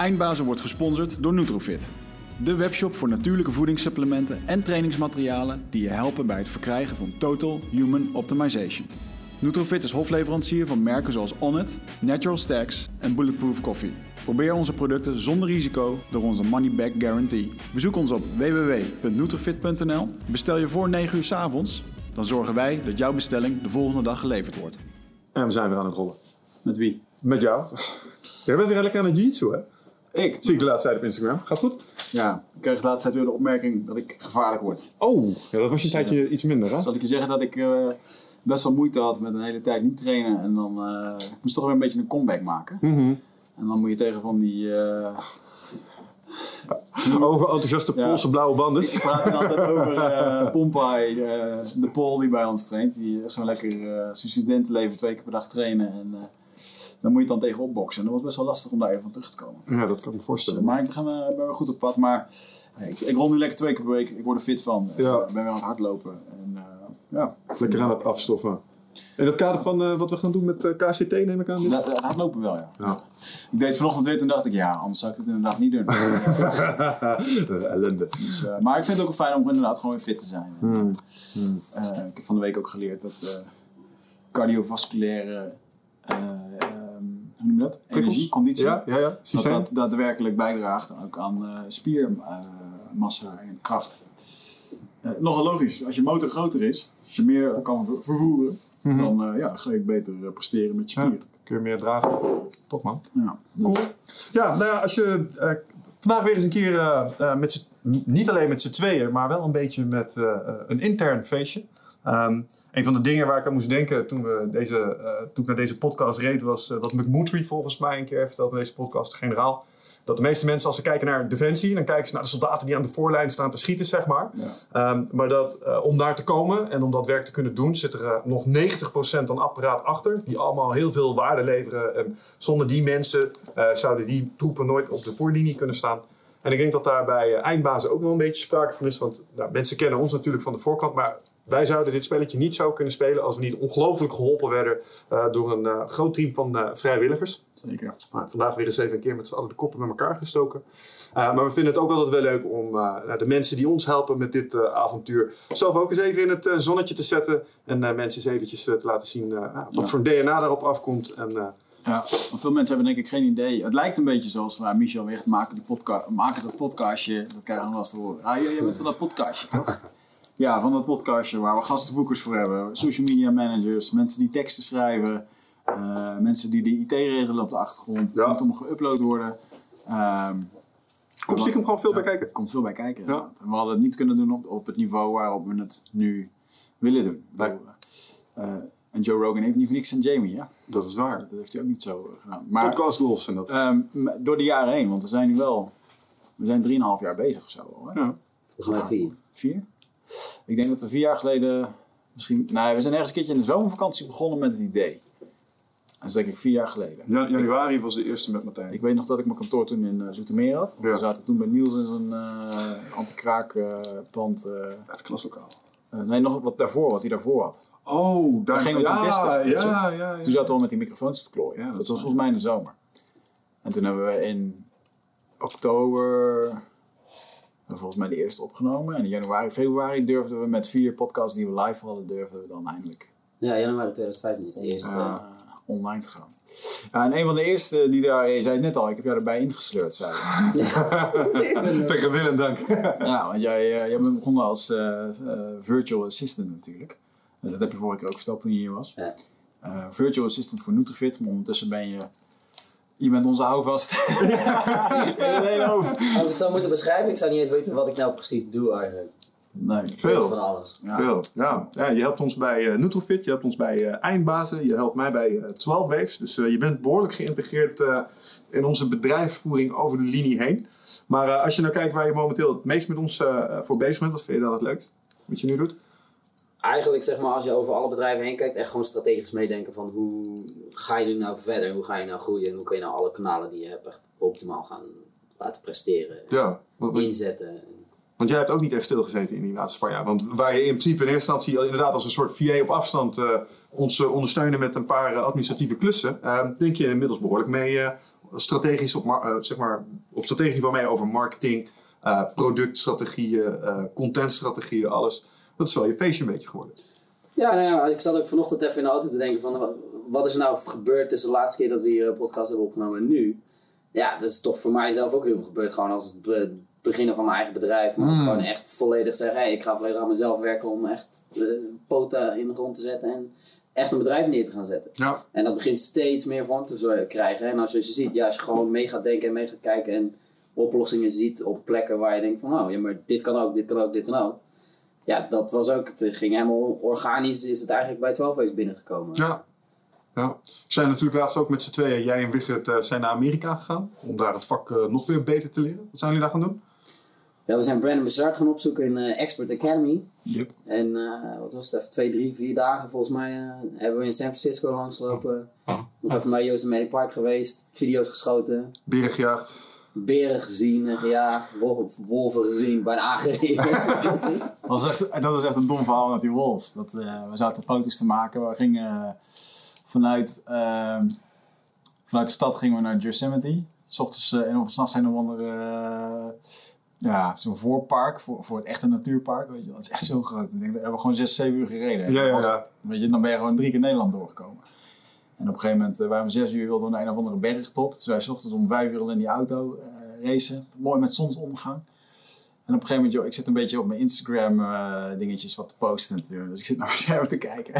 Eindbazen wordt gesponsord door Nutrofit. De webshop voor natuurlijke voedingssupplementen en trainingsmaterialen die je helpen bij het verkrijgen van Total Human Optimization. Nutrofit is hofleverancier van merken zoals Onnit, Natural Stacks en Bulletproof Coffee. Probeer onze producten zonder risico door onze money back guarantee. Bezoek ons op www.nutrofit.nl. Bestel je voor 9 uur 's avonds, dan zorgen wij dat jouw bestelling de volgende dag geleverd wordt. En we zijn weer aan het rollen. Met wie? Met jou. Jij bent weer lekker aan het jiu-jitsu, hè? Ik. Zie ik de laatste tijd op Instagram. Gaat goed? Ja, ik kreeg de laatste tijd weer de opmerking dat ik gevaarlijk word. Oh, ja, dat was je tijdje iets minder, hè? Zal ik je zeggen dat ik eh, best wel moeite had met een hele tijd niet trainen. En dan eh, ik moest toch weer een beetje een comeback maken. Mhm. En dan moet je tegen van die... eh, Over enthousiaste Ja. Poolse blauwe banden. ik praat altijd over eh Pompai, de Pool die bij ons traint. Die is zo lekker zijn studentenleven twee keer per dag trainen. En dan moet je het dan tegen opboksen. En dat was best wel lastig om daar even van terug te komen. Ja, dat kan ik me voorstellen. Maar ik ben, eh, ben goed op pad. Maar eh, ik, ik rol nu lekker twee keer per week. Ik word er fit van. Ja. Ik ben weer aan het hardlopen. En, eh, ja. Lekker aan het afstoffen. In het kader van eh, wat we gaan doen met eh, KCT neem ik aan. dit? Dat, dat gaat lopen wel, ja. Ja. Ik deed vanochtend weer, toen dacht ik, ja, anders zou ik het inderdaad niet doen. Eh, ellende. Dus, eh, maar ik vind het ook fijn om inderdaad gewoon weer fit te zijn. Hmm. Eh, ik heb van de week ook geleerd dat eh, cardiovasculaire, eh, noem je dat? Energie, conditie. Ja, ja, ja. dat daadwerkelijk bijdraagt ook aan eh, spiermassa en kracht. Nogal logisch, als je motor groter is, als je meer kan ver- vervoeren, dan eh, ja, ga je beter eh, presteren met je Ja, spieren. kun je meer dragen. Top man. Ja. Cool. Ja, nou ja, als je vandaag weer eens een keer, met niet alleen met z'n tweeën, maar wel een beetje met een intern feestje. Ehm, een van de dingen waar ik aan moest denken toen, we deze, eh, toen ik naar deze podcast reed, was eh, wat McMurtry volgens mij een keer heeft verteld in deze podcast, de generaal. Dat de meeste mensen, als ze kijken naar Defensie, dan kijken ze naar de soldaten die aan de voorlijn staan te schieten, zeg maar. Ja. Ehm, maar dat, eh, om daar te komen en om dat werk te kunnen doen, zit er nog 90% aan apparaat achter. Die allemaal heel veel waarde leveren. En zonder die mensen zouden die troepen nooit op de voorlinie kunnen staan. En ik denk dat daar bij eh, eindbazen ook wel een beetje sprake van is. Want nou, mensen kennen ons natuurlijk van de voorkant. Maar wij zouden dit spelletje niet zo kunnen spelen als we niet ongelooflijk geholpen werden eh, door een eh, groot team van vrijwilligers. Zeker. Nou, vandaag weer eens even een keer met z'n allen de koppen met elkaar gestoken. Maar we vinden het ook altijd wel leuk om uh, de mensen die ons helpen met dit avontuur zelf ook eens even in het zonnetje te zetten. En mensen eens eventjes te laten zien nou, wat Ja. voor DNA daarop afkomt. En, Ja, veel mensen hebben denk ik geen idee. Het lijkt een beetje zoals waar Michel Wicht maken, die podca maken dat podcastje. Dat krijgen we wel eens te horen. Ah, jij bent van dat podcastje, toch? Ja, van dat podcastje waar we gastenboekers voor hebben. Social media managers, mensen die teksten schrijven. eh, mensen die de IT regelen op de achtergrond. Ja. Het moet allemaal geüpload worden. Ehm, komt stiekem gewoon veel bij kijken. Komt veel bij kijken. Ja. inderdaad. En we hadden het niet kunnen doen op, op het niveau waarop we het nu willen doen. Nee. En Joe Rogan heeft niet voor niks aan Jamie, ja. Dat is waar. Dat heeft hij ook niet zo eh, gedaan. Maar Podcast goals en dat. Ehm, door de jaren heen, want we zijn nu wel, we zijn 3,5 jaar bezig of zo. Hè? Ja. Volgens mij vier. Vier? Ik denk dat we vier jaar geleden, misschien, nee, we zijn ergens een keertje in de zomervakantie begonnen met het idee. Dat is denk ik vier jaar geleden. Jan- januari was de eerste met Martijn. Ik weet nog dat ik mijn kantoor toen in eh, Zoetermeer had. Ja. We zaten toen bij Niels in zo'n eh anti-kraakpand. eh, Het klaslokaal. eh, nee, nog wat daarvoor, wat hij daarvoor had. Oh, daar gingen we toen ja, testen. Ja, ja, ja. Toen zaten we al met die microfoons te klooien. Ja, dat dat was volgens mij in de zomer. En toen hebben we in oktober, volgens mij de eerste opgenomen. En in januari, februari durfden we met vier podcasts die we live hadden, durfden we dan eindelijk Ja, januari 2015 is de eerste. eh, online te gaan. Ja, en een van de eerste die daar, je zei het net al, ik heb jou erbij ingesleurd, zei je. Tegen Willem, dank. ja, want jij, eh, jij bent begonnen als eh, virtual assistant natuurlijk. Dat heb je vorige keer ook verteld toen je hier was. Ja. Eh, virtual assistant voor Nutrifit, maar ondertussen ben je... Je bent onze houvast. Als ik zou moeten beschrijven, ik zou niet eens weten wat ik nou precies doe eigenlijk. Nee. Veel. Van alles. Ja. Veel, ja. ja. Je helpt ons bij eh Nutrofit, je helpt ons bij eh, Eindbazen, je helpt mij bij eh 12 Waves. Dus je bent behoorlijk geïntegreerd eh, in onze bedrijfsvoering over de linie heen. Maar eh, als je nou kijkt waar je momenteel het meest met ons eh, voor bezig bent, wat vind je dan het leukst? Wat je nu doet? Eigenlijk zeg maar, als je over alle bedrijven heen kijkt, echt gewoon strategisch meedenken van hoe ga je nu nou verder, hoe ga je nou groeien en hoe kun je nou alle kanalen die je hebt echt optimaal gaan laten presteren, Ja. Want- inzetten. want jij hebt ook niet echt stilgezeten in die laatste paar jaar. Want waar je in principe in eerste instantie inderdaad als een soort VA op afstand eh, ons eh, ondersteunen met een paar eh, administratieve klussen, denk je inmiddels behoorlijk mee strategisch op, zeg maar, op strategisch niveau mee over marketing, productstrategieën, contentstrategieën, alles. Dat is wel je feestje een beetje geworden. Ja, nou ja, ik zat ook vanochtend even in de auto te denken van... wa- Wat is er nou gebeurd tussen de laatste keer dat we hier een podcast hebben opgenomen en nu? Ja, dat is toch voor mij zelf ook heel veel gebeurd. Gewoon als het be- beginnen van mijn eigen bedrijf. Maar ook Mm. gewoon echt volledig zeggen... Hey, ik ga volledig aan mezelf werken om echt eh, poten in de grond te zetten. En echt een bedrijf neer te gaan zetten. Ja. En dat begint steeds meer vorm te krijgen. En als je ziet, ja, als je gewoon mee gaat denken en mee gaat kijken... en oplossingen ziet op plekken waar je denkt van... Oh, ja, maar dit kan ook, dit kan ook, dit kan ook. Ja, dat was ook... Het ging helemaal organisch is het eigenlijk bij 12 Ways binnengekomen. Ja. ja. We zijn natuurlijk laatst ook met z'n tweeën, jij en Wigert, eh, zijn naar Amerika gegaan. Om daar het vak eh, nog weer beter te leren. Wat zijn jullie daar gaan doen? Ja, we zijn Brandon Bassard gaan opzoeken in eh, Expert Academy. Yep. En wat was het even, twee, drie, vier dagen volgens mij hebben we in San Francisco langsgelopen. Nog even naar Yosemite Park geweest, video's geschoten, Beren gejaagd. Beren gezien en gejaagd, wol- wolven gezien, bijna aangereden. Dat was echt, en dat was echt een dom verhaal met die wolf. Dat, eh, we zaten foto's te maken. We gingen eh, vanuit, ehm, vanuit de stad gingen we naar Yosemite. S ochtends eh, en of s'nachts zijn er andere, eh, ja, zo'n voorpark voor, voor het echte natuurpark. Weet je. Dat is echt zo groot. Ik denk, daar hebben we gewoon 6, 7 uur gereden. Ja, ja, ja. Weet je, dan ben je gewoon drie keer Nederland doorgekomen. En op een gegeven moment eh, waren we zes uur, wilden we naar een of andere bergtop. Dus wij 's ochtends om vijf uur al in die auto eh, racen. Mooi met zonsondergang. En op een gegeven moment, joh, ik zit een beetje op mijn Instagram eh, dingetjes wat te posten en te doen. Dus ik zit naar mijn scherm te kijken.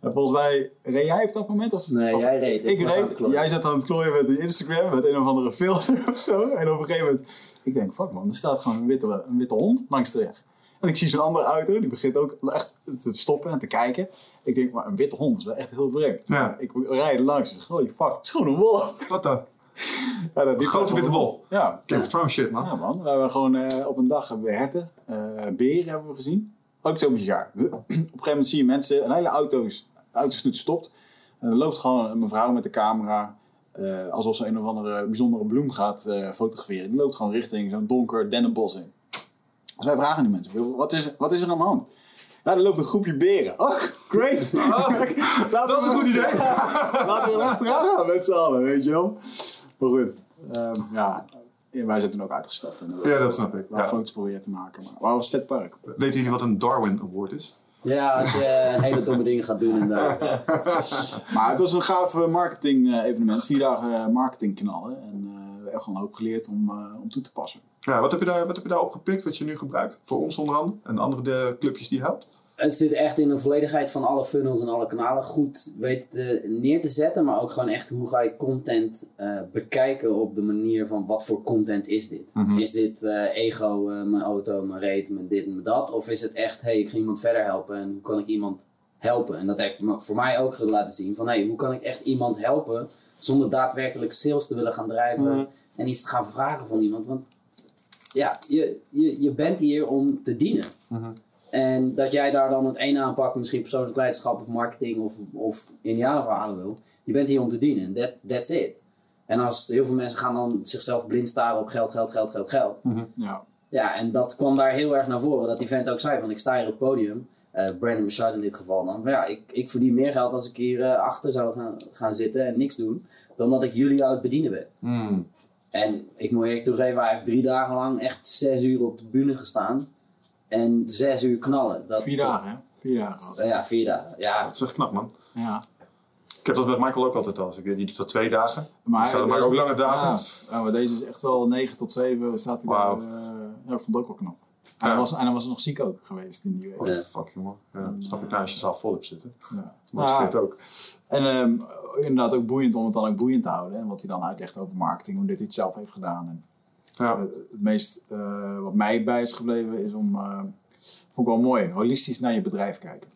En volgens mij, reed jij op dat moment? Of, Nee, of- jij reed. Ik reed, jij zat aan het klooien met een Instagram, met een of andere filter of zo. En op een gegeven moment, ik denk, fuck man, er staat gewoon een witte, een witte hond langs de weg. En ik zie zo'n andere auto, die begint ook echt te stoppen en te kijken. Ik denk, maar een witte hond is wel echt heel vreemd. Ja. Ik rijd langs, ik zeg, holy fuck, het is gewoon een wolf. Wat dan? Ja, dat liep Grote witte een wolf. Ja, Game of Thrones shit, man. ja man, we hebben gewoon eh, op een dag hebben we herten, eh, beren hebben we gezien. Ook zo bizar. Op een gegeven moment zie je mensen, een hele auto's, autosnoet stopt. En er loopt gewoon een mevrouw met de camera, eh, alsof ze een of andere bijzondere bloem gaat fotograferen. Die loopt gewoon richting zo'n donker dennenbos in. Dus wij vragen die mensen, wat is, wat is er aan de hand? Ja, er loopt een groepje beren. Oh, great! Laten dat is een goed idee. Laten we er achteraan gaan met z'n allen, weet je wel. Maar goed, ehm, ja, wij zijn toen ook uitgestapt. En Ja, dat snap ik, Wel ja. foto's proberen te maken, maar het was een vet park. Weten jullie wat een Darwin Award is? Ja, als je eh, hele domme dingen gaat doen en daar. Maar het was een gaaf eh, marketing eh, evenement, vier dagen eh, marketing knallen. En eh, we hebben echt wel een hoop geleerd om, eh, om toe te passen. Ja, wat heb je daar, wat heb je daar opgepikt wat je nu gebruikt? Voor ons onder andere en andere de clubjes die je helpt? Het zit echt in de volledigheid van alle funnels en alle kanalen goed weten te- neer te zetten. Maar ook gewoon echt hoe ga je content eh, bekijken op de manier van wat voor content is dit? Mhm. Is dit eh, ego, eh, mijn auto, mijn reet, mijn dit en mijn dat? Of is het echt, hey, ik ga iemand verder helpen en hoe kan ik iemand helpen? En dat heeft voor mij ook laten zien van, hey, hoe kan ik echt iemand helpen zonder daadwerkelijk sales te willen gaan drijven Mhm. en iets te gaan vragen van iemand? Want ja, je, je, je bent hier om te dienen. En dat jij daar dan het een aanpakt, misschien persoonlijk leiderschap of marketing of, of indianenverhalen wil. Je bent hier om te dienen. That, that's it. En als heel veel mensen gaan dan zichzelf blind staren op geld, geld, geld, geld, geld. Ja. Ja, en dat kwam daar heel erg naar voren. Dat die vent ook zei, van ik sta hier op het podium. eh, Brandon Bouchard in dit geval dan. Van, ja, ik, ik verdien meer geld als ik hier eh, achter zou gaan, gaan zitten en niks doen. Dan dat ik jullie aan het bedienen ben. Hmm. En ik moet eerlijk toegeven, hij heeft drie dagen lang echt zes uur op de bühne gestaan. En zes uur knallen. Dat, Vier dagen, hè? Vier dagen. Ja, vier dagen. Ja, Dat is echt knap, man. Ja. Ik heb dat met Michael ook altijd al. Dus ik die doet dat twee dagen. Maar, staat- maar ook lange dagen. Ja, ja, maar deze is echt wel 9 tot 7 staat hij daar. eh, ja, ik vond het ook wel knap. En, hij was, en hij was nog ziek ook geweest in die week. The fuck, jongen. Ja, snap ik nou als je zelf vol hebt zitten. Ja. Motiveert ook. En ehm, inderdaad ook boeiend om het dan ook boeiend te houden. En wat hij dan uitlegt over marketing, hoe dit hij het zelf heeft gedaan. En, Ja. eh, het meest eh, wat mij bij is gebleven is om, eh, vond ik wel mooi, holistisch naar je bedrijf kijken.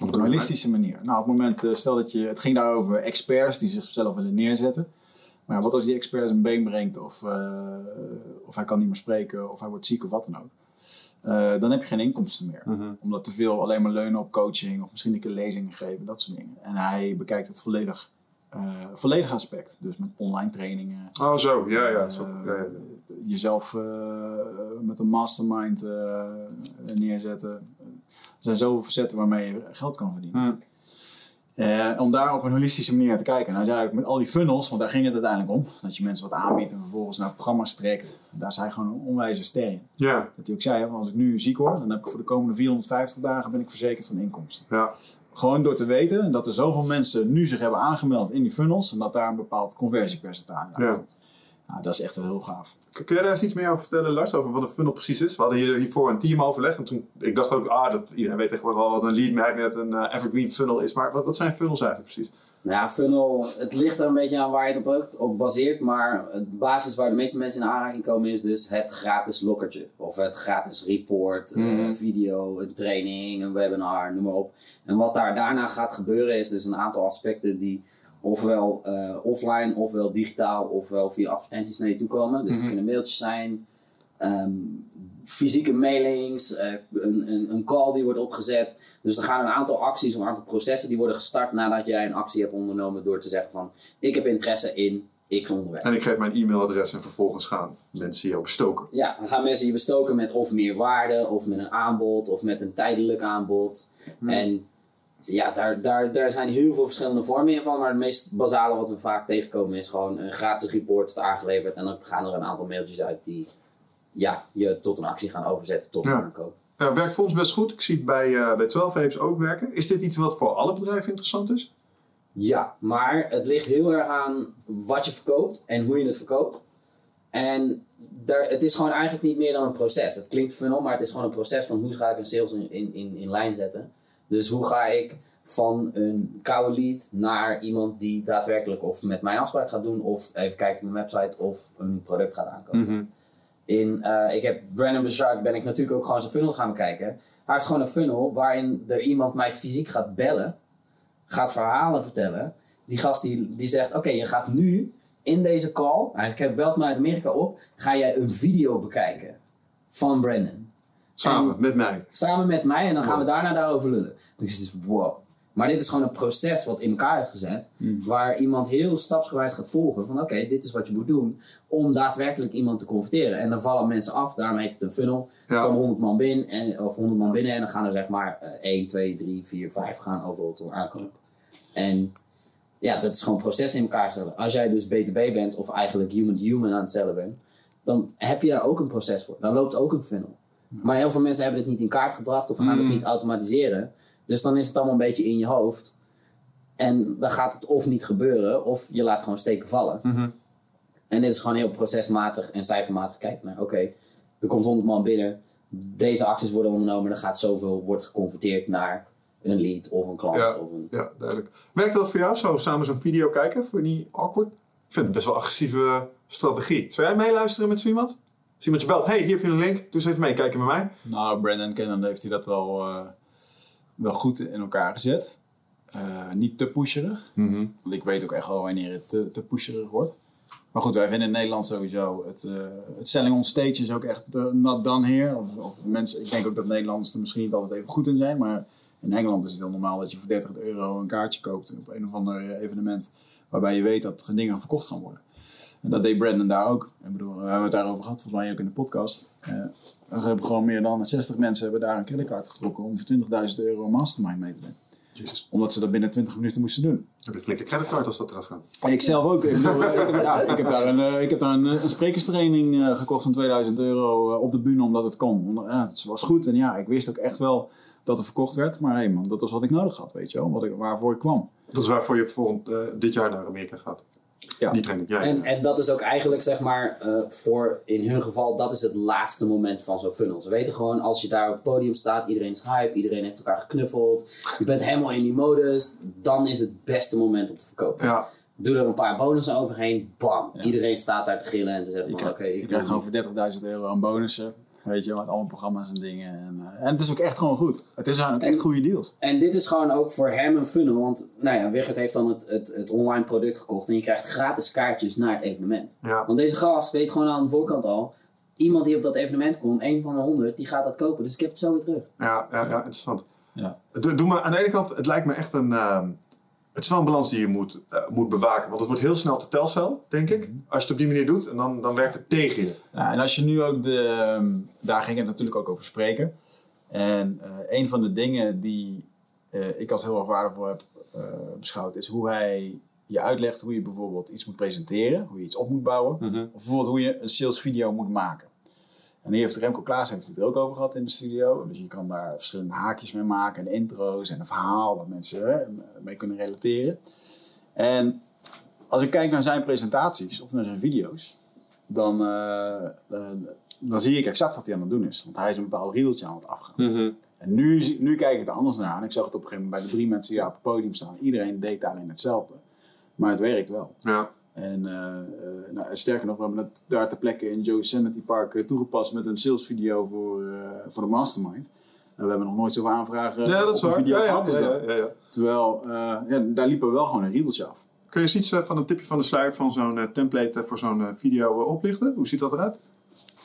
Op een holistische manier. Nou, op het moment, stel dat je, het ging daar over experts die zichzelf willen neerzetten. Maar wat als die expert een been brengt of, of hij kan niet meer spreken of hij wordt ziek of wat dan ook. Eh, dan heb je geen inkomsten meer. Mhm. Omdat te veel alleen maar leunen op coaching of misschien een keer lezingen geven, dat soort dingen. En hij bekijkt het volledig, eh volledig aspect. Dus met online trainingen. Oh, zo. Ja, ja. Zo. eh, Ja, ja. jezelf met een mastermind neerzetten. Er zijn zoveel facetten waarmee je geld kan verdienen. Hmm. Eh, om daar op een holistische manier naar te kijken. Nou, eigenlijk met al die funnels, want daar ging het uiteindelijk om. Dat je mensen wat aanbiedt en vervolgens naar programma's trekt. Daar zijn gewoon een onwijze ster in. Ja, Dat hij ook zei, als ik nu ziek word, dan heb ik voor de komende 450 dagen ben ik verzekerd van inkomsten. ja. Gewoon door te weten dat er zoveel mensen nu zich hebben aangemeld in die funnels en dat daar een bepaald conversiepercentage Ja. uit komt. Nou, dat is echt wel heel gaaf. Kun jij daar eens iets meer over vertellen, Lars? Over wat een funnel precies is? We hadden hier, hiervoor een teamoverleg. En toen, ik dacht ook, ah, dat, iedereen weet tegenwoordig wel wat een lead magnet, een eh, evergreen funnel is. Maar wat, wat zijn funnels eigenlijk precies? Nou ja, funnel, het ligt er een beetje aan waar je het op, op baseert, maar het basis waar de meeste mensen in aanraking komen is dus het gratis lokkertje. Of het gratis report, eh, Mhm. een video, een training, een webinar, noem maar op. En wat daar daarna gaat gebeuren is dus een aantal aspecten die ofwel eh, offline, ofwel digitaal, ofwel via advertenties naar je toe komen. Dus Mhm. het kunnen mailtjes zijn, ehm, fysieke mailings, eh, een, een, een call die wordt opgezet. Dus er gaan een aantal acties, een aantal processen die worden gestart nadat jij een actie hebt ondernomen door te zeggen van ik heb interesse in X onderwerp. En ik geef mijn e-mailadres en vervolgens gaan mensen je ook stoken. Ja, dan gaan mensen je bestoken met of meer waarde, of met een aanbod, of met een tijdelijk aanbod. En ja, daar, daar, daar zijn heel veel verschillende vormen in van, maar het meest basale wat we vaak tegenkomen is gewoon een gratis report aangeleverd en dan gaan er een aantal mailtjes uit die ja, je tot een actie gaan overzetten tot een Ja. aankoop. Ja, werkt voor ons best goed. Ik zie het bij, eh bij 12 Waves ook werken. Is dit iets wat voor alle bedrijven interessant is? Ja, maar het ligt heel erg aan wat je verkoopt en hoe je het verkoopt. En daar, het is gewoon eigenlijk niet meer dan een proces. Het klinkt funnel, maar het is gewoon een proces van hoe ga ik een sales in, in, in, in lijn zetten. Dus hoe ga ik van een koude lead naar iemand die daadwerkelijk of met mijn afspraak gaat doen, of even kijken op mijn website of een product gaat aankopen. In, eh, ik heb Brandon Bouchard ben ik natuurlijk ook gewoon zijn funnel gaan bekijken. Hij heeft gewoon een funnel waarin er iemand mij fysiek gaat bellen, gaat verhalen vertellen. Die gast die, die zegt, oké, je gaat nu in deze call, hij belt me uit Amerika op, ga jij een video bekijken van Brandon. Samen, En- met mij. Samen met mij en dan gaan we daarna daarover lullen. Dus zit van, wow. Maar dit is gewoon een proces wat in elkaar is gezet. Waar iemand heel stapsgewijs gaat volgen. Van oké, dit is wat je moet doen. Om daadwerkelijk iemand te converteren. En dan vallen mensen af. Daarom heet het een funnel. Er Ja. komen 100 man binnen. En, of 100 man binnen. En dan gaan er zeg maar eh, 1, 2, 3, 4, 5 gaan overal tot aankoop. En ja, dat is gewoon een proces in elkaar stellen. Als jij dus B2B bent. Of eigenlijk human-to-human aan het stellen bent. Dan heb je daar ook een proces voor. Dan loopt ook een funnel. Maar heel veel mensen hebben het niet in kaart gebracht of gaan het Mm. niet automatiseren. Dus dan is het allemaal een beetje in je hoofd. En dan gaat het of niet gebeuren, of je laat gewoon steken vallen. Mhm. En dit is gewoon heel procesmatig en cijfermatig kijken naar, oké, er komt 100 man binnen, deze acties worden ondernomen, er gaat zoveel, wordt geconverteerd naar een lead of een klant. Ja. Of een... Ja, duidelijk. Werkt dat voor jou, zo samen zo'n video kijken? Vond je niet awkward? Ik vind het best wel een agressieve strategie. Zou jij meeluisteren met zo iemand? Als iemand je belt, hey, hier heb je een link, doe eens even mee, kijken met mij. Nou, Brandon Cannon heeft hij dat wel, eh, wel goed in elkaar gezet. Eh, niet te pusherig. Want ik weet ook echt wel wanneer het te, te pusherig wordt. Maar goed, wij vinden in Nederland sowieso het, eh, het selling on stage is ook echt not done here. Of, of mensen, ik denk ook dat Nederlanders er misschien niet altijd even goed in zijn. Maar in Engeland is het heel normaal dat je voor 30 euro een kaartje koopt op een of ander evenement. Waarbij je weet dat er dingen verkocht gaan worden. En dat deed Brandon daar ook. Ik bedoel, we hebben het daarover gehad, volgens mij ook in de podcast. Eh, we hebben gewoon meer dan 60 mensen hebben daar een creditcard getrokken om voor 20.000 euro een mastermind mee te doen. Jezus, Omdat ze dat binnen 20 minuten moesten doen. heb je een flinke creditcard als dat eraf gaat. Ik zelf ook. Ik, bedoel, eh, ja, ik heb daar een, eh, ik heb daar een, een sprekerstraining gekocht van 2000 euro op de bühne omdat het kon. Ja, het was goed en ja, ik wist ook echt wel dat er verkocht werd. Maar hey man, dat was wat ik nodig had, weet je wel. Wat ik, waarvoor ik kwam. Dat is waarvoor je volgend, dit jaar naar Amerika gaat. Ja. Die training, ja. En, ja. en dat is ook eigenlijk, zeg maar, eh, voor in hun geval, dat is het laatste moment van zo'n funnel. Ze weten gewoon, als je daar op het podium staat, iedereen is hype, iedereen heeft elkaar geknuffeld, je bent helemaal in die modus, dan is het beste moment om te verkopen. ja. Doe er een paar bonussen overheen, bam. Ja. Iedereen staat daar te gillen en te zeggen oké, ik gewoon voor 30.000 euro aan bonussen. Weet je, met allemaal programma's en dingen. En, eh, en het is ook echt gewoon goed. Het is ook echt goede deals. En dit is gewoon ook voor hem een funnel. Want nou ja, Wigert heeft dan het, het, het online product gekocht. En je krijgt gratis kaartjes naar het evenement. ja. Want deze gast weet gewoon aan de voorkant al. Iemand die op dat evenement komt, een van de honderd, die gaat dat kopen. Dus ik heb het zo weer terug. Ja, ja, ja, interessant. Ja. Doe me, aan de ene kant, het lijkt me echt een... ehm, het is wel een balans die je moet, eh, moet bewaken. Want het wordt heel snel de telcel, denk ik. Als je het op die manier doet. En dan, dan werkt het tegen je. Ja, en als je nu ook de, ehm, daar ging het natuurlijk ook over spreken. En eh, een van de dingen die eh, ik als heel erg waardevol heb beschouwd, is hoe hij je uitlegt hoe je bijvoorbeeld iets moet presenteren, hoe je iets op moet bouwen, Mhm. of bijvoorbeeld hoe je een sales video moet maken. En hier heeft Remco Klaas heeft het er ook over gehad in de studio. Dus je kan daar verschillende haakjes mee maken en intro's en een verhaal dat mensen hè, mee kunnen relateren. En als ik kijk naar zijn presentaties of naar zijn video's, dan, eh, dan, dan zie ik exact wat hij aan het doen is. Want hij is een bepaald riedeltje aan het afgaan. Mhm. En nu, nu kijk ik er anders naar. En ik zag het op een gegeven moment bij de drie mensen die daar op het podium staan. Iedereen deed daarin hetzelfde. Maar het werkt wel. Ja. En eh, eh, nou, sterker nog, we hebben het daar ter plekke in Yosemite Park eh, toegepast met een salesvideo voor, eh, voor de Mastermind. En we hebben nog nooit zoveel aanvragen ja, dat is waar. video Ja, ja, gehad ja, dat. ja, ja. Terwijl, ja, daar liepen we wel gewoon een riedeltje af. Kun je eens iets van een tipje van de sluier van zo'n template voor zo'n video oplichten? Hoe ziet dat eruit?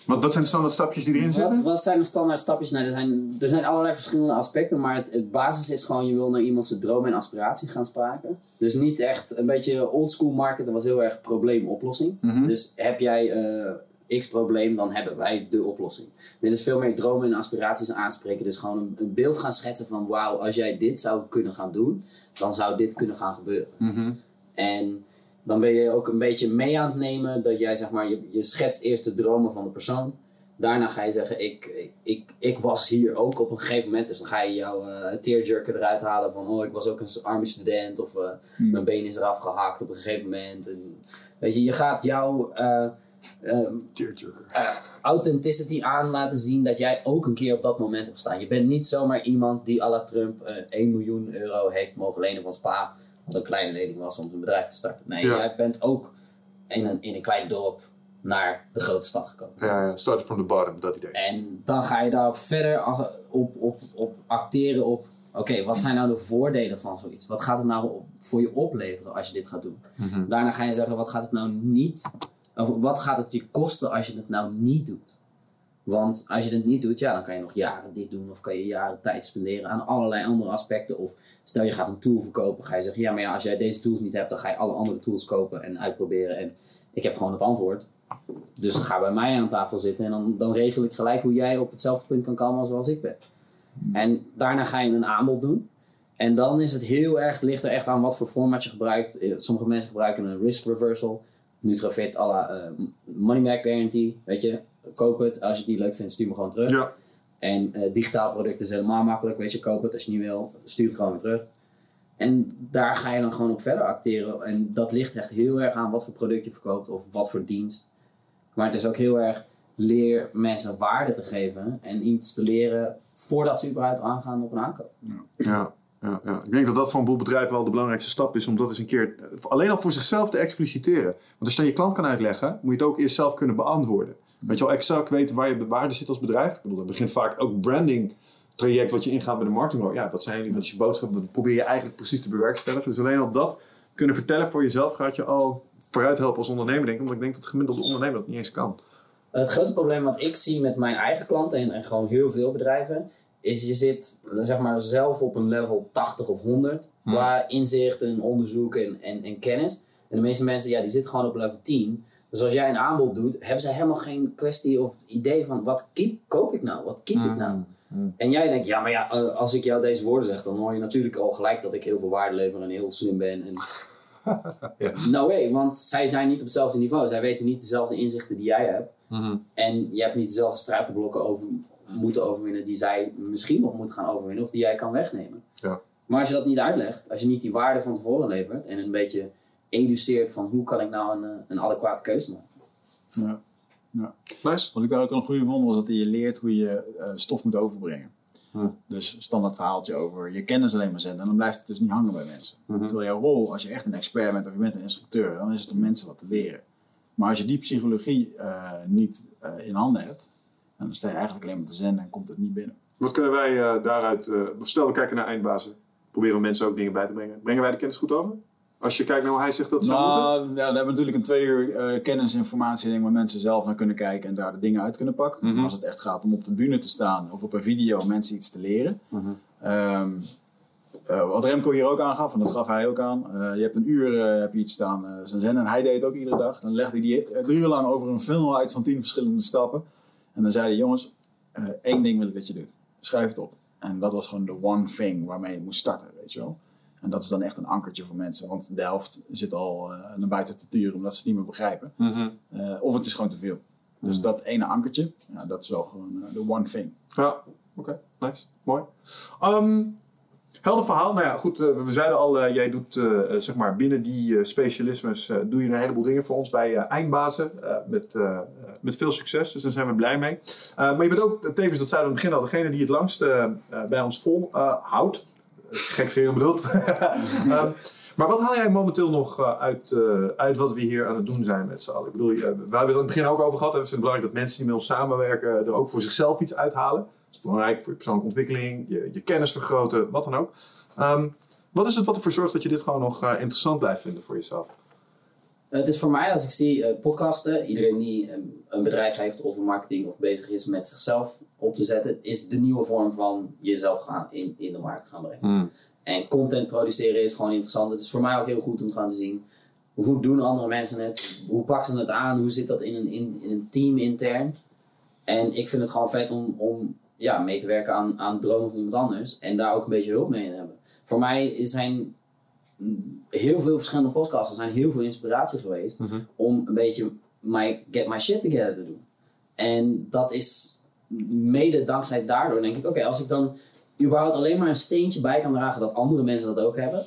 Wat, wat zijn de standaard stapjes die erin zitten? wat zijn de standaard stapjes? Nou, er, zijn, er zijn allerlei verschillende aspecten, maar het, het basis is gewoon, je wil naar iemands droom en aspiratie gaan spraken. Dus niet echt een beetje oldschool marketing was heel erg probleemoplossing. Mhm. Dus heb jij eh, x probleem, dan hebben wij de oplossing. Dit is veel meer dromen en aspiraties aanspreken. Dus gewoon een, een beeld gaan schetsen van wauw, als jij dit zou kunnen gaan doen, dan zou dit kunnen gaan gebeuren. Mhm. En dan ben je ook een beetje mee aan het nemen dat jij zeg maar, je, je schetst eerst de dromen van de persoon. Daarna ga je zeggen, ik, ik, ik, ik was hier ook op een gegeven moment. Dus dan ga je jouw eh tearjerker eruit halen van, oh ik was ook een arme student. Of eh, mijn been is eraf gehakt op een gegeven moment. En, weet je, je gaat jouw eh, eh, authenticity aan laten zien dat jij ook een keer op dat moment hebt gestaan. Je bent niet zomaar iemand die à la Trump eh 1 miljoen euro heeft mogen lenen van Spa. Wat een kleine lening was om zijn bedrijf te starten. Nee, Ja. jij bent ook in een, in een klein dorp naar de grote stad gekomen. Ja, ja, start from the bottom, dat idee. En dan ga je daarop verder op, op, op acteren op... Oké, wat zijn nou de voordelen van zoiets? Wat gaat het nou voor je opleveren als je dit gaat doen? Mhm. Daarna ga je zeggen, wat gaat het nou niet... Of wat gaat het je kosten als je het nou niet doet? Want als je het niet doet, ja, dan kan je nog jaren dit doen. Of kan je jaren tijd spenderen aan allerlei andere aspecten. Of stel je gaat een tool verkopen, ga je zeggen, ja, maar ja, als jij deze tools niet hebt, dan ga je alle andere tools kopen en uitproberen. En ik heb gewoon het antwoord. Dus ga bij mij aan tafel zitten en dan, dan regel ik gelijk hoe jij op hetzelfde punt kan komen zoals ik ben. En daarna ga je een aanbod doen. En dan is het heel erg, ligt er echt aan wat voor format je gebruikt. Eh, Sommige mensen gebruiken een risk reversal. Nutrafit à la eh, money back guarantee. Weet je, koop het. Als je het niet leuk vindt, stuur me gewoon terug. Ja, En eh, digitaal product is helemaal makkelijk. Weet je, koop het. Als je niet wil, stuur het gewoon weer terug. En daar ga je dan gewoon op verder acteren. En dat ligt echt heel erg aan wat voor product je verkoopt of wat voor dienst. Maar het is ook heel erg leer mensen waarde te geven en iets te leren voordat ze überhaupt aangaan op een aankoop. ja, ja, ja. Ik denk dat dat voor een boel bedrijven wel de belangrijkste stap is om dat eens een keer eh, alleen al voor zichzelf te expliciteren. Want als je aan je klant kan uitleggen, moet je het ook eerst zelf kunnen beantwoorden. Weet je wel, exact weten waar je waarde zit als bedrijf. Ik bedoel, dat begint vaak ook branding traject wat je ingaat bij de marketing. Ja, wat zijn jullie, wat is je boodschap, wat probeer je eigenlijk precies te bewerkstelligen. Dus alleen al dat kunnen vertellen voor jezelf gaat je al vooruit helpen als ondernemer, denk ik. Omdat ik denk dat de gemiddelde ondernemer dat niet eens kan. Het grote probleem wat ik zie met mijn eigen klanten en, en gewoon heel veel bedrijven, is je zit zeg maar zelf op een level 80 of 100 qua inzicht en onderzoek en, en, en kennis. En de meeste mensen, ja, die zitten gewoon op level 10. Dus als jij een aanbod doet, hebben ze helemaal geen kwestie of idee van wat koop ik nou? Wat kies ik nou? En jij denkt, ja, maar ja, eh, als ik jou deze woorden zeg, dan hoor je natuurlijk al gelijk dat ik heel veel waarde lever en heel slim ben. En... Ja. No way, want zij zijn niet op hetzelfde niveau. Zij weten niet dezelfde inzichten die jij hebt. En je hebt niet dezelfde struikelblokken over, moeten overwinnen die zij misschien nog moeten gaan overwinnen of die jij kan wegnemen. Ja. Maar als je dat niet uitlegt, als je niet die waarde van tevoren levert en een beetje educeert van hoe kan ik nou een, eh, een adequate keuze maken. Ja. Nice. Wat ik daar ook een goede vond, was dat hij je leert hoe je eh, stof moet overbrengen. Hm. Dus standaard verhaaltje over je kennis alleen maar zenden. En dan blijft het dus niet hangen bij mensen. Mhm. Terwijl jouw rol, als je echt een expert bent of je bent een instructeur, dan is het om mensen wat te leren. Maar als je die psychologie eh, niet eh, in handen hebt, dan sta je eigenlijk alleen maar te zenden en komt het niet binnen. Wat kunnen wij eh, daaruit... eh, stel, we kijken naar eindbazen. Proberen we mensen ook dingen bij te brengen. Brengen wij de kennis goed over? Als je kijkt naar hoe hij zegt dat zou moeten? Nou, ja, we hebben natuurlijk een twee uur eh, kennisinformatie waar mensen zelf naar kunnen kijken en daar de dingen uit kunnen pakken. Mhm. Als het echt gaat om op de bühne te staan of op een video mensen iets te leren. Mhm. Ehm, eh, wat Remco hier ook aangaf, en dat gaf hij ook aan. eh, je hebt een uur heb je iets staan uh, zijn zenden en hij deed het ook iedere dag. Dan legde hij die drie uur lang over een film uit van tien verschillende stappen. En dan zei hij, jongens, één ding wil ik dat je doet. Schrijf het op. En dat was gewoon de one thing waarmee je moest starten, weet je wel. En dat is dan echt een ankertje voor mensen. Want de helft zit al uh, naar buiten te turen omdat ze het niet meer begrijpen. Uh, of het is gewoon te veel. Dus dat ene ankertje, ja, dat is wel gewoon uh, de one thing. Ja, oké. Nice. Mooi. Um, helder verhaal. Nou ja, goed. we zeiden al, jij doet zeg maar binnen die specialismes doe je een heleboel dingen voor ons bij eindbazen. met, met veel succes. Dus daar zijn we blij mee. maar je bent ook, tevens dat zeiden we aan het begin al, degene die het langst bij ons vol houdt gekscherend bedoeld. um, maar wat haal jij momenteel nog uh, uit, uh, uit wat we hier aan het doen zijn met z'n allen? Ik bedoel, uh, we hebben het in het begin ook over gehad. We vinden het belangrijk dat mensen die met ons samenwerken er ook voor zichzelf iets uithalen. Dat is belangrijk voor je persoonlijke ontwikkeling, je, je kennis vergroten, wat dan ook. Um, wat is het wat ervoor zorgt dat je dit gewoon nog interessant blijft vinden voor jezelf? Het is voor mij, als ik zie podcasten, iedereen die een bedrijf heeft of een marketing of bezig is met zichzelf op te zetten, is de nieuwe vorm van jezelf gaan in, in de markt gaan brengen. Hmm. En content produceren is gewoon interessant. Het is voor mij ook heel goed om te gaan zien hoe doen andere mensen het, hoe pakken ze het aan, hoe zit dat in een, in, in een team intern. En ik vind het gewoon vet om, om ja, mee te werken aan, aan dromen van iemand anders en daar ook een beetje hulp mee te hebben. Voor mij zijn heel veel verschillende podcasts, er zijn heel veel inspiratie geweest Mhm. om een beetje my, get my shit together te doen. En dat is mede dankzij daardoor denk ik, oké, als ik dan überhaupt alleen maar een steentje bij kan dragen dat andere mensen dat ook hebben.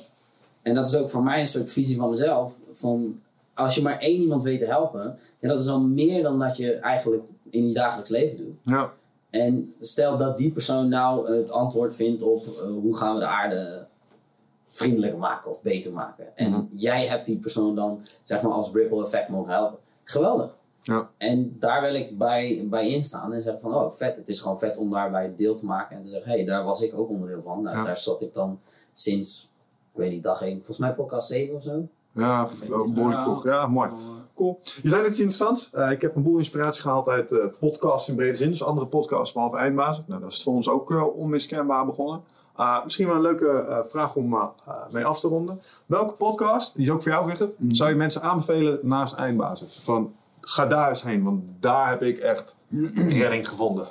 En dat is ook voor mij een soort visie van mezelf. Van als je maar één iemand weet te helpen, ja, dat is al meer dan dat je eigenlijk in je dagelijks leven doet. Ja. En stel dat die persoon nou het antwoord vindt op uh, hoe gaan we de aarde vriendelijker maken of beter maken. En Mhm. jij hebt die persoon dan zeg maar als ripple effect mogen helpen. Geweldig. Ja. En daar wil ik bij, bij instaan en zeggen van, oh vet, het is gewoon vet om daarbij deel te maken en te zeggen, hé, hey, daar was ik ook onderdeel van. Nou, Ja. Daar zat ik dan sinds, ik weet niet, dag één, volgens mij podcast 7 of zo. Ja, behoorlijk vroeg. Ja, mooi. Cool. Je zei net iets interessants. Uh, ik heb een boel inspiratie gehaald uit uh, podcasts in brede zin. Dus andere podcasts behalve Eindbazen. Nou, dat is voor ons ook uh, onmiskenbaar begonnen. Uh, misschien wel een leuke uh, vraag om uh, mee af te ronden. Welke podcast, die is ook voor jou Richard, mm. zou je mensen aanbevelen naast Eindbasis? Van, ga daar eens heen, want daar heb ik echt redding gevonden.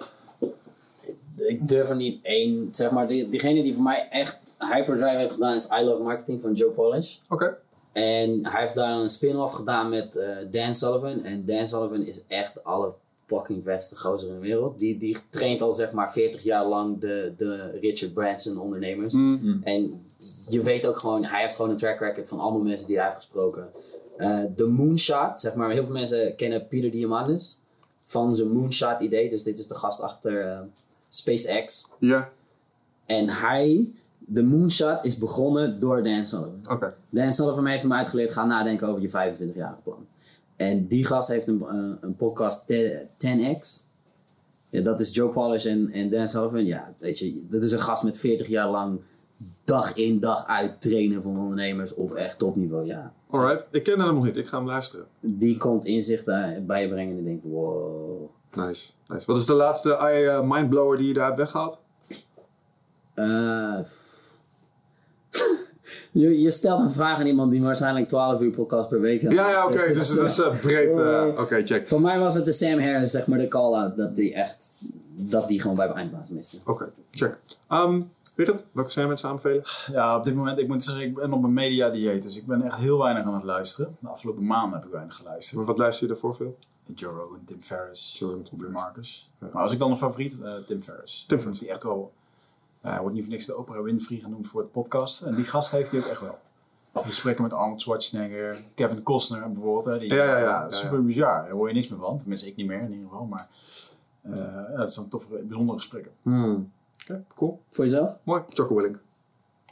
Ik durf er niet één, zeg maar, die, diegene die voor mij echt hyperdrive heeft gedaan is I Love Marketing van Joe Polish. Oké. Okay. En hij heeft daar een spin-off gedaan met Dan Sullivan. En Dan Sullivan is echt de aller fucking vetste gozer in de wereld. Die, die traint al zeg maar 40 jaar lang de, de Richard Branson ondernemers. Mm -hmm. En je weet ook gewoon, hij heeft gewoon een track record van allemaal mensen die hij heeft gesproken. Uh, de Moonshot, zeg maar, heel veel mensen kennen Peter Diamandis van zijn Moonshot idee. Dus dit is de gast achter uh, SpaceX. Ja. Yeah. En hij, de Moonshot is begonnen door Dan Sullivan. Oké. Okay. Dan Sullivan heeft hem uitgeleerd, ga nadenken over je 25-jarige plan. En die gast heeft een, uh, een podcast 10x. Ja, dat is Joe Polish en, en Dan Sullivan. Ja, weet je, dat is een gast met 40 jaar lang dag in dag uit trainen van ondernemers op echt topniveau. Ja. Alright, ik ken hem nog niet, ik ga hem luisteren. Die komt inzichten bij je brengen en denkt, wow. Nice, nice. Wat is de laatste uh, mindblower die je daar hebt weggehaald? Uh, je, je, stelt een vraag aan iemand die waarschijnlijk 12 uur podcast per week heeft. Ja, ja, oké. Okay. Dus dat is uh, breed. Uh, oké, okay, check. Voor mij was het de Sam Harris, zeg maar, de call-out. Dat die echt, dat die gewoon bij eindbaas miste. Oké, okay, check. Um, Richard, welke zijn mensen aanbevelen? Ja, op dit moment, ik moet zeggen, ik ben op een media dieet. Dus ik ben echt heel weinig aan het luisteren. De afgelopen maanden heb ik weinig geluisterd. Maar wat luister je daarvoor veel? Joe Rogan, Tim Ferriss, Joe Rogan, Tim Marcus. Ja. Maar als ik dan een favoriet, uh, Tim Ferriss. Tim Ferriss. Die echt wel, hij wordt niet voor niks de Oprah Winfrey genoemd voor het podcast. En die gast heeft hij ook echt wel. Gesprekken met Arnold Schwarzenegger, Kevin Costner bijvoorbeeld. Hè, die, ja, ja, ja, super ja, bizar. Daar hoor je niks meer van. Tenminste, ik niet meer in ieder geval. Maar uh, ja, dat zijn toffe, bijzondere gesprekken. Hmm. Oké, okay, cool. Voor jezelf? Mooi. Jocko Willink.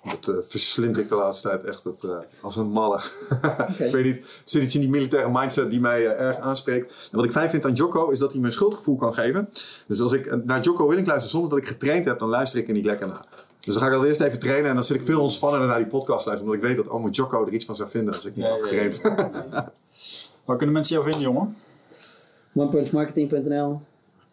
Dat uh, verslind ik de laatste tijd echt het, uh, als een malle. Okay. ik weet niet, er zit iets in die militaire mindset die mij uh, erg aanspreekt. En wat ik fijn vind aan Jocko is dat hij me een schuldgevoel kan geven. Dus als ik naar Jocko Willink luister zonder dat ik getraind heb, dan luister ik er niet lekker naar. Dus dan ga ik al eerst even trainen en dan zit ik veel ontspannender naar die podcast luisteren. Omdat ik weet dat oh, moet Jocko er iets van zou vinden als ik niet ja, had getraind. Ja, ja, Waar kunnen mensen jou vinden, jongen? OnePunchMarketing.nl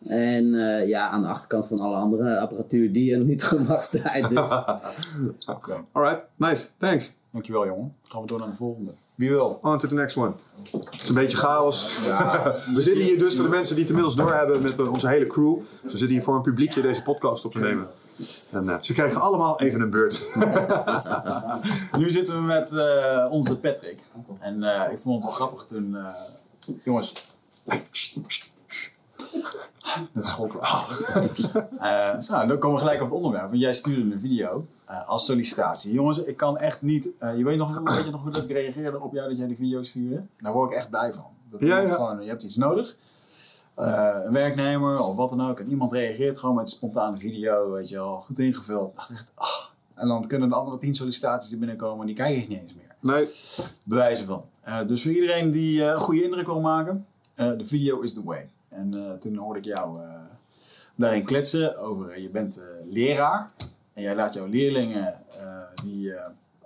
En uh, ja, aan de achterkant van alle andere apparatuur die er niet gemaakt draait. Dus. okay. Alright, nice. Thanks. Dankjewel, jongen. Gaan we door naar de volgende. Wie wil? On to the next one. Het is een beetje chaos. Ja. we zitten hier dus voor de mensen die het inmiddels doorhebben met onze hele crew. Dus we zitten hier voor een publiekje deze podcast op te nemen. En eh, ze krijgen allemaal even een beurt. Nu zitten we met eh, onze Patrick. En eh, ik vond het wel grappig toen... eh, jongens. Dat schokken. Eh nou, dan komen we gelijk op het onderwerp. Want jij stuurde een video eh, als sollicitatie. Jongens, ik kan echt niet... eh, je weet, nog, weet je nog hoe dat ik reageerde op jou dat jij die video stuurde? Daar word ik echt blij van. Dat Ja. Gewoon, je hebt iets nodig. Een werknemer of wat dan ook. En iemand reageert gewoon met een spontane video. Weet je wel, goed ingevuld. Dacht echt, ah. En dan kunnen de andere tien sollicitaties die binnenkomen, die krijg ik niet eens meer. Nee, Bewijzen van. Dus voor iedereen die een goede indruk wil maken, de video is the way. En eh, toen hoorde ik jou eh, daarin kletsen over, eh, je bent leraar. En jij laat jouw leerlingen, die,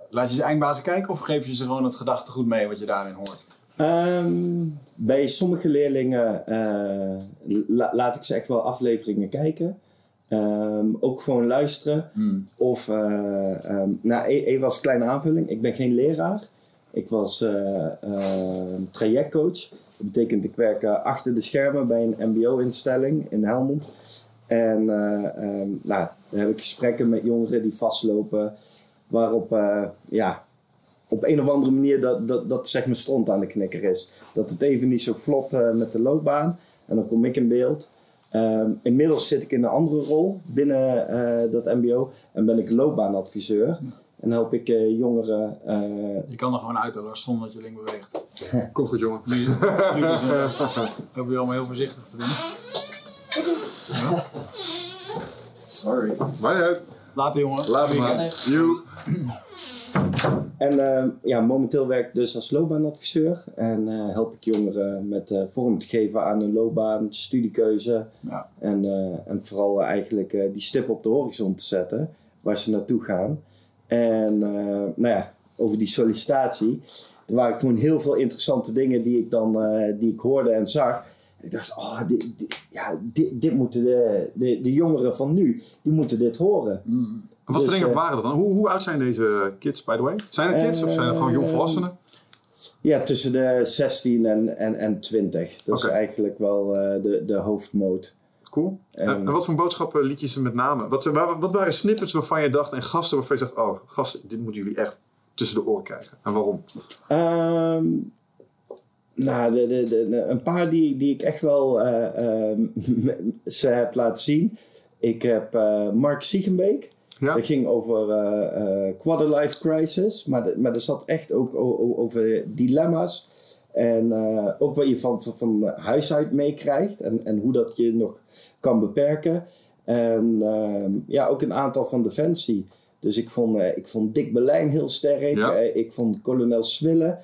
laat je ze eindbazen kijken of geef je ze gewoon het gedachtegoed mee wat je daarin hoort? Ehm, bij sommige leerlingen la- laat ik ze echt wel afleveringen kijken. Ehm, ook gewoon luisteren. Hmm. Of, ehm, nou, e- even als kleine aanvulling. Ik ben geen leraar. Ik was trajectcoach. Dat betekent ik werk eh, achter de schermen bij een mbo-instelling in Helmond. En ehm, nou, dan heb ik gesprekken met jongeren die vastlopen. Waarop, eh, ja, op een of andere manier dat, dat, dat zeg maar stront aan de knikker is. Dat het even niet zo vlot met de loopbaan. En dan kom ik in beeld. Ehm, inmiddels zit ik in een andere rol binnen dat mbo. En ben ik loopbaanadviseur. En help ik eh, jongeren... eh, Je kan er gewoon uit zonder dat je link beweegt. kom goed jongen. Nu, nu dus, eh, hoop je allemaal heel voorzichtig te doen. Ja. Sorry. Maar niet uit. Later jongen. Laat Weekend. maar. You. En eh, ja, momenteel werk ik dus als loopbaanadviseur. En eh, help ik jongeren met eh, vorm te geven aan hun loopbaan, studiekeuze. Ja. En, eh, en vooral eigenlijk eh, die stip op de horizon te zetten waar ze naartoe gaan. En eh, nou ja, over die sollicitatie. Er waren gewoon heel veel interessante dingen die ik dan eh, die ik hoorde en zag. Ik dacht, oh, dit, dit- ja, dit, dit moeten de, de, de jongeren van nu, die moeten dit horen. Mm. Wat voor Dus, dingen eh, waren dat dan? Hoe, hoe oud zijn deze kids, by the way? Zijn het kids of zijn het gewoon jongvolwassenen? Ja, tussen de 16 en, en, en 20. Dat is eigenlijk wel de, de hoofdmoot. Cool. En, wat voor boodschappen liet je ze met name? Wat, wat waren snippets waarvan je dacht en gasten waarvan je zegt, oh gasten, dit moeten jullie echt tussen de oren krijgen. En waarom? Ehm, nou, de, de, de, de- een paar die, die ik echt wel eh, ehm, ze heb laten zien. Ik heb eh, Mark Siegenbeek. Ja? Dat ging over eh eh quarterlife crisis. Maar, maar er zat echt ook over dilemma's. En eh, ook wat je van, van, van huis uit meekrijgt. En, en hoe dat je nog kan beperken. En ehm, ja, ook een aantal van Defensie. Dus ik vond, eh, ik vond Dick Berlijn heel sterk. Ja. Eh, ik vond kolonel Swille.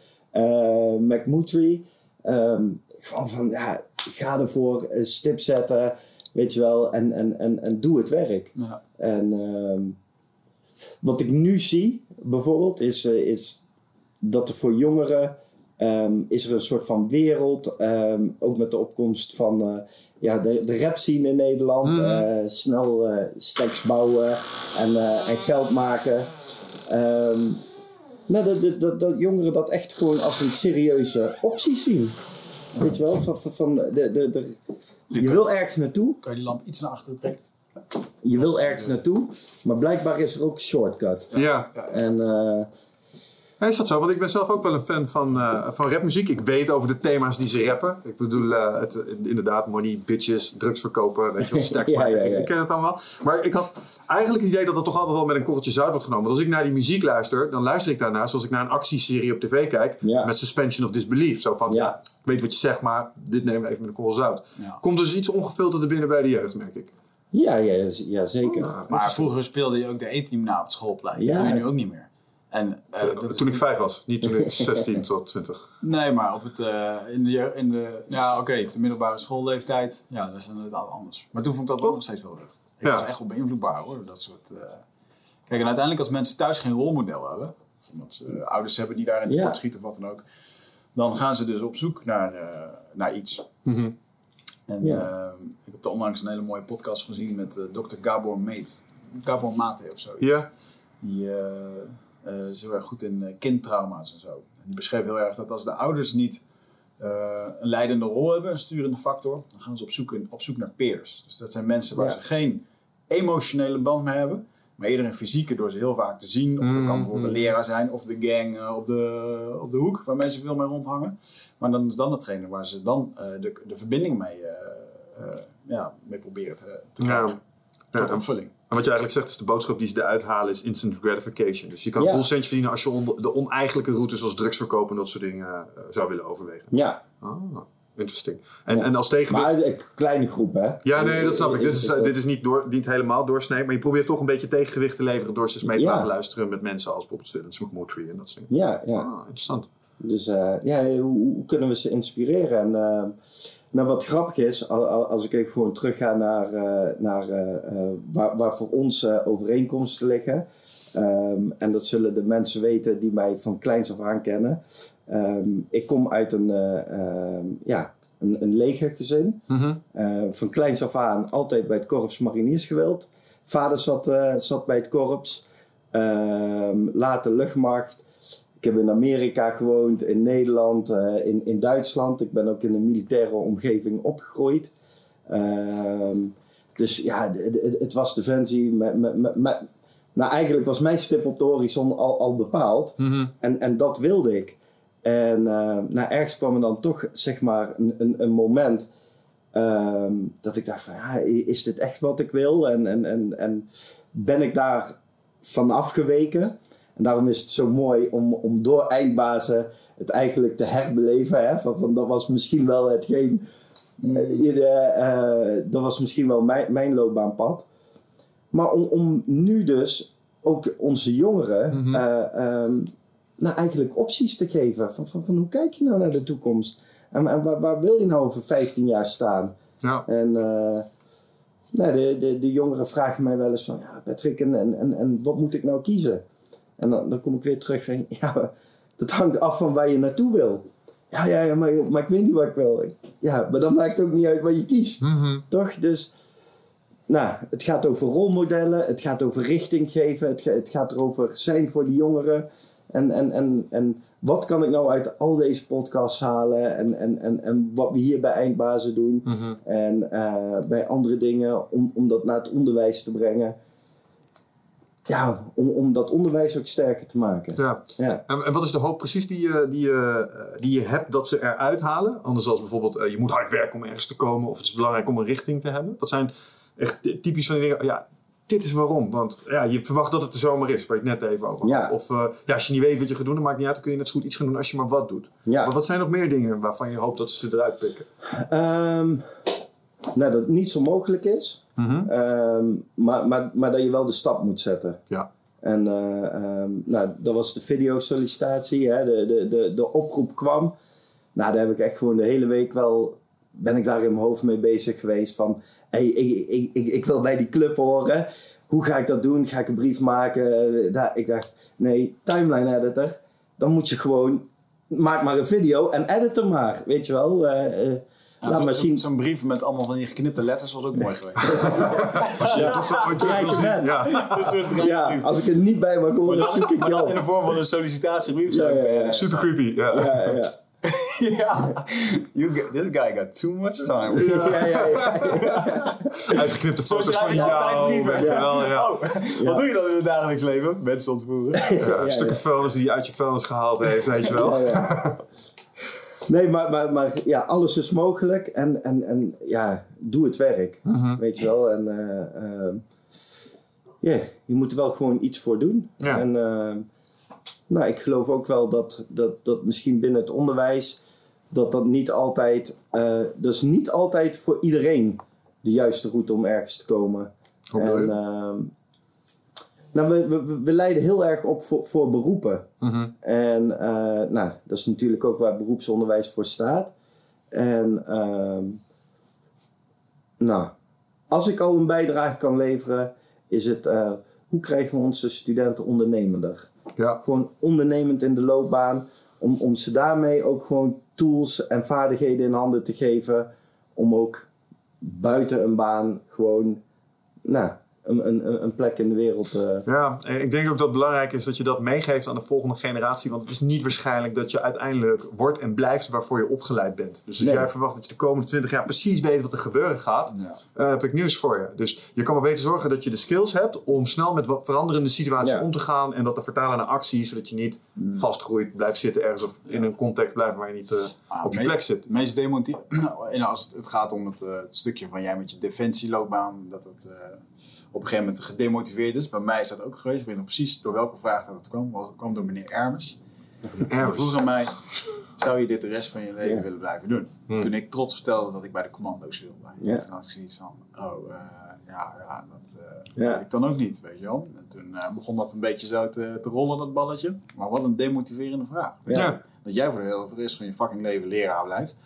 McMutry. Ehm, gewoon van, ja, ga ervoor. stip zetten. Weet je wel. En, en, en, en doe het werk. Ja. En ehm, wat ik nu zie, bijvoorbeeld, is, is dat er voor jongeren ehm, is er een soort van wereld, ehm, ook met de opkomst van eh, ja, de, de rap scene in Nederland, Mhm. eh, snel eh stacks bouwen en, eh, en geld maken. Ehm, nou, dat, dat, dat, dat jongeren dat echt gewoon als een serieuze optie zien. Weet je wel, van, van, van de, de, de, je wil ergens naartoe, Kan je die lamp iets naar achteren trekken? je wil ergens naartoe, maar blijkbaar is er ook een shortcut. Ja. En eh, Ja, is dat zo? Want ik ben zelf ook wel een fan van, eh, van rapmuziek. Ik weet over de thema's die ze rappen. Ik bedoel, eh, het, inderdaad, money, bitches, drugs verkopen, weet je wel, stacks Ja, ja, ja. Ik, ik ken het allemaal. Maar ik had eigenlijk het idee dat het toch altijd wel met een korreltje zout wordt genomen. Want als ik naar die muziek luister, dan luister ik daarna zoals ik naar een actieserie op tv kijk. Ja. Met suspension of disbelief. Zo van, ja. Ik weet wat je zegt, maar dit nemen we even met een korrel zout. Ja. Komt dus iets ongefilterd er binnen bij de jeugd, merk ik. ja, ja, ja, zeker. Ah, Maar vroeger speelde je ook de E-team na op het schoolplein. Dat Ja. doe je nu ook niet meer. En, eh, dat is- Toen ik vijf was, niet toen ik 16 tot 20. Nee, maar op het, eh, in de, in de ja, oké, de middelbare schoolleeftijd, ja, dat is inderdaad anders. Maar toen vond ik dat ook nog steeds wel lucht. Ik Ja. was echt wel beïnvloedbaar hoor, dat soort... eh. Kijk, en uiteindelijk als mensen thuis geen rolmodel hebben, omdat ze eh, ouders hebben die daarin tekort Ja. schieten of wat dan ook, dan gaan ze dus op zoek naar, eh, naar iets. Mhm. En Ja. eh, ik heb onlangs een hele mooie podcast gezien met Dr. Gabor Meet. Gabor Mate of zoiets. Ja, Die eh, eh, is heel erg goed in eh, kindtrauma's en zo. En die beschreef heel erg dat als de ouders niet eh, een leidende rol hebben, een sturende factor, dan gaan ze op zoek, in, op zoek naar peers. Dus dat zijn mensen waar Ja. ze geen emotionele band mee hebben. Maar eerder een fysieke door ze heel vaak te zien. Of dat kan bijvoorbeeld een leraar zijn of de gang op, de, op de hoek waar mensen veel mee rondhangen. Maar dan is dan de trainer waar ze dan de, de verbinding mee, ja, mee proberen te, te krijgen. Ja, Tot en- opvulling. En wat je eigenlijk zegt is de boodschap die ze eruit halen is instant gratification. Dus je kan Ja. een centje verdienen als je on- de oneigenlijke routes zoals drugs verkopen en dat soort dingen eh, zou willen overwegen. Ja, Ah, interesting. En, Ja. en als tegenwicht... maar een kleine groep, hè? Ja, nee, dat snap ik. Dit is, dat- dit is niet, door, niet helemaal doorsnee, maar je probeert toch een beetje tegengewicht te leveren door ze eens mee te Ja. laten luisteren met mensen als bijvoorbeeld Phillips McMurtry en dat soort dingen. Ja, ja. Ah, interessant. Dus eh, ja, hoe, hoe kunnen we ze inspireren? En eh, nou, wat grappig is, al- al- als ik even gewoon terug ga naar, eh, naar eh, eh, waar, waar voor ons overeenkomsten liggen. Ehm, en dat zullen de mensen weten die mij van kleins af aan kennen. Ehm, ik kom uit een, eh, ehm, ja, een, een legergezin. Eh, van kleins af aan altijd bij het korps mariniers gewild. Vader zat, zat bij het korps. Later luchtmacht. Ik heb in Amerika gewoond, in Nederland, eh, in, in Duitsland. Ik ben ook in een militaire omgeving opgegroeid. Ehm, dus ja, het was defensie. Met, met, met, met- nou, eigenlijk was mijn stip op de horizon al, al bepaald. En, en dat wilde ik. En nou, ergens kwam er dan toch zeg maar een, een, een moment ehm, dat ik dacht van ja, is dit echt wat ik wil? En, en, en, en ben ik daar van afgeweken? En daarom is het zo mooi om, om door eindbazen het eigenlijk te herbeleven. Hè? Van, van, dat was misschien wel hetgeen, eh, ieder, eh, dat was misschien wel mijn, mijn loopbaanpad. Maar om, om nu dus ook onze jongeren eh, ehm, nou, eigenlijk opties te geven. Van, van, van hoe kijk je nou naar de toekomst? En, en waar, waar wil je nou over 15 jaar staan? Ja. En eh, nou, de, de, de jongeren vragen mij wel eens van, ja Patrick, en, en, en wat moet ik nou kiezen? En dan, dan kom ik weer terug van, ja, dat hangt af van waar je naartoe wil. Ja, ja, ja maar, maar ik weet niet wat ik wil. Ja, maar dan maakt het ook niet uit wat je kiest. Toch? Dus, nou, het gaat over rolmodellen, het gaat over richting geven, het, het gaat erover zijn voor de jongeren. En, en, en, en wat kan ik nou uit al deze podcasts halen en, en, en, en wat we hier bij Eindbazen doen en eh, bij andere dingen om, om dat naar het onderwijs te brengen. Ja, om, om dat onderwijs ook sterker te maken. Ja. Ja. En, en wat is de hoop precies die je, die, je, eh, die je hebt dat ze eruit halen? Anders als bijvoorbeeld eh, je moet hard werken om ergens te komen of het is belangrijk om een richting te hebben. Wat zijn echt ty- typisch van die dingen? Ja, dit is waarom. Want ja, je verwacht dat het de zomer is, waar je het net even over had. Ja. Of eh, ja, als je niet weet wat je gaat doen, dan maakt niet uit. Dan kun je net zo goed iets gaan doen als je maar wat doet. Ja. Maar wat zijn nog meer dingen waarvan je hoopt dat ze ze eruit pikken? Ehm, nou, dat het niet zo mogelijk is, Ehm, maar, maar, maar dat je wel de stap moet zetten. Ja. En eh, ehm, nou, dat was de videosollicitatie, hè, de, de, de, de oproep kwam. Nou, daar heb ik echt gewoon de hele week wel, ben ik daar in mijn hoofd mee bezig geweest van, hey, ik, ik, ik, ik wil bij die club horen. Hoe ga ik dat doen? Ga ik een brief maken? Daar, ik dacht, nee, timeline editor, dan moet je gewoon, maak maar een video en edit hem maar, weet je wel. Eh, laat maar zien. Zo'n brief met allemaal van die geknipte letters was ook mooi geweest. Als je het toch ooit terug zien. Ja. Ja, als ik er niet bij mag horen, dan zoek ik in de vorm van een sollicitatiebrief. Ja, zou ik, ja, ja. Super creepy. Ja. Ja, ja. ja. You get, this guy got too much time. Ja, ja, ja. Uitgeknipte Zo foto's schrijf van je altijd jou. je wel, ja. Oh, wat doe je dan in het dagelijks leven? Mensen ontvoeren. Ja, stukken vuilnis die hij uit je vuilnis gehaald heeft, weet je wel. Nee, maar, maar, maar ja, alles is mogelijk en, en, en ja, doe het werk. Weet je wel. En eh, ehm, je moet er wel gewoon iets voor doen. Ja. En ehm, nou, ik geloof ook wel dat, dat, dat misschien binnen het onderwijs, dat dat niet altijd, eh dat is niet altijd voor iedereen de juiste route om ergens te komen. Hoe? En, nou, we, we, we leiden heel erg op voor, voor beroepen. Mhm. En eh, nou, dat is natuurlijk ook waar beroepsonderwijs voor staat. En ehm, nou, als ik al een bijdrage kan leveren, is het eh, hoe krijgen we onze studenten ondernemender? Ja. Gewoon ondernemend in de loopbaan, om, om ze daarmee ook gewoon tools en vaardigheden in handen te geven, om ook buiten een baan gewoon nou, een, een, een plek in de wereld. eh, Ja, en ik denk ook dat het belangrijk is dat je dat meegeeft aan de volgende generatie. Want het is niet waarschijnlijk dat je uiteindelijk wordt en blijft waarvoor je opgeleid bent. Dus als Nee. jij verwacht dat je de komende 20 jaar precies weet wat er gebeuren gaat, Ja. eh, heb ik nieuws voor je. Dus je kan maar beter zorgen dat je de skills hebt om snel met wat veranderende situaties Ja. om te gaan. En dat te vertalen naar actie, zodat je niet vastgroeit, blijft zitten ergens of in een context blijft waar je niet eh, Ah, op je plek zit. Meest demontief... en als het, het gaat om het, eh, het stukje van jij met je defensieloopbaan, dat het eh, op een gegeven moment gedemotiveerd is. Bij mij is dat ook geweest. Ik weet nog precies door welke vraag dat het kwam. Het kwam door meneer Ermers. Hij Ergens. vroeg aan mij, zou je dit de rest van je leven willen blijven doen? Hmm. Toen ik trots vertelde dat ik bij de commando's wilde. Ja. Toen had ik zoiets van, oh eh, ja, ja, dat Ja. weet ik dan ook niet, weet je wel. En toen eh, begon dat een beetje zo te, te rollen, dat balletje. Maar wat een demotiverende vraag. Ja. Dat jij voor de rest van je fucking leven leraar blijft.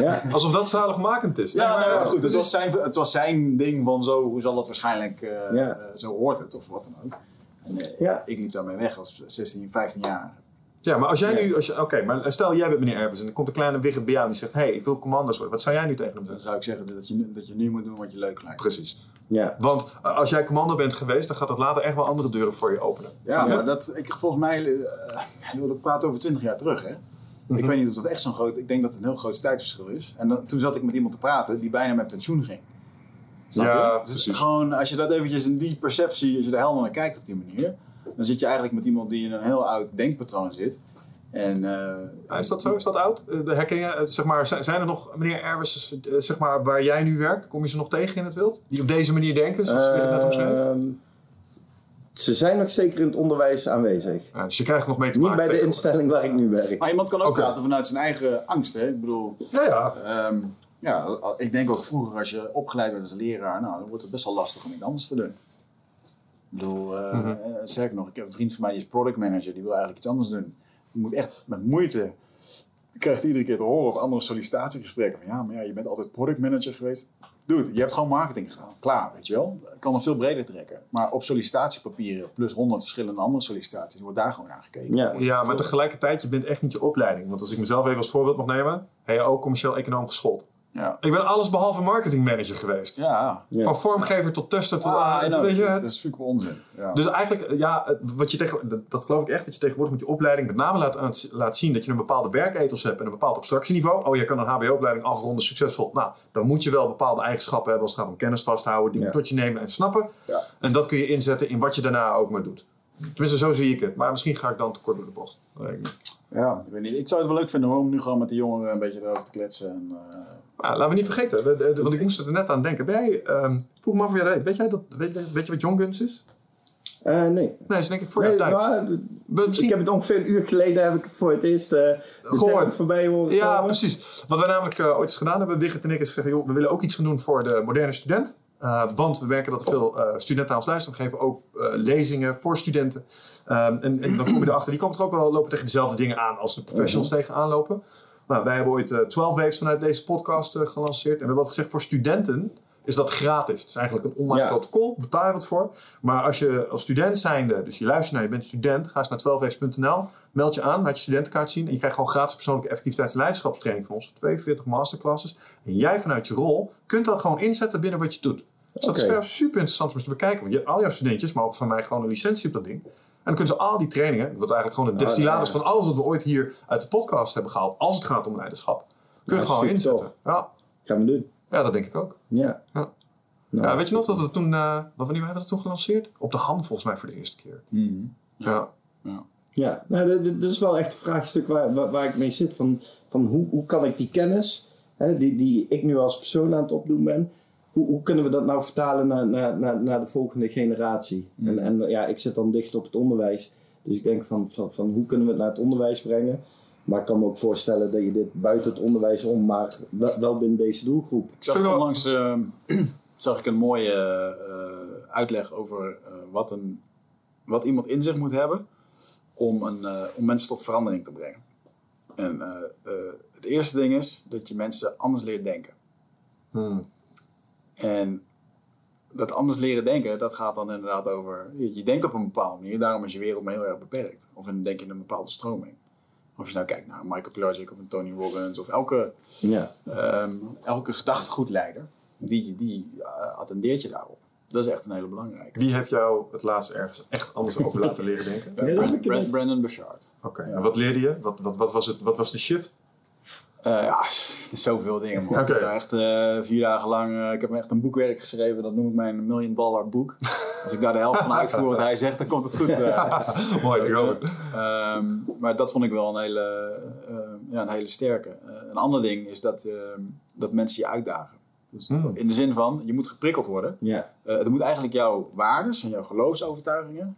Ja. Alsof dat zaligmakend is. Ja, Nee, nou ja, maar- goed. Het was, zijn, het was zijn ding van zo, hoe zal het waarschijnlijk, eh, Ja. zo hoort het of wat dan ook. En, eh, Ja. Ik liep daarmee weg als 16, 15 jaar. Ja, maar als jij Ja. nu, als je, oké, maar stel jij bent meneer Ervens en er komt een kleine wigget bij jou en die zegt, hé, hey, ik wil commando's worden. Wat zou jij nu tegen hem Dan doen? zou ik zeggen dat je, nu- dat je nu moet doen wat je leuk lijkt. Precies. ja. Want eh, als jij commando bent geweest, dan gaat dat later echt wel andere deuren voor je openen. Ja, maar dat, ik, volgens mij, uh, je wilde praten over 20 jaar terug, hè? Ik weet niet of dat echt zo'n groot, ik denk dat het een heel groot tijdsverschil is. En dan, toen zat ik met iemand te praten die bijna met pensioen ging. Snap Ja, je? Dus precies. gewoon, als je dat eventjes in die perceptie, als je er helder naar kijkt op die manier, dan zit je eigenlijk met iemand die in een heel oud denkpatroon zit. En, eh, Ja, is dat zo? Is dat oud? Eh, de herken je, eh, zeg maar, zijn er nog, meneer Ervens, eh, zeg maar, waar jij nu werkt, kom je ze nog tegen in het wild? Die op deze manier denken, zoals je het net omschreef? Ze zijn nog zeker in het onderwijs aanwezig. Ja, dus je krijgt nog mee te Niet maken. bij de instelling waar ik nu werk. Maar iemand kan ook praten vanuit zijn eigen angst, hè? Ik bedoel, Ja, ja. ehm, ja, ik denk ook vroeger als je opgeleid werd als leraar, nou, dan wordt het best wel lastig om iets anders te doen. Ik bedoel, eh, sterker nog, ik heb een vriend van mij die is product manager, die wil eigenlijk iets anders doen. Die moet echt met moeite, je krijgt iedere keer te horen op andere sollicitatiegesprekken van ja, maar ja, je bent altijd product manager geweest. Dude, je hebt gewoon marketing gedaan. Klaar, weet je wel. Ik kan het veel breder trekken. Maar op sollicitatiepapieren plus 100 verschillende andere sollicitaties wordt daar gewoon naar gekeken. Ja. Ja, maar tegelijkertijd, je bent echt niet je opleiding. Want als ik mezelf even als voorbeeld mag nemen, ben je ook commercieel econoom geschoold. Ja. Ik ben alles behalve marketingmanager geweest. Ja. Ja. Van vormgever tot tester tot... Ah, weet je, dat is natuurlijk wel onzin. Ja. Dus eigenlijk, ja, het- wat je tegen, dat, dat geloof ik echt, dat je tegenwoordig met je opleiding met name laat, laat zien dat je een bepaalde werkethos hebt en een bepaald abstractieniveau. Oh, je kan een HBO-opleiding afronden succesvol. Nou, dan moet je wel bepaalde eigenschappen hebben als het gaat om kennis vasthouden, dingen Ja. tot je nemen en snappen. Ja. En dat kun je inzetten in wat je daarna ook maar doet. Tenminste, zo zie ik het. Maar misschien ga ik dan te kort door de bocht. Dat weet ik niet. Ja, ik weet niet. Ik zou het wel leuk vinden hoor, om nu gewoon met de jongeren een beetje erover te kletsen. En, eh, Maar laten we niet vergeten, we- de- de- want ik moest er net aan denken. Ben jij, ehm, vroeg me af weet. Weet, jij dat, weet, je wat Young Guns is? Eh, nee. Nee, dat is denk ik voor nee jouw tijd. maar, Misschien Ik heb het ongeveer een uur geleden heb ik het voor het eerst de Gehoord. voorbij horen Ja, komen. precies. Wat wij namelijk eh, ooit eens gedaan hebben, Wigert en ik, is zeggen, joh, we willen ook iets gaan doen voor de moderne student. Uh, want we merken dat er veel uh, studenten ons luisteren. Geven ook uh, lezingen voor studenten. Um, en, en, dan kom je erachter, die komen er ook wel lopen tegen dezelfde dingen aan als de professionals -hmm. tegenaan lopen. Nou, wij hebben ooit uh, 12 Waves vanuit deze podcast uh, gelanceerd. En we hebben altijd gezegd, voor studenten is dat gratis. Het is eigenlijk een online ja. protocol, betaal je wat voor. Maar als je als student zijnde, dus je luistert naar, je bent student, ga eens naar 12waves.nl, meld je aan, laat je studentenkaart zien en je krijgt gewoon gratis persoonlijke effectiviteits- en leiderschapstraining van ons, 42 masterclasses. En jij vanuit je rol kunt dat gewoon inzetten binnen wat je doet. Dus dat is super interessant om te bekijken. Want je, al jouw studentjes mogen van mij gewoon een licentie op dat ding. En dan kunnen ze al die trainingen, wat eigenlijk gewoon het destillaat is van alles wat we ooit hier uit de podcast hebben gehaald, als het gaat om leiderschap, kun je ja, gewoon inzetten. Ja. Gaan we doen. Ja, dat denk ik ook. Ja. ja. Nou, ja weet je nog dat we toen, uh, wanneer hebben we dat toen gelanceerd? Op de hand volgens mij voor de eerste keer. Mm -hmm. Ja. ja. Ja, nou, dat is wel echt een vraagstuk waar, waar, waar ik mee zit. Van, van hoe, hoe kan ik die kennis, hè, die, die ik nu als persoon aan het opdoen ben, hoe, hoe kunnen we dat nou vertalen naar, naar, naar, naar de volgende generatie? Mm. En, en ja, ik zit dan dicht op het onderwijs. Dus ik denk van, van, van hoe kunnen we het naar het onderwijs brengen? Maar ik kan me ook voorstellen dat je dit buiten het onderwijs om, maar wel, wel binnen deze doelgroep. Ik zag onlangs uh, zag ik een mooie uh, uitleg over uh, wat, een, wat iemand in zich moet hebben om, een, uh, om mensen tot verandering te brengen. En het eerste ding is dat je mensen anders leert denken. Hmm. En dat anders leren denken, dat gaat dan inderdaad over. Je denkt op een bepaalde manier, daarom is je wereld maar heel erg beperkt. Of dan denk je in een bepaalde stroming. Of je nou kijkt naar Michael Pilagic of een Tony Robbins of elke, ja. um, elke gedachtegoedleider, die, die uh, attendeert je daarop. dat is echt een hele belangrijke. Wie heeft jou het laatst ergens echt anders over laten leren denken? Ja, dat Brand- heb ik Brand- niet. Brandon Bouchard. Oké, en wat leerde je? Wat, wat, wat, was het, wat was de shift? Eh, ja, het is zoveel dingen, man. Ik heb daar echt eh, vier dagen lang... eh, ik heb echt een boekwerk geschreven. Dat noem ik mijn million dollar boek. Als ik daar de helft van uitvoer wat hij zegt, dan komt het goed. eh. Mooi, ik hoop het. Ehm, maar dat vond ik wel een hele, eh, ja, een hele sterke. Eh, een ander ding is dat, ehm, dat mensen je uitdagen. Dus Hmm. In de zin van, je moet geprikkeld worden. Ja, Eh het moet eigenlijk jouw waardes en jouw geloofsovertuigingen,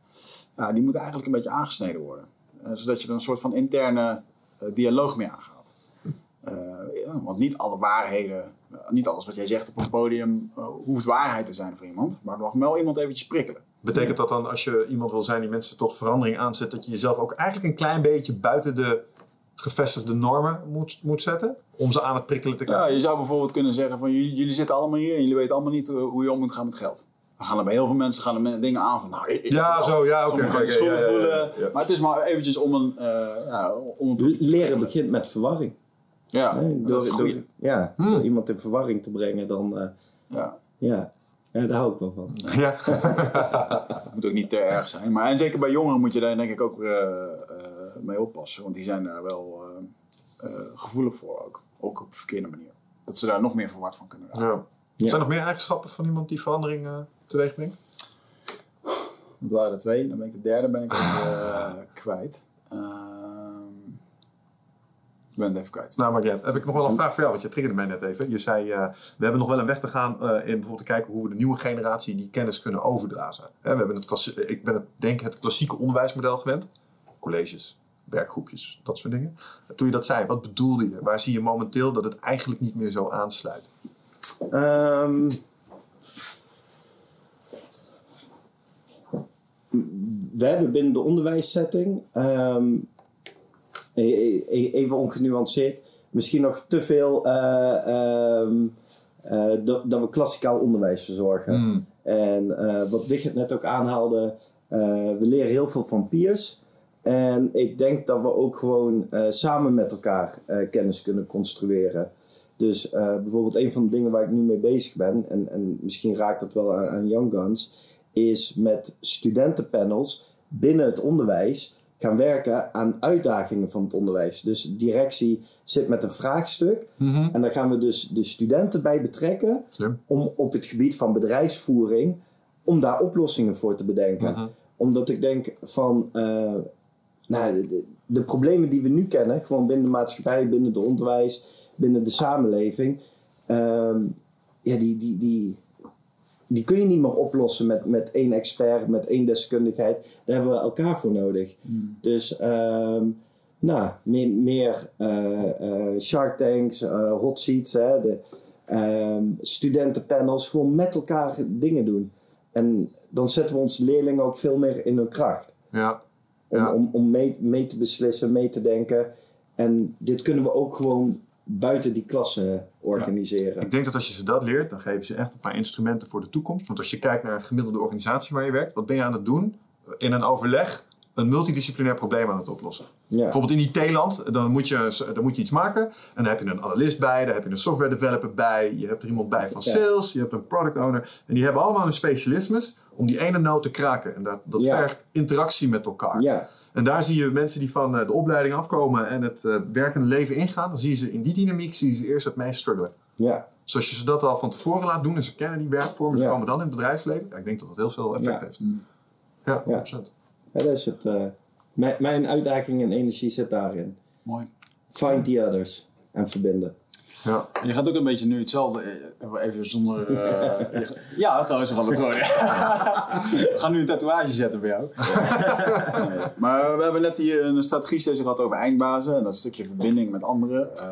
ja, die moeten eigenlijk een beetje aangesneden worden. Zodat je er een soort van interne dialoog mee aangaat. Eh, ja, want niet alle waarheden, eh, niet alles wat jij zegt op een podium eh, hoeft waarheid te zijn voor iemand. Maar er mag wel iemand eventjes prikkelen. Betekent dat dan als je iemand wil zijn die mensen tot verandering aanzet, dat je jezelf ook eigenlijk een klein beetje buiten de gevestigde normen moet, moet zetten? Om ze aan het prikkelen te Ja, krijgen? je zou bijvoorbeeld kunnen zeggen van jullie, jullie zitten allemaal hier en jullie weten allemaal niet hoe je om moet gaan met geld. Dan gaan er bij heel veel mensen gaan er dingen aan van nou, ik- Ja, zo, ja, oké. ja, ja, ja, ja. Maar het is maar eventjes om een, eh, ja, om een leren begint met verwarring. Ja, dat Door, ja, Hmm. door iemand in verwarring te brengen, dan eh, Ja. ja. ja, daar hou ik wel van. Ja. Het moet ook niet te erg zijn. Maar en zeker bij jongeren moet je daar denk ik ook eh, eh, mee oppassen. Want die zijn daar wel eh, eh, gevoelig voor ook. Ook op een verkeerde manier. Dat ze daar nog meer verward van kunnen raken. Ja. Ja. Zijn er nog meer eigenschappen van iemand die verandering eh teweeg brengt? Dat waren er twee. Dan ben ik de derde ben ik ook, eh, kwijt. Ik ben het even kwijt. Nou, maar Heb ik nog wel een vraag voor jou, want je triggerde mij net even. Je zei, eh, we hebben nog wel een weg te gaan eh, in bijvoorbeeld te kijken hoe we de nieuwe generatie die kennis kunnen overdragen. Hè, we hebben het ik ben het, denk het klassieke onderwijsmodel gewend. Colleges, werkgroepjes, dat soort dingen. Toen je dat zei, wat bedoelde je? Waar zie je momenteel dat het eigenlijk niet meer zo aansluit? Ehm, we hebben binnen de onderwijssetting, ehm, even ongenuanceerd, misschien nog te veel eh, ehm, eh, dat, dat we klassikaal onderwijs verzorgen. En eh, wat Wigert net ook aanhaalde, we leren heel veel van peers. En ik denk dat we ook gewoon samen met elkaar kennis kunnen construeren. Dus bijvoorbeeld een van de dingen waar ik nu mee bezig ben, en, en misschien raakt dat wel aan, aan Young Guns, is met studentenpanels binnen het onderwijs gaan werken aan uitdagingen van het onderwijs. Dus de directie zit met een vraagstuk en daar gaan we dus de studenten bij betrekken Slim. om op het gebied van bedrijfsvoering, om daar oplossingen voor te bedenken. Mhm. Omdat ik denk van, eh, nou, de, de- de problemen die we nu kennen, gewoon binnen de maatschappij, binnen het onderwijs, binnen de samenleving, ehm, ja, die, die, die, die kun je niet meer oplossen met, met één expert, met één deskundigheid. Daar hebben we elkaar voor nodig. Dus ehm, nou, meer, meer eh, eh, Shark Tanks, eh, hot seats, hè, de ehm, studentenpanels, gewoon met elkaar dingen doen. En dan zetten we onze leerlingen ook veel meer in hun kracht. Ja. Om, Ja. om, om mee, mee te beslissen, mee te denken. En dit kunnen we ook gewoon buiten die klasse organiseren. Ik denk dat als je ze dat leert, dan geven ze echt een paar instrumenten voor de toekomst. Want als je kijkt naar een gemiddelde organisatie waar je werkt, wat ben je aan het doen? In een overleg een multidisciplinair probleem aan het oplossen. Ja. Bijvoorbeeld in IT-land, dan, moet je- dan moet je iets maken. En dan heb je een analist bij, dan heb je een software developer bij. Je hebt er iemand bij van Ja. sales, je hebt een product owner. En die hebben allemaal een specialismes om die ene noot te kraken. En dat, dat Ja. vergt interactie met elkaar. Ja, En daar zie je mensen die van eh, de opleiding afkomen en het eh, werkende leven ingaan. Dan zie je ze in die dynamiek zie je ze eerst het meest struggelen. ja, Dus als je ze dat al van tevoren laat doen en ze kennen die werkvormen, ze Ja. komen dan in het bedrijfsleven. Ja, ik denk dat dat heel veel effect Ja. heeft. Ja, 100%. Ja, dat is het. eh, mijn, mijn uitdaging en energie zit daarin. Mooi. Find the others en verbinden. Ja. En je gaat ook een beetje nu hetzelfde, eh, even zonder... ga- ja, trouwens van het. We gaan nu een tatoeage zetten bij jou. Nee, maar we hebben net hier een strategie-sessie gehad over eindbazen en dat stukje verbinding met anderen. Eh,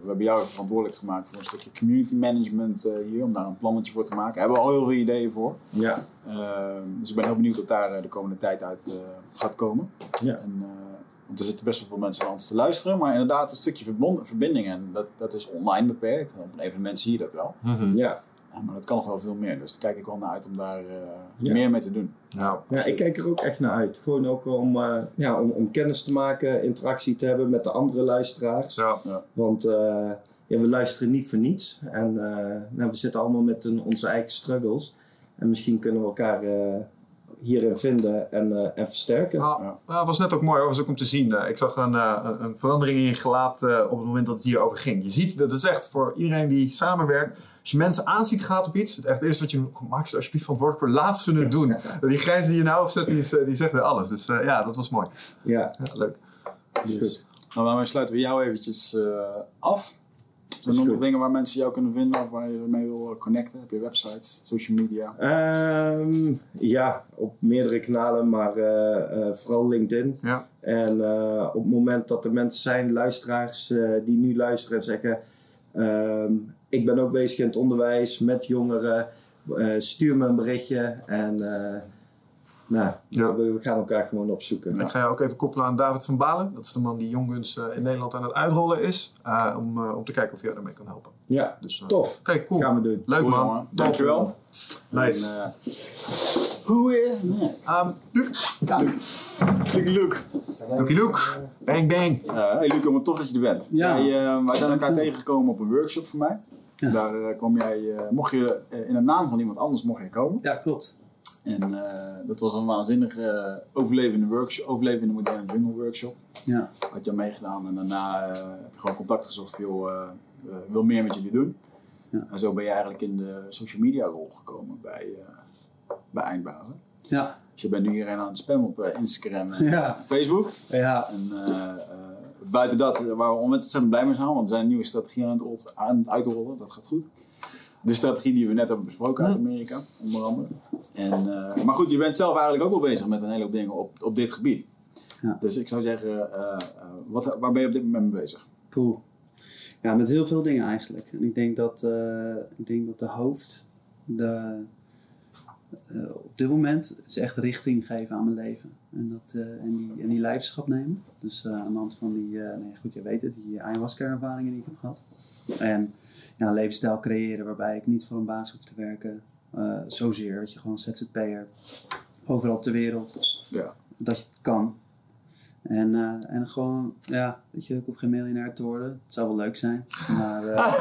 we hebben jou verantwoordelijk gemaakt voor een stukje community management hier, om daar een plannetje voor te maken. Daar hebben we al heel veel ideeën voor. Ja, dus ik ben heel benieuwd wat daar de komende tijd uit gaat komen. Ja. En, er zitten best wel veel mensen naar ons te luisteren, maar inderdaad een stukje verbinding en dat, dat is online beperkt. Op een evenement zie je dat wel. Mhm. ja. Ja, maar dat kan nog wel veel meer, dus daar kijk ik wel naar uit om daar eh, Ja. meer mee te doen. Ja. ja, ik kijk er ook echt naar uit. Gewoon ook om, eh, ja, om, om kennis te maken, interactie te hebben met de andere luisteraars. Ja. Want eh, ja, we luisteren niet voor niets. En eh, nou, we zitten allemaal met een, onze eigen struggles. En misschien kunnen we elkaar eh, hierin vinden en, eh, en versterken. Ja, Ja. was net ook mooi, was ook om te zien. Eh, ik zag een, eh, een- verandering in je gelaat op het moment dat het hierover ging. Je ziet, dat is echt voor iedereen die samenwerkt. Als je mensen aanziet gaat op iets, het echt eerste wat je doet, maak ze alsjeblieft verantwoordelijk voor, laat ze het doen. Die grijns die je nou opzet, die, is, die zegt alles. Dus eh, ja, dat was mooi. Ja, Ja, leuk. is goed. Nou, daarmee sluiten we jou eventjes eh, af. Zijn Is nog dingen waar mensen jou kunnen vinden of waar je mee wil connecten? Heb je websites, social media? Ehm, ja, op meerdere kanalen, maar eh, eh, vooral LinkedIn. Ja. En eh, op het moment dat er mensen zijn, luisteraars, die nu luisteren en zeggen: ehm, Ik ben ook bezig in het onderwijs met jongeren, stuur me een berichtje. En nou, Ja. we, we gaan elkaar gewoon opzoeken. Ik ga je ook even koppelen aan David van Balen. Dat is de man die Jongguns eh, in Nederland aan het uitrollen is. eh, om, eh, om te kijken of jij daarmee kan helpen. Ja, Dus, eh, tof. Oké, cool. Gaan we doen. Leuk Cool, man. Dankjewel. Nice. En, who is next? Ehm, Luc. Luke Luke. Lucky Luke. Bang bang. Uh, hey Luke, wat tof dat je er bent. Ja. Jij, eh, wij zijn elkaar tegengekomen op een workshop van mij. Ja. Daar eh, kwam jij, eh, mocht je in de naam van iemand anders mocht je komen. Ja, klopt. En eh, dat was een waanzinnige eh, overlevende workshop, overlevende moderne jungle workshop. Ja. Had je aan meegedaan en daarna eh, heb je gewoon contact gezocht van joh, wil meer met jullie doen. Ja. En zo ben je eigenlijk in de social media rol gekomen bij, bij Eindbazen. Ja. Dus je bent nu iedereen aan het spammen op Instagram en Ja. Facebook. Ja. En buiten dat, waar we ontzettend blij mee zijn, want er zijn nieuwe strategieën aan het, aan het uitrollen, dat gaat goed. De strategie die we net hebben besproken uit Amerika, onder andere. En, eh, maar goed, je bent zelf eigenlijk ook wel bezig met een hele hoop dingen op, op dit gebied. Ja. Dus ik zou zeggen, eh, eh, wat, waar ben je op dit moment mee bezig? Poeh. Ja, met heel veel dingen eigenlijk. En ik denk dat, ik denk dat de hoofd, de, op dit moment is echt richting geven aan mijn leven. En, dat, en, die, en die leiderschap nemen. Dus aan de hand van die, nee, goed, je weet het, die ayahuasca-ervaringen die ik heb gehad. En ja, een levensstijl creëren waarbij ik niet voor een baas hoef te werken. eh, zozeer, dat je gewoon ZZP'er overal ter wereld. Ja. Dat je het kan. En, eh, en gewoon, ja, weet je, ik hoef geen miljonair te worden. Het zou wel leuk zijn. Maar eh,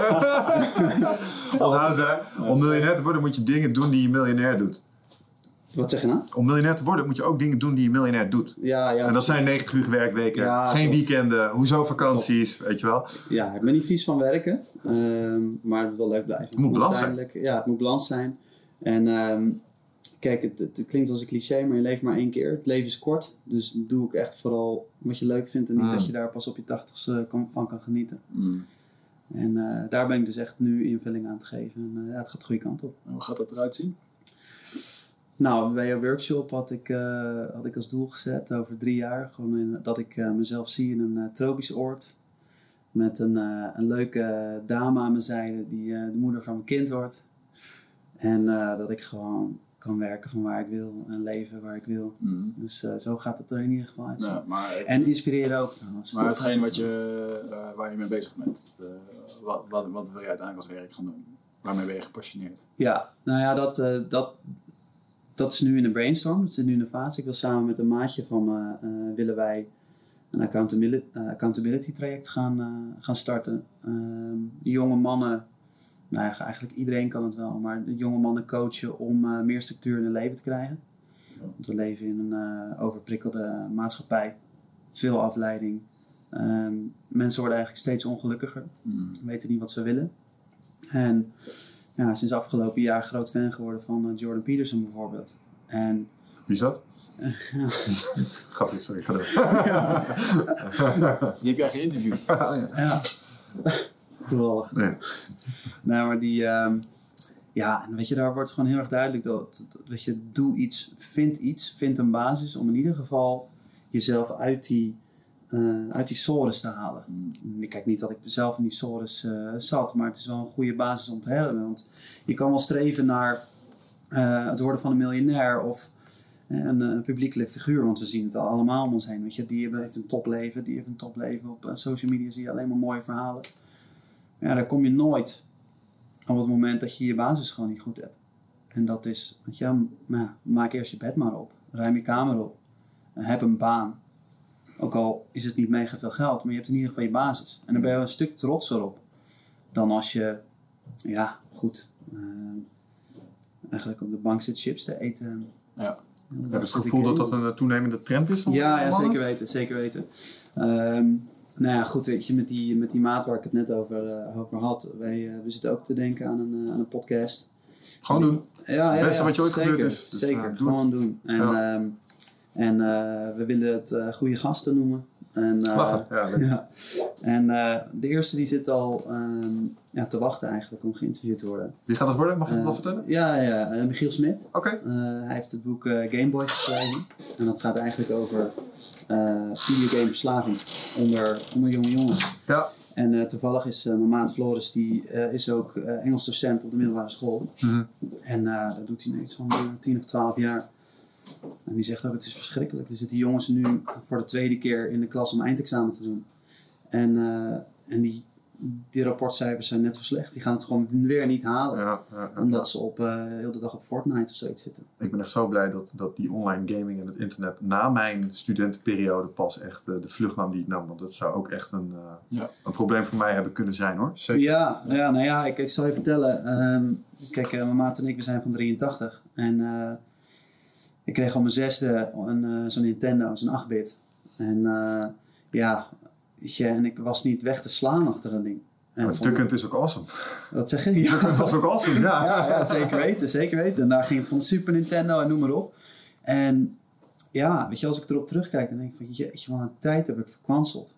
Nou, hè, om miljonair te worden moet je dingen doen die je miljonair doet. Wat zeg je nou? Om miljonair te worden moet je ook dingen doen die je miljonair doet. Ja, ja. En dat zijn 90 uur werkweken, Ja, geen klopt. weekenden, hoezo vakanties, weet je wel. Ja, ik ben niet vies van werken, ehm, maar het moet wel leuk blijven. Het moet balans zijn. Ja, het moet balans zijn. En ehm, kijk, het, het, het klinkt als een cliché, maar je leeft maar één keer. Het leven is kort, dus doe ik echt vooral wat je leuk vindt en niet Mm. dat je daar pas op je tachtigste kan, van kan genieten. Mm. En eh, daar ben ik dus echt nu invulling aan het geven. En eh, ja, het gaat de goede kant op. En hoe gaat dat eruit zien? Nou, bij jouw workshop had ik, eh, had ik als doel gezet over drie jaar gewoon in, dat ik eh, mezelf zie in een eh, tropisch oord. Met een, een leuke dame aan mijn zijde die de moeder van mijn kind wordt. En dat ik gewoon kan werken van waar ik wil en leven waar ik wil. Mm. Dus zo gaat het er in ieder geval uitzien. Ja, maar En inspireren ook trouwens. maar hetgeen wat je, waar je mee bezig bent, wat, wat, wat wil je uiteindelijk als werk gaan doen? Waarmee ben je gepassioneerd? Ja, nou ja, dat, dat, dat is nu in de brainstorm. Dat zit nu in de fase. Ik wil samen met een maatje van me, eh, willen wij een accountability, eh, accountability traject gaan, eh, gaan starten. Ehm, jonge mannen, nou ja, eigenlijk iedereen kan het wel, maar jonge mannen coachen om meer structuur in hun leven te krijgen. Want we leven in een overprikkelde maatschappij. Veel afleiding. Ehm, mensen worden eigenlijk steeds ongelukkiger Mm. weten niet wat ze willen. En ja, sinds afgelopen jaar groot fan geworden van eh, Jordan Peterson bijvoorbeeld. En Wie is dat? ja, Grappig, sorry. Ga door. Die heb jij geïnterviewd. ja, toevallig. Nee. Nou, maar die, ehm, ja, en weet je, daar wordt gewoon heel erg duidelijk dat, dat- weet je, doe iets, vind iets, vind een basis om in ieder geval jezelf uit die, eh, uit die sores te halen. Mm. Ik kijk niet dat ik zelf in die sores eh, zat, maar het is wel een goede basis om te hebben. Want je kan wel streven naar eh, het worden van een miljonair of een, een publieke figuur, want we zien het al allemaal om ons heen. Weet je, die heeft een topleven, die heeft een topleven. Op social media zie je alleen maar mooie verhalen. Ja, daar kom je nooit op het moment dat je je basis gewoon niet goed hebt. En dat is, weet je, ja, maak eerst je bed maar op, ruim je kamer op, en heb een baan. Ook al is het niet mega veel geld, maar je hebt in ieder geval je basis. En dan ben je een stuk trotser op dan als je, ja, goed, eh, eigenlijk op de bank zit chips te eten. Ja. Heb je het gevoel dat dat een eh, toenemende trend is? Ja, ja zeker weten, zeker weten. Ehm, nou ja, goed, weet je, met die, met die maat waar ik het net over, eh, over had, wij, we zitten ook te denken aan een, aan een podcast. Gewoon doen. Ja, ja, beste ja, wat je ooit zeker, gebeurd is. Dus, zeker, gewoon doen. En, Ja. En eh, we willen het eh, goede gasten noemen. En, eh, Lachen. Ja. En eh, de eerste die zit al ehm, ja, te wachten eigenlijk om geïnterviewd te worden. Wie gaat dat worden? Mag je dat Eh, wel vertellen? Ja, ja eh, Michiel Smit. Oké. Eh, hij heeft het boek eh Game Boy geschreven. En dat gaat eigenlijk over eh videogameverslaving onder, onder jonge jongens. Ja. En eh, toevallig is eh, mijn maat Floris, die eh, is ook eh, Engels docent op de middelbare school. Mhm. En eh, dat doet hij nu iets van eh, 10 of 12 jaar. En die zegt ook, het is verschrikkelijk. Er zitten jongens nu voor de tweede keer in de klas om eindexamen te doen. En, eh, en die, die rapportcijfers zijn net zo slecht. Die gaan het gewoon weer niet halen. Ja, ja, ja. Omdat ze op, eh heel de dag op Fortnite of zoiets zitten. Ik ben echt zo blij dat, dat die online gaming en het internet na mijn studentenperiode pas echt eh, de vlucht nam die het nam. Want dat zou ook echt een, eh, Ja. een probleem voor mij hebben kunnen zijn hoor. Zeker. Ja, ja, nou ja, ik, ik zal je vertellen. ehm, kijk, mijn maat en ik, we zijn van 83. En eh, ik kreeg al mijn zesde een, eh, zo'n Nintendo, zo'n 8-bit. En eh, ja, je, en ik was niet weg te slaan achter dat ding. En Tukkend is ook awesome. Wat zeg je? Ja. Was ook awesome, ja. Ja, ja, zeker weten, zeker weten. En daar ging het van Super Nintendo en noem maar op. En ja, weet je, als ik erop terugkijk, dan denk ik van, jeetje, wat een tijd heb ik verkwanseld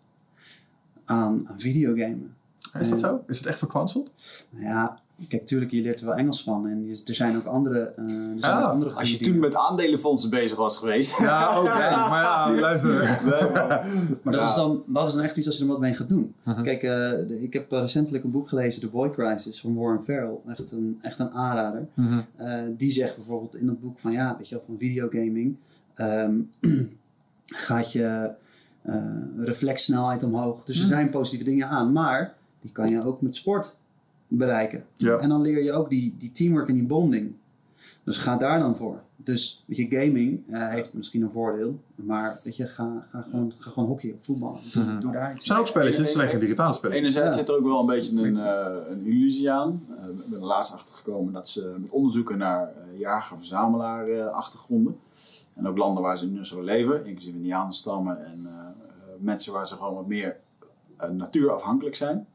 aan, aan videogamen. Is dat zo? Is het echt verkwanseld? Nou ja, kijk, tuurlijk, je leert er wel Engels van. En je- er zijn ook andere, eh, er zijn Ah, ook andere Als je toen met aandelenfondsen bezig was geweest. Ja, oké. maar ja, luister. Maar dat, Ja. is dan, dat is dan echt iets als je er wat mee gaat doen. Mhm. Kijk, eh, de- ik heb eh, recentelijk een boek gelezen, The Boy Crisis, van Warren Farrell. Echt een, echt een aanrader. Mhm. Eh, die zegt bijvoorbeeld in dat boek van ja, weet je wel, van videogaming ehm, gaat je eh, reflexsnelheid omhoog. Dus er Hmm. zijn positieve dingen aan, maar die kan je ook met sport bereiken. Ja. En dan leer je ook die, die teamwork en die bonding. Dus ga daar dan voor. Dus weet je, gaming eh, heeft misschien een voordeel, maar weet je, ga, ga, gewoon, ga gewoon hockey of voetballen. Doe, doe daar Het iets. zijn ook spelletjes, alleen geen digitale spelletjes. Enerzijds Ja. zit er ook wel een beetje een, eh, een illusie aan. Eh, ik ben er laatst achter gekomen dat ze met onderzoeken naar jager-verzamelaar eh, achtergronden. En ook landen waar ze nu zo leven, inclusief indianenstammen en mensen waar ze gewoon wat meer natuurafhankelijk zijn.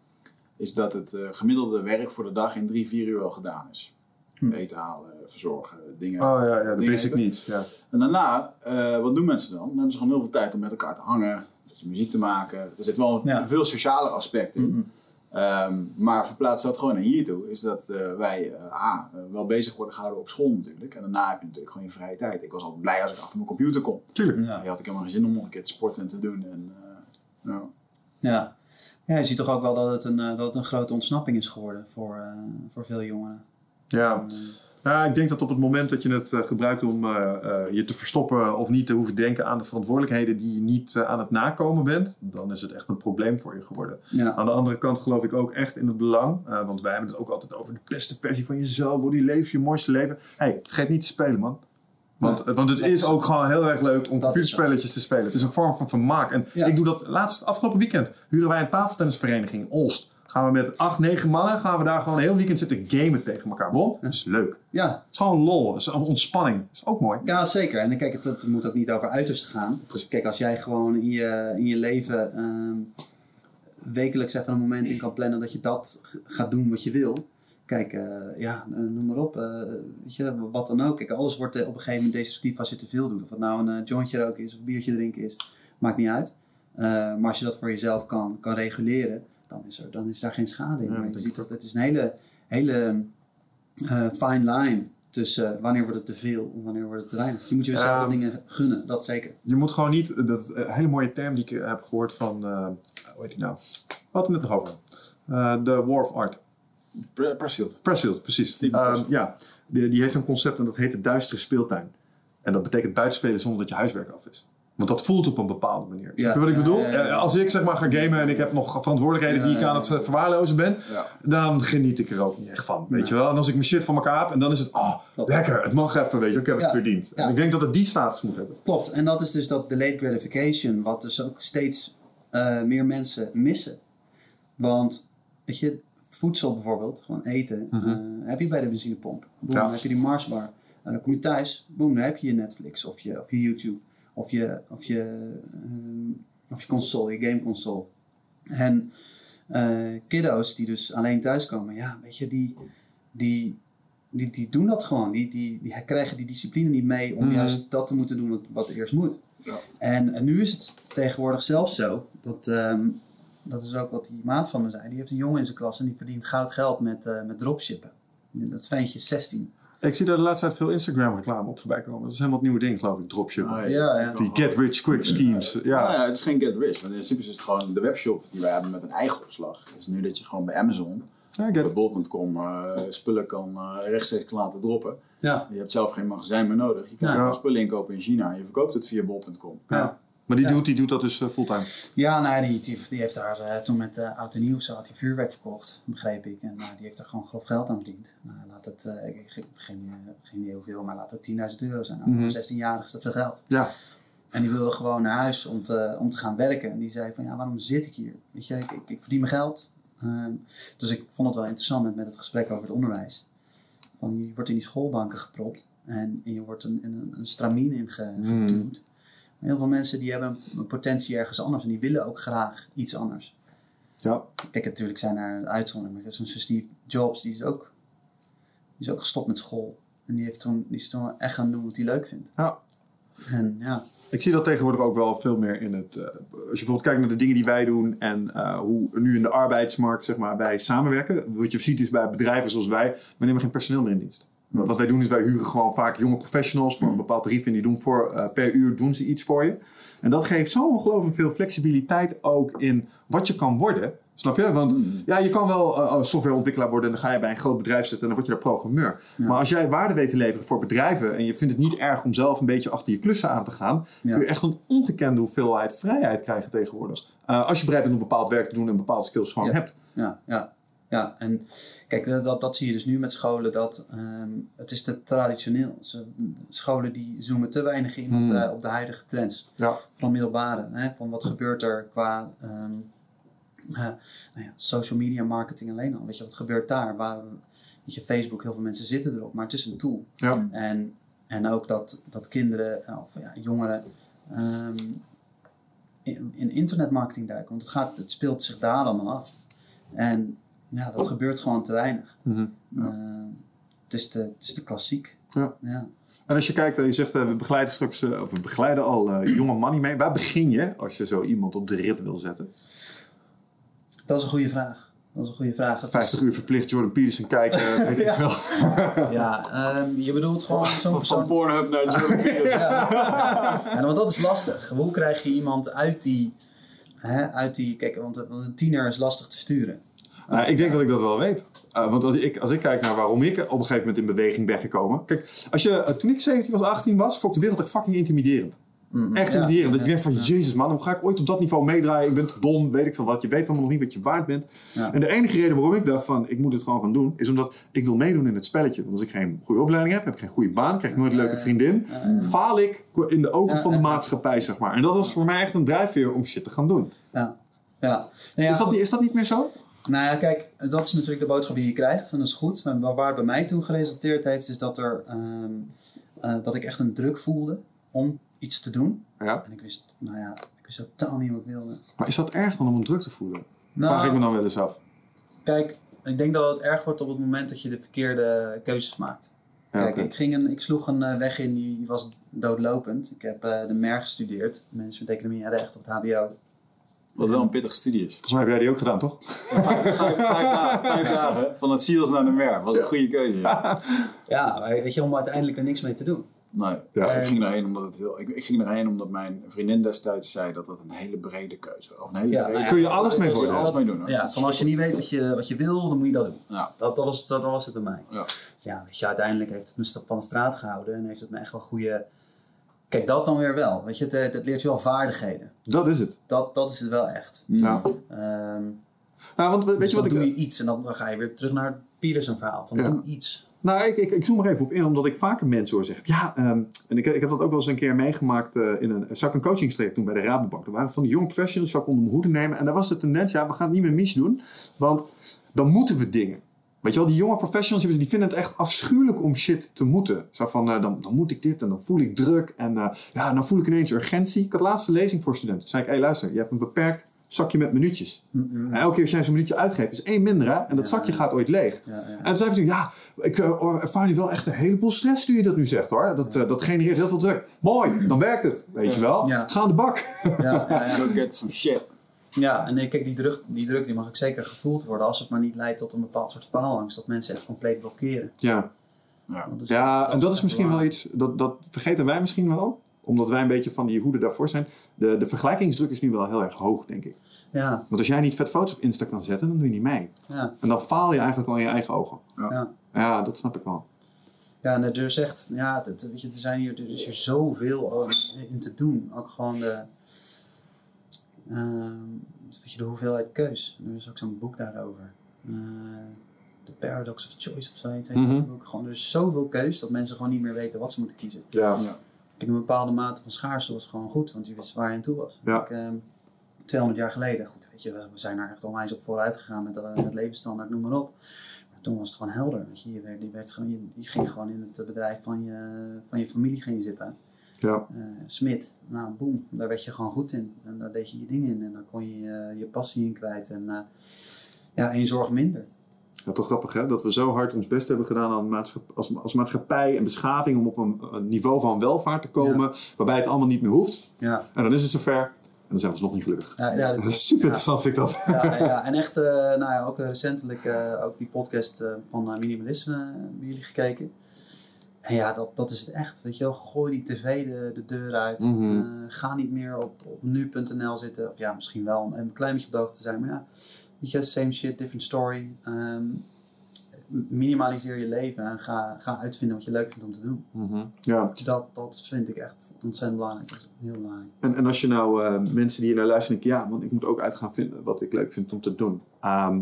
Is dat het eh, gemiddelde werk voor de dag in drie, vier uur wel gedaan is. Hm. Eten halen, verzorgen, dingen. Oh ja, ja de dingen basic eten. needs. Ja. En daarna, eh, wat doen mensen dan? Dan hebben ze gewoon heel veel tijd om met elkaar te hangen, dus muziek te maken. Er zit wel een Ja. veel socialer aspect in. Mhm. Ehm, maar verplaats dat gewoon naar hier toe, is dat eh, wij ah, wel bezig worden gehouden op school natuurlijk. En daarna heb je natuurlijk gewoon je vrije tijd. Ik was altijd blij als ik achter mijn computer kon. Tuurlijk. Ja. Die had ik helemaal geen zin om nog een keer te sporten en te doen. En, ja. Ja. Ja, je ziet toch ook wel dat het een, eh, dat het een grote ontsnapping is geworden voor, eh, voor veel jongeren. Ja. Eh, Nou, ik denk dat op het moment dat je het gebruikt om je te verstoppen of niet te hoeven denken aan de verantwoordelijkheden die je niet aan het nakomen bent, dan is het echt een probleem voor je geworden. ja. Aan de andere kant geloof ik ook echt in het belang, want wij hebben het ook altijd over de beste versie van jezelf, hoe die leeft, je mooiste leven. hey, vergeet niet te spelen, man. Want, want het is ook gewoon heel erg leuk om computerspelletjes te spelen. Het is een vorm van vermaak. En ik doe dat laatst, afgelopen weekend, huren wij een tafeltennisvereniging, Olst. Gaan we met acht, negen mannen, gaan we daar gewoon een heel weekend zitten gamen tegen elkaar. Waarom? Dat is leuk. ja, Het is gewoon lol, het is een ontspanning. Dat is ook mooi. Ja, zeker. En kijk, het, het moet ook niet over uiterste gaan. Dus kijk, als jij gewoon in je, in je leven ehm, wekelijks even een moment in kan plannen dat je dat gaat doen wat je wil. Kijk, eh, ja, eh, noem maar op. eh, weet je, wat dan ook. Kijk, alles wordt op een gegeven moment destructief als je te veel doet. Of het nou een jointje roken is of een biertje drinken is, maakt niet uit. Maar als je dat voor jezelf kan, kan reguleren, dan is, er, dan is daar geen schade in. Ja, je ziet dat het is een hele, hele fine line tussen wanneer wordt het te veel en wanneer wordt het te weinig. Je moet jezelf de dingen gunnen, dat zeker. Je moet gewoon niet, dat is een hele mooie term die ik heb gehoord van, eh hoe heet die nou? We hadden het nog over. De War of Art. Pre- Pressfield. Pressfield, precies. Ehm, ja, die, die heeft een concept en dat heet de duistere speeltuin. En dat betekent buitenspelen zonder dat je huiswerk af is. Want dat voelt op een bepaalde manier. Snap je wat ik bedoel? ja, ja, ja. Eh, Als ik zeg maar ga gamen en ik heb nog verantwoordelijkheden die ik aan het eh, verwaarlozen ben, dan geniet ik er ook niet echt van. Weet je wel? En als ik mijn shit van elkaar heb en dan is het, oh, Klopt. lekker, het mag even, weet je, ik heb het verdiend. En ik denk dat het die status moet hebben. Klopt, en dat is dus dat delayed gratification, wat dus ook steeds eh, meer mensen missen. Want, weet je, voedsel bijvoorbeeld, gewoon eten, Mhm. eh, heb je bij de benzinepomp. Boom, Ja. dan heb je die Marsbar. En dan kom je thuis, boom, dan heb je je Netflix of je, of je YouTube of je, of je, ehm, of je console, je gameconsole. En eh, kiddo's die dus alleen thuiskomen, ja, weet je, die, die, die, die doen dat gewoon. Die, die, die krijgen die discipline niet mee om Mhm. juist dat te moeten doen wat, wat eerst moet. Ja. En, en nu is het tegenwoordig zelfs zo, dat, ehm, dat is ook wat die maat van me zei, die heeft een jongen in zijn klas en die verdient goud geld met, eh, met dropshippen. Dat ventje is 16. Ik zie daar de laatste tijd veel Instagram reclame op voorbij komen. Dat is helemaal het nieuwe ding, geloof ik, dropshipping. Ah, Ja, ja. Die get rich quick schemes. Ja. Ja. Nou ja, het is geen get rich. Want in principe is het gewoon de webshop die wij hebben met een eigen opslag. Dus nu dat je gewoon bij Amazon, Ja, bij bol.com, eh, spullen kan eh, rechtstreeks laten droppen. Ja. Je hebt zelf geen magazijn meer nodig. Je kan Ja. spullen inkopen in China en je verkoopt het via bol.com. Ja. Maar die, Ja. doet, die doet dat dus eh, fulltime. Ja, nou, die, die, die heeft daar eh, toen met uh, Oud en Nieuw had hij vuurwerk verkocht, begreep ik. En nou, die heeft er gewoon grof geld aan verdiend. Nou, laat het, ik, geen, geen idee hoeveel, maar laat het 10.000 euro zijn. Mhm. Voor een 16-jarige is dat veel geld. Ja. En die wilde gewoon naar huis om te, om te gaan werken. En die zei van, ja, waarom zit ik hier? Weet je, ik, ik, ik verdien mijn geld. Ehm, dus ik vond het wel interessant met, met het gesprek over het onderwijs. Van, je wordt in die schoolbanken gepropt en, en je wordt een, een, een stramien ingeduwd. Maar heel veel mensen die hebben een potentie ergens anders en die willen ook graag iets anders. Ja. Kijk, natuurlijk zijn er uitzonderingen, maar zo'n Steve Jobs, die is, ook, die is ook gestopt met school. En die, heeft toen, die is toen echt gaan doen wat hij leuk vindt. Ja. En ja, Ik zie dat tegenwoordig ook wel veel meer in het. eh, als je bijvoorbeeld kijkt naar de dingen die wij doen en eh, hoe nu in de arbeidsmarkt zeg maar, wij samenwerken. Wat je ziet is bij bedrijven zoals wij, we nemen geen personeel meer in dienst. Wat wij doen is wij huren gewoon vaak jonge professionals voor een bepaald tarief en die doen voor eh, per uur doen ze iets voor je. En dat geeft zo ongelooflijk veel flexibiliteit ook in wat je kan worden. Snap je? Want ja, je kan wel eh, softwareontwikkelaar worden en dan ga je bij een groot bedrijf zitten en dan word je daar programmeur. Ja. Maar als jij waarde weet te leveren voor bedrijven en je vindt het niet erg om zelf een beetje achter je klussen aan te gaan, Ja. kun je echt een ongekende hoeveelheid vrijheid krijgen tegenwoordig. Eh, als je bereid bent om bepaald werk te doen en bepaalde skills gewoon Ja. hebt. ja, ja. Ja, en kijk, dat- dat, zie je dus nu met scholen. Dat, ehm, het is te traditioneel. Scholen die zoomen te weinig in Hmm. op, de, op de huidige trends. Ja. Van middelbare. Hè, van wat gebeurt er qua ehm, eh, nou ja, social media marketing alleen al. Weet je, wat gebeurt daar? Waar, weet je, Facebook, heel veel mensen zitten erop. Maar het is een tool. Ja. En, en ook dat, dat kinderen eh, of ja, jongeren ehm, in, in internetmarketing duiken. Want het, gaat, het speelt zich daar allemaal af. En ja, dat gebeurt gewoon te weinig. Mhm. Eh, het, is te, het is te klassiek. Ja. Ja. En als je kijkt, eh, je zegt eh, we begeleiden straks, of we begeleiden al jonge money mee. Waar begin je als je zo iemand op de rit wil zetten? Dat is een goede vraag. Dat is een goede vraag. Het is- 50 uur verplicht Jordan Peterson kijken, weet ik Ja. wel. Ja, ehm, je bedoelt gewoon zo'n Van persoon. Pornhub naar Jordan Peterson. Ja. ja, want dat is lastig. Hoe krijg je iemand uit die. Hè, uit die kijk, want een tiener is lastig te sturen. Nou, ik denk dat ik dat wel weet. Uh, want als ik, als ik kijk naar waarom ik op een gegeven moment in beweging ben gekomen. Kijk, als je, uh, toen ik 17 was, 18 was, vond ik de wereld echt fucking intimiderend. Mm. Echt Ja, intimiderend. Dat je denkt van, ja. jezus man, hoe ga ik ooit op dat niveau meedraaien? Ik ben te dom, weet ik veel wat. Je weet allemaal nog niet wat je waard bent. Ja. En de enige reden waarom ik dacht van, ik moet het gewoon gaan doen, is omdat ik wil meedoen in het spelletje. Want als ik geen goede opleiding heb, heb ik geen goede baan, krijg ik nooit een leuke vriendin, faal ik in de ogen van de maatschappij, zeg maar. En dat was voor mij echt een drijfveer om shit te gaan doen. Ja. Ja. Nou ja, is, dat is dat niet meer zo? Nou ja, kijk, dat is natuurlijk de boodschap die je krijgt. En dat is goed. Maar waar het bij mij toe geresulteerd heeft, is dat, er, ehm, eh, dat ik echt een druk voelde om iets te doen. Ja. En ik wist, nou ja, ik wist totaal niet wat ik wilde. Maar is dat erg dan om een druk te voelen? Nou, Vraag ik me dan wel eens af. Kijk, ik denk dat het erg wordt op het moment dat je de verkeerde keuzes maakt. Ja, Kijk, ik, ging een, ik sloeg een eh, weg in die was doodlopend. Ik heb eh, de MER gestudeerd, management economie en recht op het HBO. Wat wel een pittige studie is. Volgens mij heb jij die ook gedaan, toch? Vijf, vijf, vijf dagen, vijf dagen van het SEALS naar de MER. Was een goede keuze. Ja. Ja, maar weet je, om uiteindelijk er niks mee te doen. Nee, Ja. ik, ging daarheen omdat het heel, ik, ik ging daarheen omdat mijn vriendin destijds zei dat dat een hele brede keuze was. Of een hele Ja, brede nou ja, Kun je alles mee Kun je worden? alles mee doen. hoor. Ja, van als je niet weet wat je, wat je wil, dan moet je dat doen. Ja. Dat, dat, was, dat, was het bij mij. Ja. Dus ja, weet je, uiteindelijk heeft het me stap van de straat gehouden en heeft het me echt wel goede... Kijk, dat dan weer wel. Weet je, het, eh, het leert je wel vaardigheden. Dat is het. Dat, dat is het wel echt. Ja. Ehm Nou, want we- weet dus je wat dan ik... doe je iets en dan, ga je weer terug naar het Peterson verhaal. Van Ja. doe iets. Nou, ik, ik, ik zoom er even op in, omdat ik vaker mensen hoor zeggen. Ja, ehm, en ik, ik heb dat ook wel eens een keer meegemaakt eh, in een... Zou ik een coachingstraject doen bij de Rabobank. Er waren van die jonge professionals, zou ik onder mijn hoede nemen. En daar was de tendens, ja, we gaan het niet meer mis doen. Want dan moeten we dingen. Weet je wel, die jonge professionals die vinden het echt afschuwelijk om shit te moeten. Zo van, eh, dan, dan moet ik dit en dan voel ik druk en eh, ja, dan voel ik ineens urgentie. Ik had laatste lezing voor studenten. Toen zei ik, hé luister, je hebt een beperkt zakje met minuutjes. En elke keer als jij zo'n minuutje uitgeeft, is één minder hè. En dat Ja, zakje ja. gaat ooit leeg. Ja, ja. En toen zei hij, ja, ik eh, ervaar nu wel echt een heleboel stress toen je dat nu zegt hoor. Dat, dat genereert heel veel druk. Mooi, dan werkt het, weet je wel. Ja. Ga aan de bak. Ja, ja, ja. Go get some shit. Ja, en nee, kijk, die druk, die druk die mag ook zeker gevoeld worden als het maar niet leidt tot een bepaald soort faalangst. Dat mensen echt compleet blokkeren. Ja, Ja. Dus- ja en dat is misschien wel iets, dat, dat vergeten wij misschien wel. Omdat wij een beetje van die hoeden daarvoor zijn. De, de vergelijkingsdruk is nu wel heel erg hoog, denk ik. Ja, Want als jij niet vet foto's op Insta kan zetten, dan doe je niet mee. ja, En dan faal je eigenlijk al in je eigen ogen. ja. Ja, dat snap ik wel. Ja, en er is echt, ja, het, weet je, er, zijn hier, er is hier zoveel in te doen. Ook gewoon de, weet je, de hoeveelheid keus. Er is ook zo'n boek daarover. Eh The Paradox of Choice of zoiets. dat boek. Gewoon, er is zoveel keus dat mensen gewoon niet meer weten wat ze moeten kiezen. Ja. Kijk, een bepaalde mate van schaarste was gewoon goed, want je wist waar je aan toe was. Ja. Kijk, ehm, 200 jaar geleden, goed, weet je, we, zijn daar echt onwijs op vooruit gegaan met, eh, met levensstandaard, noem maar op. Maar toen was het gewoon helder, weet je, je, werd, je, werd gewoon, je, je ging gewoon in het bedrijf van je, van je familie ging je zitten. Ja. Smit, nou boem, daar werd je gewoon goed in. En daar deed je je ding in en daar kon je eh, je passie in kwijt. En, eh, ja, je zorg minder. Ja, toch grappig hè, dat we zo hard ons best hebben gedaan aan als, als maatschappij en beschaving om op een, een niveau van welvaart te komen waarbij het allemaal niet meer hoeft. Ja, En dan is het zover en dan zijn we alsnog niet gelukkig. ja, ja, Dat is super interessant vind ik dat. ja, ja, en echt, nou ja, ook recentelijk ook die podcast van Minimalisme bij jullie gekeken. En ja, dat, dat is het echt. Weet je wel, gooi die tv de, de deur uit. Mhm. Eh, ga niet meer op, op nu.nl zitten. Of ja, misschien wel om een klein beetje op de hoogte te zijn. Maar ja, weet je, same shit, different story. Ehm, minimaliseer je leven en ga, ga uitvinden wat je leuk vindt om te doen. Ja, Dat, dat vind ik echt ontzettend belangrijk. Dat is heel belangrijk. en, en als je nou eh, mensen die hier naar luisteren denken, ja man, ik moet ook uit gaan vinden wat ik leuk vind om te doen. Ehm,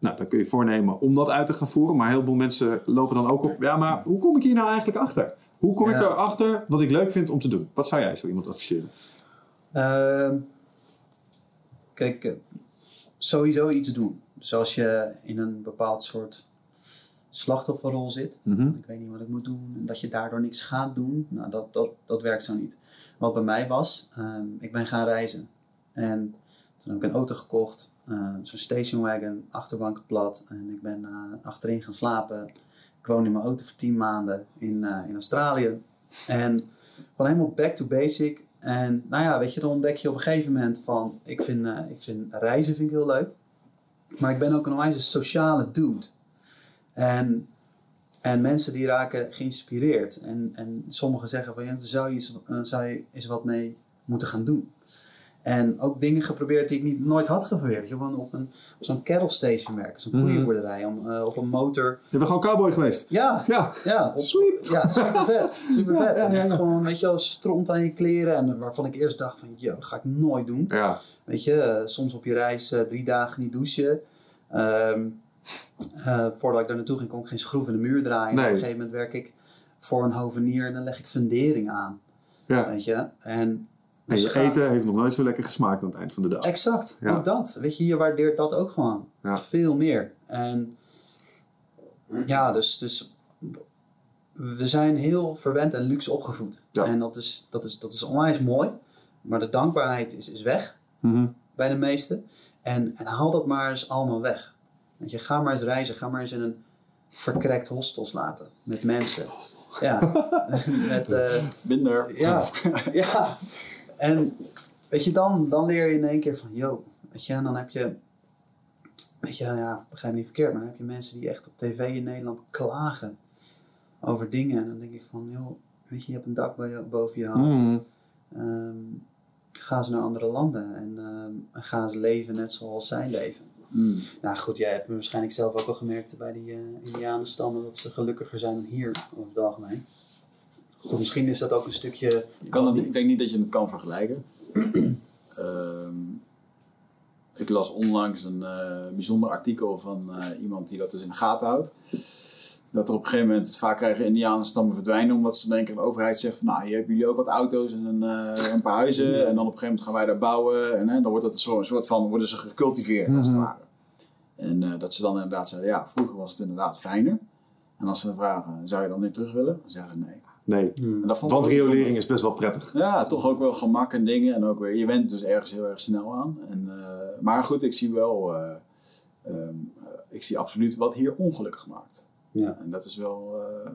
nou, dan kun je voornemen om dat uit te gaan voeren. Maar heel veel mensen lopen dan ook op, ja maar hoe kom ik hier nou eigenlijk achter? Hoe kom ik erachter wat ik leuk vind om te doen? Wat zou jij zo iemand adviseren? Ehm, kijk, eh, sowieso iets doen. Dus als je in een bepaald soort slachtofferrol zit, ik weet niet wat ik moet doen, en dat je daardoor niks gaat doen, nou, dat, dat, dat werkt zo niet. Wat bij mij was, ehm, ik ben gaan reizen. En toen heb ik een auto gekocht, eh, zo'n stationwagon, achterbanken plat. En ik ben eh, achterin gaan slapen. Ik woon in mijn auto voor tien maanden in, eh, in Australië. En gewoon helemaal back to basic. En nou ja, weet je, dan ontdek je op een gegeven moment van, ik vind, ik vind reizen vind ik heel leuk. Maar ik ben ook een onwijs sociale dude. En, en mensen die raken geïnspireerd. En, en sommigen zeggen van, ja, zou je, zou je eens wat mee moeten gaan doen. En ook dingen geprobeerd die ik niet, nooit had geprobeerd. Je gewoon op, een, op zo'n cattle station werken, zo'n Mhm. koeienboerderij, om, eh, op een motor. Je bent gewoon cowboy geweest. Ja, Ja, ja, op, sweet. ja, super vet. Super vet. Ja, ja, En gewoon, weet je wel, stront aan je kleren. En waarvan ik eerst dacht van, yo, dat ga ik nooit doen. Ja, Weet je, eh, soms op je reis eh, drie dagen niet douchen. Ehm, eh, voordat ik daar naartoe ging, kon ik geen schroef in de muur draaien. Nee. Op een gegeven moment werk ik voor een hovenier en dan leg ik fundering aan. ja. Weet je, en... En dus je ga- eten heeft nog nooit zo lekker gesmaakt aan het eind van de dag. Exact, Ja. ook dat. Weet je, je waardeert dat ook gewoon. Ja. Veel meer. En ja, dus, dus we zijn heel verwend en luxe opgevoed. Ja. En dat is, dat, is, dat is onwijs mooi. Maar de dankbaarheid is, is weg Mhm. bij de meesten. En, en haal dat maar eens allemaal weg. Weet je, ga maar eens reizen. Ga maar eens in een verkrekt hostel slapen. Met mensen. Ja. met, eh, Minder. ja, ja. En weet je, dan, dan leer je in één keer van, yo, weet je, en dan heb je, weet je, ja, begrijp me niet verkeerd, maar dan heb je mensen die echt op tv in Nederland klagen over dingen. En dan denk ik van, joh, weet je, je hebt een dak boven je hoofd. Mhm. Ehm, ga ze naar andere landen en ehm, ga ze leven net zoals zij leven. Mm. Nou goed, jij hebt waarschijnlijk zelf ook al gemerkt bij die Indianenstammen dat ze gelukkiger zijn dan hier over het algemeen. Goed, misschien is dat ook een stukje. Je kan ik denk niet dat je het kan vergelijken. Ehm, ik las onlangs een eh, bijzonder artikel van eh, iemand die dat dus in de gaten houdt. Dat er op een gegeven moment vaak krijgen indianenstammen verdwijnen omdat ze denken de overheid zegt van nou hier hebben jullie ook wat auto's en een, eh, een paar huizen en dan op een gegeven moment gaan wij daar bouwen en dan wordt dat een soort, een soort van worden ze gecultiveerd als het Mhm. ware. En dat ze dan inderdaad zeiden, ja, vroeger was het inderdaad fijner. En als ze dan vragen, zou je dan niet terug willen? Dan zeggen ze nee. Nee, En dat vond ik want riolering is best wel prettig. Ja, toch ook wel gemak en dingen. En ook weer, je went dus ergens heel erg snel aan. En, eh, maar goed, ik zie wel, eh, ehm, eh, ik zie absoluut wat hier ongelukkig maakt. Ja. En dat is wel, eh,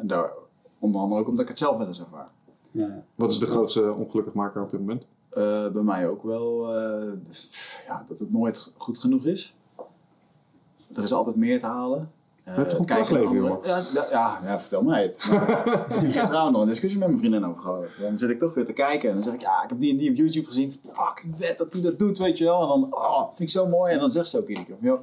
en daar, onder andere ook omdat ik het zelf wel eens ervaar. Ja, ja. Wat is de grootste ongelukkigmaker op dit moment? Eh, bij mij ook wel eh, ja, dat het nooit goed genoeg is. Er is altijd meer te halen. Eh, heb je toch een kijken naar klachtleven, anderen- ja, ja, ja, vertel mij het. Ik heb gisteravond nog een discussie met mijn vriendin over gehad. Dan zit ik toch weer te kijken en dan zeg ik, ja, ik heb die en die op YouTube gezien. Fucking vet dat die dat doet, weet je wel. En dan, oh, vind ik zo mooi. En dan zegt ze ook iedere keer, van, joh,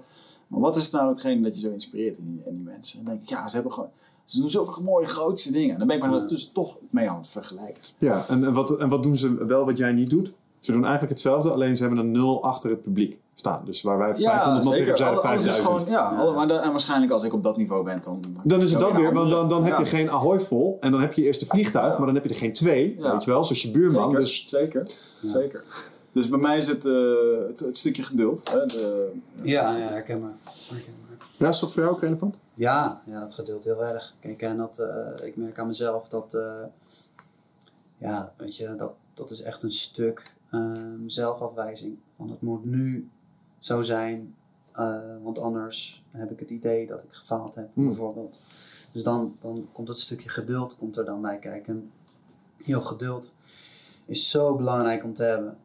maar wat is nou hetgene dat je zo inspireert in die, in die mensen? En dan denk ik, ja, ze hebben gewoon, ze doen zulke mooie grootste dingen. En dan ben ik maar dus toch mee aan het vergelijken. Ja, en, en, wat, en wat doen ze wel wat jij niet doet? Ze doen eigenlijk hetzelfde, alleen ze hebben een nul achter het publiek staan. Dus waar wij 500 man tegen hebben, Alle- zijn er alles is 5000. gewoon, ja, alle- maar dat- en waarschijnlijk als ik op dat niveau ben, dan... Dan is het dat weer want dan, dan heb Ja. je geen Ahoy vol en dan heb je eerst een vliegtuig, Ja. maar dan heb je er geen twee, Ja. weet je wel, zoals je buurman. Zeker, Dus zeker, zeker. Dus bij mij is het, eh, het, het stukje geduld. Hè, de, Ja, ja, herkenbaar. herkenbaar. ja, is dat voor jou ook relevant? Ja, ja, dat geduld heel erg. Kijk, en dat, eh, ik merk aan mezelf dat, eh, ja, weet je, dat, dat is echt een stuk ehm, zelfafwijzing. Van het moet nu zo zijn, eh, want anders heb ik het idee dat ik gefaald heb, Hmm. bijvoorbeeld. Dus dan, dan komt het stukje geduld komt er dan bij kijken. En heel geduld is zo belangrijk om te hebben.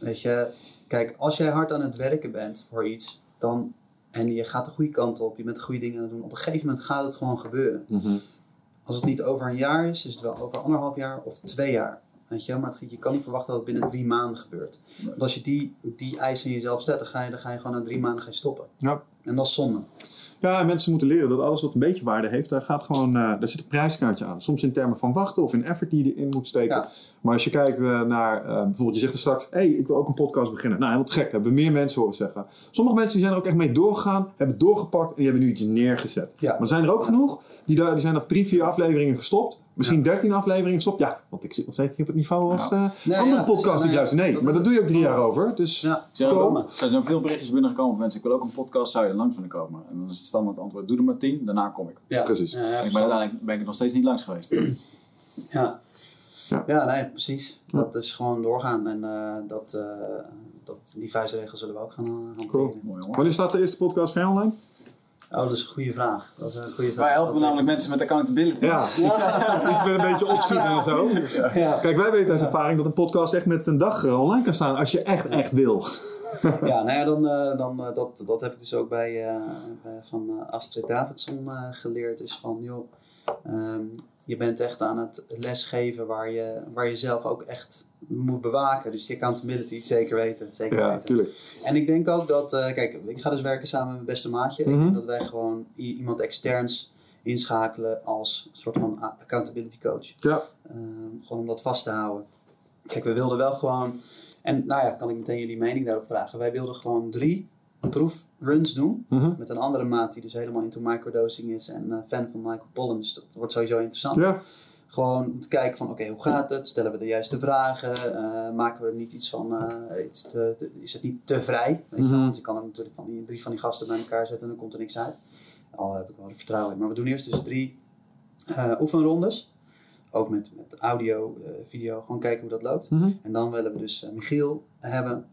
Weet je, kijk, als jij hard aan het werken bent voor iets, dan, en je gaat de goede kant op, je bent de goede dingen aan het doen, op een gegeven moment gaat het gewoon gebeuren. Als het niet over een jaar is, is het wel over anderhalf jaar of twee jaar. Weet je, maar het- je kan niet verwachten dat het binnen drie maanden gebeurt. Want als je die, die eisen in jezelf zet, dan ga je, dan ga je gewoon na drie maanden gaan stoppen. Ja. En dat is zonde. Ja, en mensen moeten leren dat alles wat een beetje waarde heeft, daar, gaat gewoon, eh, daar zit een prijskaartje aan. Soms in termen van wachten of in effort die je erin moet steken. Ja. Maar als je kijkt eh, naar, eh, bijvoorbeeld je zegt er straks, hé, hey, ik wil ook een podcast beginnen. Nou, helemaal gek, hebben we meer mensen horen zeggen. Sommige mensen die zijn er ook echt mee doorgegaan, hebben doorgepakt en die hebben nu iets neergezet. Ja. Maar er zijn er ook genoeg, die, daar, die zijn op drie, vier afleveringen gestopt. Misschien dertien afleveringen gestopt. Ja, want ik zit nog steeds niet op het niveau als eh, Nee, andere ja, podcasts die ik nee, luister. Nee, dat- maar dat doe je ook drie jaar over. Dus Ja, er zijn veel berichtjes binnengekomen van mensen, ik wil ook een podcast, zou je er langs willen komen? En dan is het standaard antwoord, doe er maar tien, daarna kom ik. ja. Precies. Ja, ja, En ik ben uiteindelijk ben ik er nog steeds niet langs geweest. Ja. Ja. Ja. nee, precies. Dat is gewoon doorgaan. En eh, dat, eh, dat, die vijf regels zullen we ook gaan hanteren. Cool. Mooi wanneer staat de eerste podcast van jou online? Oh, dat is een goede vraag. Dat is een goede vraag. Wij helpen Dat- namelijk mensen met accountability. Ja, iets, iets met een beetje opschieten en zo. Ja. Kijk, wij weten uit ervaring dat een podcast echt met een dag eh, online kan staan als je echt, echt wil. Ja, nou ja, dan, eh, dan, eh, dat, dat heb ik dus ook bij, eh, bij- van Astrid Davidson eh, geleerd. Is van, joh, ehm, je bent echt aan het lesgeven waar je, waar je zelf ook echt moet bewaken. Dus die accountability, zeker weten. Zeker Ja, weten. tuurlijk. En ik denk ook dat, eh, kijk, ik ga dus werken samen met mijn beste maatje. Ik Mhm. denk dat wij gewoon iemand externs inschakelen als soort van accountability coach. Ja. Ehm, gewoon om dat vast te houden. Kijk, we wilden wel gewoon, en nou ja, kan ik meteen jullie mening daarop vragen. Wij wilden gewoon drie proefruns doen. Mhm. Met een andere maat die dus helemaal into microdosing is en eh, fan van Michael Pollan. Dus dat wordt sowieso interessant. Ja, Gewoon om te kijken van, oké, hoe gaat het? Stellen we de juiste vragen? Eh, maken we er niet iets van, eh, iets te, te- is het niet te vrij? Weet je wel? Mhm. Want je kan ook natuurlijk van die, drie van die gasten bij elkaar zetten en dan komt er niks uit. Al heb ik wel vertrouwen in. Maar we doen eerst dus drie oefenrondes. Ook met, met audio, eh, video. Gewoon kijken hoe dat loopt. Mhm. En dan willen we dus eh, Michiel hebben.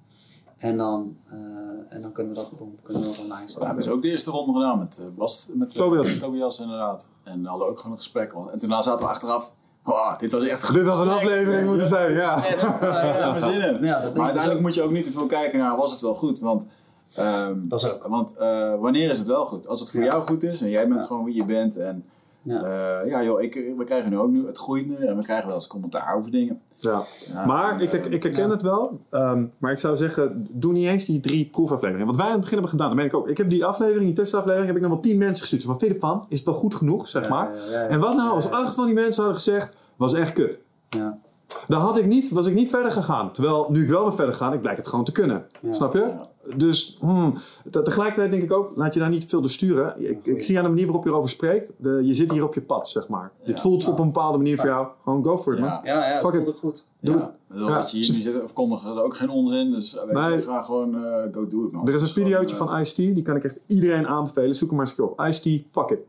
En dan, eh, en dan kunnen we dat boom, kunnen we online We zetten. hebben dus ook de eerste ronde gedaan met, eh, Bas, met eh, Tobias. Tobias inderdaad. En we hadden ook gewoon een gesprek. En toen zaten we achteraf, oh, dit was echt dit had een aflevering moeten zijn, ja. Ja, we zin in. Ja, dat denk ik dus maar uiteindelijk ook. moet je ook niet te veel kijken naar, was het wel goed? Want, ehm, Dat is ook. want eh, wanneer is het wel goed? Als het voor Ja. jou goed is en jij bent Ja. gewoon wie je bent. En Ja. ja, ja joh, ik, we krijgen nu ook nu het groeit nu en we krijgen wel eens commentaar over dingen. Ja. Ja, Maar en, ik, ik, eh, herken ja. het wel. ehm, maar ik zou zeggen, doe niet eens die drie proefafleveringen. Wat wij aan het begin hebben gedaan, dat ben ik ook. Ik heb die aflevering, die testaflevering, heb ik nog wel tien mensen gestuurd. Van, vind je ervan? Is het wel goed genoeg, zeg maar? Ja, ja, ja, ja. En wat nou als acht van die mensen hadden gezegd, was echt kut. Ja. Dan had ik niet, was ik niet verder gegaan. Terwijl, nu ik wel ben verder gegaan, ik blijk het gewoon te kunnen. Ja. Snap je? Dus, hmm, te- tegelijkertijd denk ik ook, laat je daar niet veel door sturen. Ik, ik zie aan de manier waarop je erover spreekt, de, je zit hier op je pad, zeg maar. Dit voelt op een bepaalde manier voor jou. Gewoon go for it, man. Ja. Ja, ja, dat Fuck it. goed. Ja, Dat Ja. Wat je hier nu zit, verkondigen er ook geen onzin. Dus eh, weet Nee. je, ga gewoon eh, go do it man. Er is een videootje eh, van Ice-T, die kan ik echt iedereen aanbevelen. Zoek hem maar eens een keer op. Ice-T, fuck it.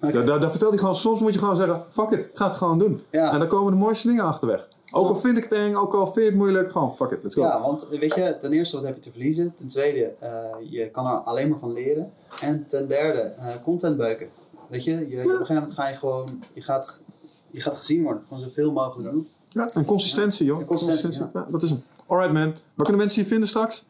Daar, daar, daar vertelt hij gewoon, soms moet je gewoon zeggen, fuck it, ga het gewoon doen. Ja. En dan komen de mooiste dingen achterweg. Ook al vind ik het eng, ook al vind je het moeilijk, gewoon fuck it, let's go. Ja, want weet je, ten eerste wat heb je te verliezen. Ten tweede, eh, je kan er alleen maar van leren. En ten derde, eh, content beuken. Weet je, je, op een gegeven moment ga je gewoon, je gaat, je gaat gezien worden. Gewoon zoveel mogelijk doen. Ja, en consistentie joh. En consistentie, Ja, dat is hem. Alright man. Waar kunnen mensen je vinden straks?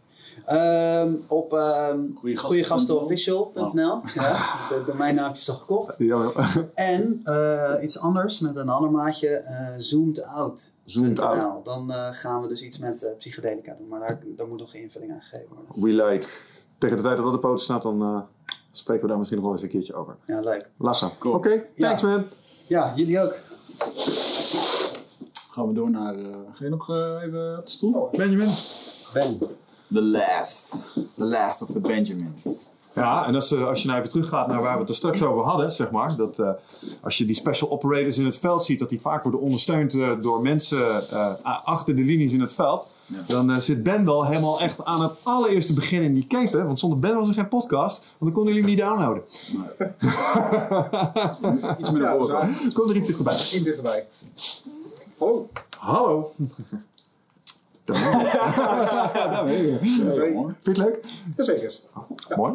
Ehm, op ehm Goeiegasten- goeiegastenofficial.nl. Ja, de domeinnaam is al gekocht. Ja, En eh, iets anders met een ander maatje, eh zoomed out. Zoomed out. Dan eh, gaan we dus iets met psychedelica doen, maar daar, daar moet nog invulling aan gegeven worden. we like. Tegen de tijd dat dat op de poten staat, dan eh, spreken we daar misschien nog wel eens een keertje over. Ja, leuk. Lassa. Cool. Oké, thanks man. Ja, jullie ook. Gaan we door naar. eh ga je nog even op de stoel? Benjamin. Ben. The last. The last of the Benjamins. Ja, en als, eh, als je nou even teruggaat naar waar we het er straks over hadden, zeg maar. Dat eh, als je die special operators in het veld ziet, dat die vaak worden ondersteund eh, door mensen eh, achter de linies in het veld. Ja. Dan zit Ben wel helemaal echt aan het allereerste begin in die keten. Want zonder Ben was er geen podcast, want dan konden jullie hem niet downloaden. Iets meer naar Ja. Komt er iets dichterbij. Iets dichterbij. Oh, Hallo. Ja, Twee. mooi. Vind je het leuk? jazeker. Mooi.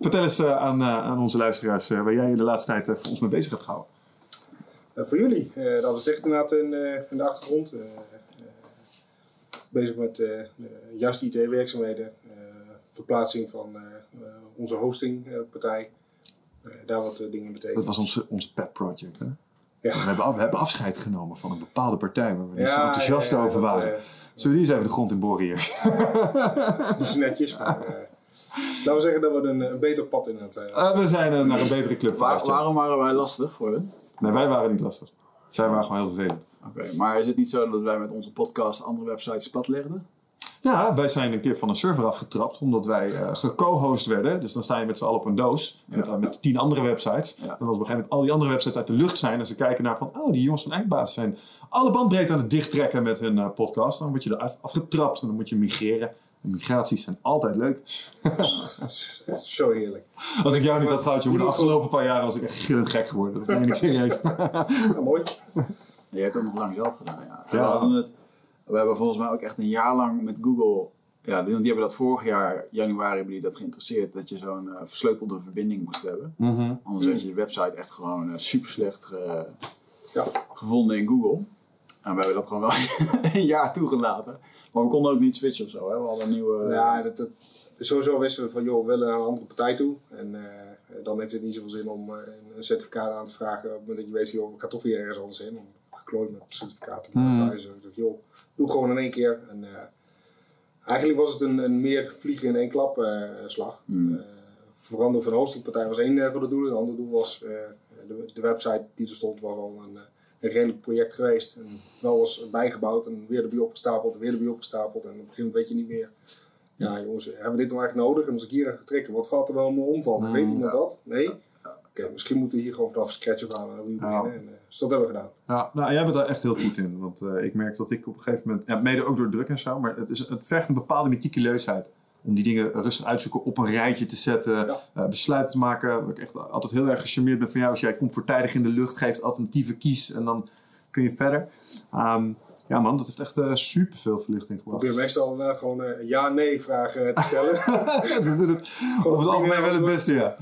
Vertel eens eh, aan, eh, aan onze luisteraars eh, waar jij je de laatste tijd voor ons mee bezig hebt gehouden. Eh, voor jullie, dat is echt inderdaad in, in de achtergrond. bezig met juiste IT-werkzaamheden, verplaatsing van onze hostingpartij. Daar wat dingen Dat betekenen. was onze, onze pet project. Hè? Ja. We, hebben af- we hebben afscheid genomen van een bepaalde partij waar we niet zo enthousiast ja, ja, over dat, waren. eh, Zullen we die eens even de grond in boren hier? Dat is netjes, maar eh, laten we zeggen dat we een, een beter pad in het. eh, Eh, we zijn naar een betere club Waar- waarom waren wij lastig voor hun? Nee, wij waren niet lastig. Zij waren gewoon heel vervelend. Oké, maar is het niet zo dat wij met onze podcast andere websites platlegden? Ja, wij zijn een keer van een server afgetrapt omdat wij eh geco-host werden. Dus dan sta je met z'n allen op een doos met, Ja. eh, met tien andere websites. Ja. En als op een gegeven moment al die andere websites uit de lucht zijn en ze kijken naar van, oh, die jongens van Eindbaas zijn alle bandbreedte aan het dichttrekken met hun eh, podcast. Dan word je er af- afgetrapt en dan moet je migreren. En migraties zijn altijd leuk. zo heerlijk. Als ik jou niet had gehad, jongen, de afgelopen paar jaar was ik echt gillend gek geworden. Dat ben je niet serieus. Nou, mooi. Je hebt het nog lang zelf gedaan, ja. We, Ja. We hebben volgens mij ook echt een jaar lang met Google... Ja, die, die hebben dat vorig jaar, januari, hebben die dat geïnteresseerd. Dat je zo'n eh, versleutelde verbinding moest hebben. Anders werd je website echt gewoon eh, super slecht Ja. gevonden in Google. En we hebben dat gewoon wel een jaar toegelaten. Maar we konden ook niet switchen of zo. Hè? We hadden een nieuwe... Ja, dat, dat, sowieso wisten we van, joh, we willen naar een andere partij toe. En eh, dan heeft het niet zoveel zin om eh, een- certificaat aan te vragen. Op het moment dat je weet, joh, ik ga toch weer ergens anders heen. Geklooid met certificaten te Hmm. verhuizen. Ik dacht, joh, doe gewoon in één keer. En, eh, eigenlijk was het een, een meer vliegen in één klap eh, slag. Hmm. Eh, veranderen van hostingpartij was één van de doelen. Het andere doel was, eh, de, de website die er stond was al een, een redelijk project geweest. En wel was bijgebouwd en weer erbij opgestapeld en weer erbij opgestapeld. En op een gegeven moment weet je niet meer. Ja jongens, hebben we dit nou eigenlijk nodig? En als ik hier aan ga trekken, wat gaat er wel allemaal omvallen? Weet iemand dat? Nee? Oké, misschien moeten we hier gewoon vanaf scratch af aan opnieuw Ja. beginnen. En, dus dat hebben we gedaan. Ja, nou, jij bent daar echt heel goed in. Want eh, ik merk dat ik op een gegeven moment, ja, mede ook door druk en zo, maar het, is, het vergt een bepaalde meticuleusheid. Om die dingen rustig uitzoeken, op een rijtje te zetten, Ja. eh, besluiten te maken. Waar ik echt altijd heel erg gecharmeerd ben van jou. Als jij komt voortijdig in de lucht, geeft alternatieven kies en dan kun je verder. Ehm, ja man, dat heeft echt eh super veel verlichting Ik gebracht. probeer meestal gewoon ja-nee vragen te stellen. dat doet het over het algemeen wel het beste, ja.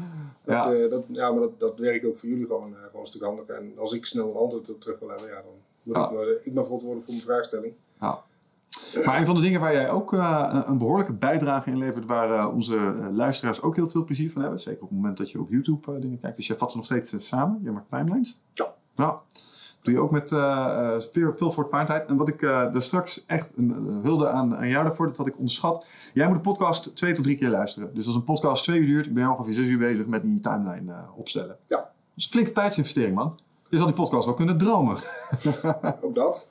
Dat, Ja. eh, dat, ja, maar dat, dat werkt ook voor jullie gewoon, eh, gewoon een stuk handiger. En als ik snel een antwoord terug wil hebben, ja, dan moet Ja. ik, maar, ik ben verantwoordelijk voor mijn vraagstelling. Ja. Maar een van de dingen waar jij ook eh, een- behoorlijke bijdrage in levert, waar onze luisteraars ook heel veel plezier van hebben. Zeker op het moment dat je op YouTube dingen kijkt. Dus jij vat ze nog steeds samen. Je maakt timelines. Ja. Ja. Doe je ook met eh, veel, veel voortvaardigheid. En wat ik eh daar straks echt een, hulde aan, aan jou daarvoor, dat had ik onderschat. Jij moet de podcast twee tot drie keer luisteren. Dus als een podcast twee uur duurt, ben je ongeveer zes uur bezig met die timeline opstellen. Ja. Dat is een flinke tijdsinvestering, man. Je zal die podcast wel kunnen dromen. Ook dat.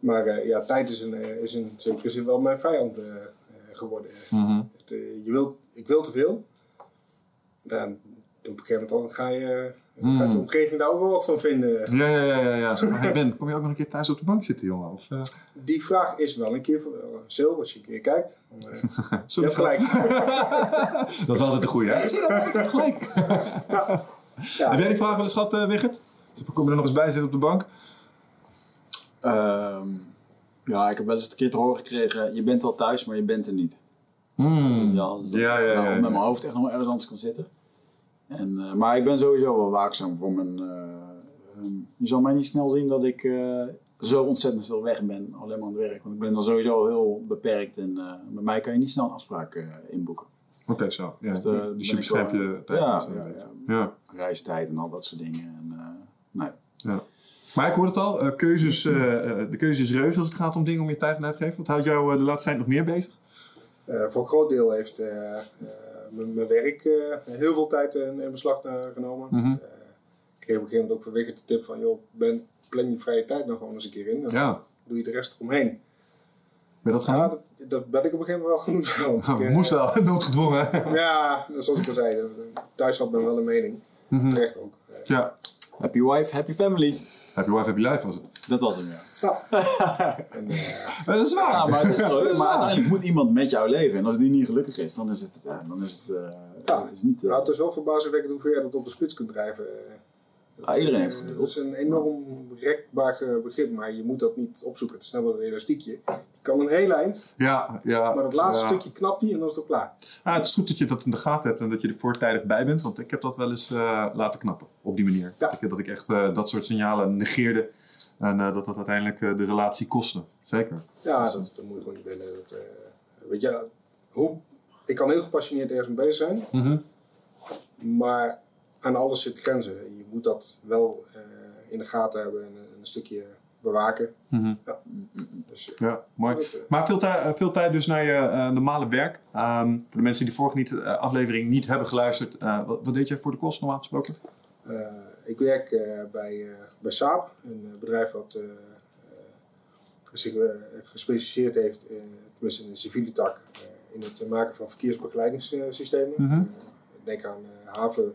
Maar ja, tijd is, een, is in zekere zin wel mijn vijand geworden. Mhm. Het, je wilt, ik wil te veel. En op een gegeven moment dan ga je, dan gaat de omgeving daar ook wel wat van vinden. Ja, ja, ja, ja. ja. Zeg maar, hey Ben, kom je ook nog een keer thuis op de bank zitten, jongen? Of, eh, Die vraag is wel een keer voor uh, Sil, als je een keer kijkt. Dan, eh, je hebt gelijk. dat is altijd de goeie, hè? Zie je dat? Ik heb gelijk. Ja, Heb jij die vraag wel eens gehad, eh Wigert? Kom je er nog eens bij zitten op de bank? Ehm, ja, ik heb wel eens een keer te horen gekregen, je bent wel thuis, maar je bent er niet. Hmm. Ja, dus dat Ja, ja, ik ja, nou ja. met mijn hoofd echt nog wel ergens anders kan zitten. En, eh, maar ik ben sowieso wel waakzaam voor mijn... eh, ehm, je zal mij niet snel zien dat ik eh, zo ontzettend veel weg ben, alleen maar aan het werk. Want ik ben dan sowieso heel beperkt en eh met mij kan je niet snel een afspraak eh, inboeken. Oké, zo. Ja. Dus, dus je wel, beschermt je tijd. ja, dus, ja, ja. ja. Reistijd en al dat soort dingen. En, eh, nee. Ja. Maar ik hoor het al, keuzes, de keuze is reus als het gaat om dingen om je tijd aan uit te geven. Wat houdt jou de laatste tijd nog meer bezig? Eh, voor een groot deel heeft mijn mijn werk eh, heel veel tijd in, in beslag genomen. Mhm. Eh, ik kreeg op een gegeven moment ook van Wigert de tip van, joh, ben, plan je vrije tijd nog gewoon eens een keer in. Dan Ja, doe je de rest eromheen. ben je dat gaan Ja, dat, dat ben ik op een gegeven moment wel genoeg. Ik, eh, Moest wel, noodgedwongen. Ja, zoals ik al zei, eh, thuis had men wel een mening. Mhm. Terecht ook. Ja, Happy wife, happy family. happy wife, happy life was het. Dat was hem, ja. en, eh, dat is waar. Ja, maar, het is is maar waar. uiteindelijk moet iemand met jou leven. En als die niet gelukkig is, dan is het, ja, dan is het, eh, Ja. is niet... eh, nou, het is wel verbazingwekkend hoe ver je dat op de spits kunt drijven. eh. Dat, Ah, iedereen eh, heeft geduld. Dat is een enorm rekbaar eh, begrip, maar je moet dat niet opzoeken. Het is net wel een elastiekje. Je kan een heel eind, Ja, ja. maar dat laatste ja. stukje knapt niet en dan is het klaar. Ah, het is goed dat je dat in de gaten hebt en dat je er voortijdig bij bent. Want ik heb dat wel eens eh, laten knappen op die manier. Ja. Dat, ik, dat ik echt eh, dat soort signalen negeerde. En eh, dat dat uiteindelijk eh, de relatie kostte. Zeker. Ja, dat, dat moet je gewoon niet willen. Dat, eh, weet je, hoe, ik kan heel gepassioneerd ergens mee bezig zijn, Mhm. maar aan alles zit grenzen. Je moet dat wel in de gaten hebben en een, stukje bewaken. Mhm. Ja. Dus, Ja, mooi. Maar veel, tij- eh, veel tijd dus naar je normale werk. Ehm, voor de mensen die de vorige niet, aflevering niet hebben geluisterd. wat, wat deed je voor de kost normaal gesproken? Eh, ik werk eh, bij, eh, bij Saab, een bedrijf wat zich gespecialiseerd heeft, tenminste in de civiele tak, in het maken van verkeersbegeleidingssystemen. Mhm. Eh, denk aan haven,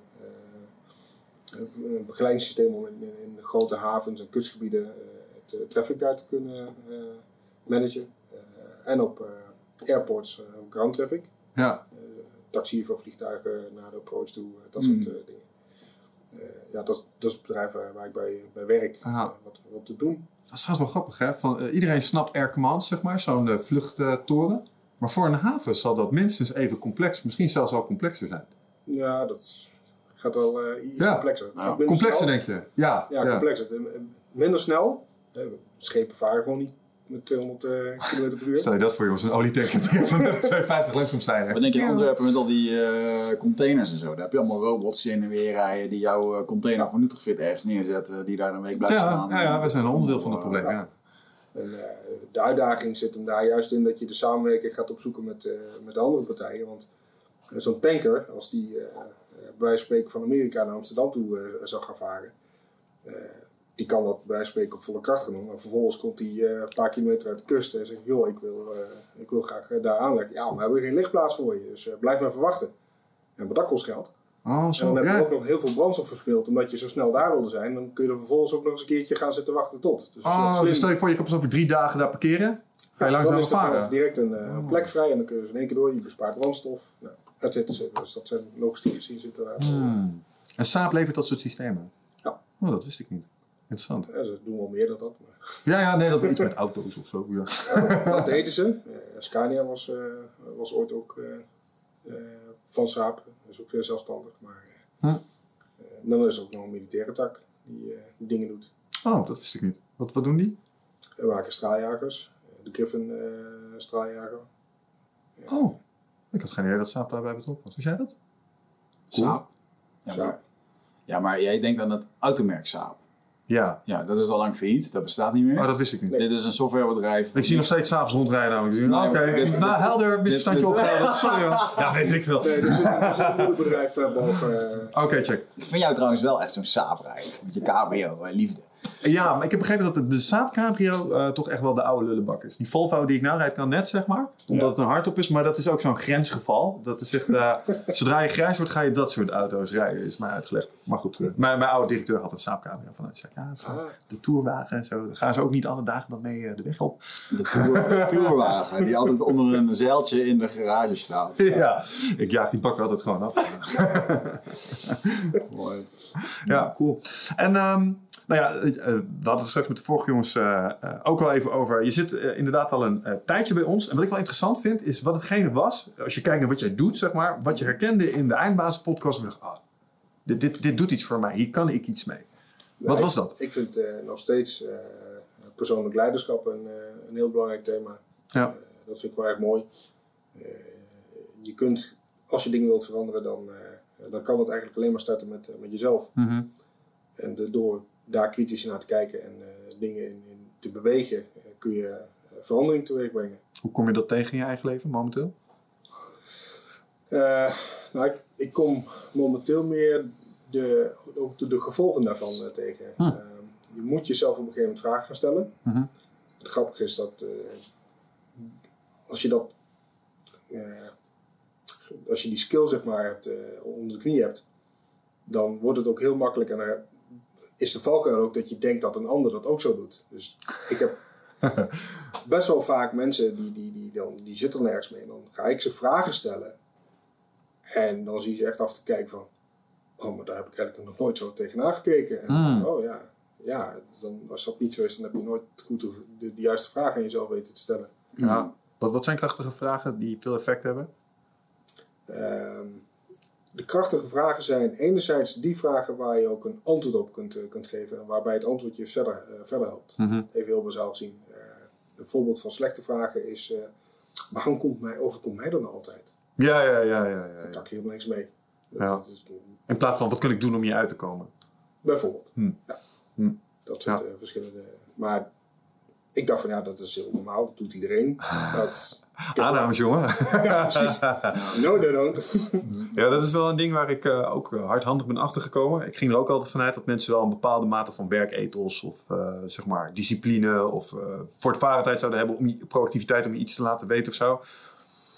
een begeleidingssysteem om in, grote havens en kustgebieden het traffic daar te kunnen managen. En op airports ground traffic Ja, taxiën van vliegtuigen naar de approach toe, dat Mm. soort dingen. Eh, ja, dat, dat is het bedrijf waar, ik bij, bij werk, eh, wat, wat te doen. dat is trouwens wel grappig hè. Van, eh, iedereen snapt Air Command, zeg maar. Zo'n vluchttoren. Maar voor een haven zal dat minstens even complex, misschien zelfs wel complexer zijn. Ja, dat gaat wel eh, iets Ja. complexer. Nou, Complexer snel. denk je? Ja. Ja, complexer. De- Minder snel. Schepen varen gewoon niet met 200 eh km per uur. Stel je dat voor jongens, een olietanker van 250 langs komt zeilen. Wat denk je in Antwerpen met al die eh, containers en zo? Daar heb je allemaal robots in en weer rijden die jouw eh, container voor Nutrifit ergens neerzetten, die daar een week blijft Ja, staan. ja, ja, wij zijn een onderdeel van het probleem. Ja. En, eh, de uitdaging zit hem daar juist in dat je de samenwerking gaat opzoeken met, eh, met de andere partijen. Want zo'n tanker, als die bij wijze van spreken van Amerika naar Amsterdam toe zou gaan varen, eh, die kan dat bij spreken op volle kracht doen. Maar vervolgens komt hij eh, een paar kilometer uit de kust en zegt: Joh, ik wil, eh, ik wil graag eh, daar aanleggen. Ja, maar we hebben geen lichtplaats voor je, dus blijf maar verwachten. Ja, maar dat kost geld. Oh, En zo. dan heb je ook nog heel veel brandstof verspeeld, omdat je zo snel daar wilde zijn. Dan kun je er vervolgens ook nog eens een keertje gaan zitten wachten tot. Dus Oh, dus stel je voor, je komt zo over drie dagen daar parkeren. Ga je Ja, langzaam varen. direct een eh, plek vrij en dan kun je dus in één keer door. Je bespaart brandstof. Nou, et cetera. Dus dat zijn logistiek gezien zitten daar. Hmm. En Saab levert dat soort systemen? Ja. Oh, dat wist ik niet. Interessant. Ja, ze doen wel meer dan dat. Maar, Ja, ja, nee, dat iets met auto's of zo. Ja. Ja, dat deden ze. Eh, Scania was, eh, was ooit ook eh, van Saab. Dat is ook weer zelfstandig. Maar Hm. dan is er ook nog een militaire tak die, dingen doet. Oh, dat wist ik niet. Wat, wat doen die? We maken straaljagers. De Griffin straaljager. Oh, ik had geen idee dat Saab daarbij betrokken was. Wist jij dat? Saab. Ja, Saab. maar, ja, maar jij denkt aan het automerk Saab. Ja. Ja, dat is al lang failliet. Dat bestaat niet meer. Oh, dat wist ik niet. Dit is een softwarebedrijf. Ik zie nog steeds Saabs rondrijden namelijk. Ik Oké, dit- nou helder, dit- opgehouden. Sorry hoor. Ja, weet ik veel. Nee, er zit, er zit een moederbedrijf eh, boven. eh, Oké, check. Ik vind jou trouwens wel echt zo'n Saab rijden. Met je cabrio, eh, liefde. Ja, maar ik heb begrepen dat de, Saab Cabrio eh, toch echt wel de oude lullenbak is. Die Volvo die ik nou rijd kan net, zeg maar. Omdat het een hardtop is. Maar dat is ook zo'n grensgeval. Dat is echt, eh, zodra je grijs wordt, ga je dat soort auto's rijden. Is mij uitgelegd. Maar goed, eh, mijn, mijn oude directeur had een Saab Cabrio. Van, hij zei, ja, is, Ah. de tourwagen en zo. Daar gaan ze ook niet alle dagen dan mee de weg op. De, tour, de tourwagen, die altijd onder een zeiltje in de garage staat. Ja, ik jaag die bakken altijd gewoon af. Mooi. Ja, cool. En ehm, nou ja, eh, we hadden het straks met de vorige jongens eh, eh, ook al even over. Je zit eh, inderdaad al een eh, tijdje bij ons. En wat ik wel interessant vind, is wat hetgene was. Als je kijkt naar wat jij doet, zeg maar. Wat je herkende in de eindbasis podcast. En dacht, ah, dit, dit, dit doet iets voor mij. Hier kan ik iets mee. Wat was dat? Ik vind eh, nog steeds eh, persoonlijk leiderschap een, eh, een heel belangrijk thema. Ja. Eh, dat vind ik wel erg mooi. Eh, je kunt, als je dingen wilt veranderen, dan, eh, dan kan het eigenlijk alleen maar starten met, eh, met jezelf. Mhm. En de- door daar kritisch naar te kijken en eh, dingen in, in te bewegen, eh, kun je eh, verandering teweeg brengen. Hoe kom je dat tegen in je eigen leven momenteel? Nou, ik, ik kom momenteel meer de, ook de, de gevolgen daarvan tegen. Hm. Eh, je moet jezelf op een gegeven moment vragen gaan stellen. Mhm. Het grappige is dat als je dat, als je die skill zeg maar hebt, eh, onder de knie hebt, dan wordt het ook heel makkelijk en is de valkuil ook dat je denkt dat een ander dat ook zo doet. Dus ik heb best wel vaak mensen die, die, die, dan, die zitten er nergens mee. En dan ga ik ze vragen stellen. En dan zie je ze echt af te kijken van... Oh, maar daar heb ik eigenlijk nog nooit zo tegenaan gekeken. En, Hmm. Oh ja, ja dan, als dat niet zo is, dan heb je nooit goed de, de, juiste vraag aan jezelf weten te stellen. Ja. Wat, wat zijn krachtige vragen die veel effect hebben? Ehm, de krachtige vragen zijn enerzijds die vragen waar je ook een antwoord op kunt, eh, kunt geven. En waarbij het antwoord je verder, eh, verder helpt. Mhm. Even heel bazaal gezien. Eh, een voorbeeld van slechte vragen is... eh, waarom komt mij, overkomt mij dan altijd? Ja, ja, ja, ja. ja, Daar ja. kan ik helemaal niks mee. Dat, Ja. dat is, In plaats van wat kan ik doen om hier uit te komen? bijvoorbeeld. Hm. Ja. Hm. Dat soort verschillende... Maar ik dacht van ja, dat is heel normaal. Dat doet iedereen. Dat, Aannames, jongen. ja, precies. No, they don't. Ja, dat is wel een ding waar ik eh, ook eh, hardhandig ben achtergekomen. Ik ging er ook altijd vanuit dat mensen wel een bepaalde mate van werkethos of eh, zeg maar discipline of eh voortvarendheid zouden hebben om proactiviteit om iets te laten weten of zo.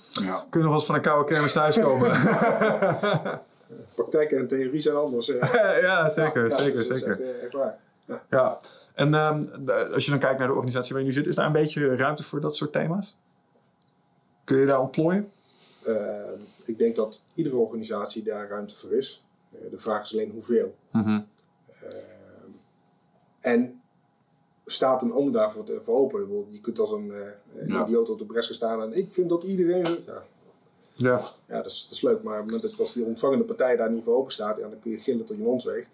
Ja. Kun je nog wel eens van een koude kermis thuiskomen? Praktijk en theorie zijn anders. ja, zeker, Ja, zeker, zeker. Echt, echt waar. Ja. En als je dan kijkt naar de organisatie waar je nu zit, is daar een beetje ruimte voor dat soort thema's? Kun je daar ontplooien? Eh, ik denk dat iedere organisatie daar ruimte voor is. Eh, de vraag is alleen hoeveel. Mhm. Eh, en staat een ander daarvoor te- voor open? Je kunt als een, Ja. idioot op de bres gaan staan en ik vind dat iedereen... Ja, Ja. ja dat, is, dat is leuk, maar op het moment dat als die ontvangende partij daar niet voor open staat, ja, dan kun je gillen tot je ons weegt.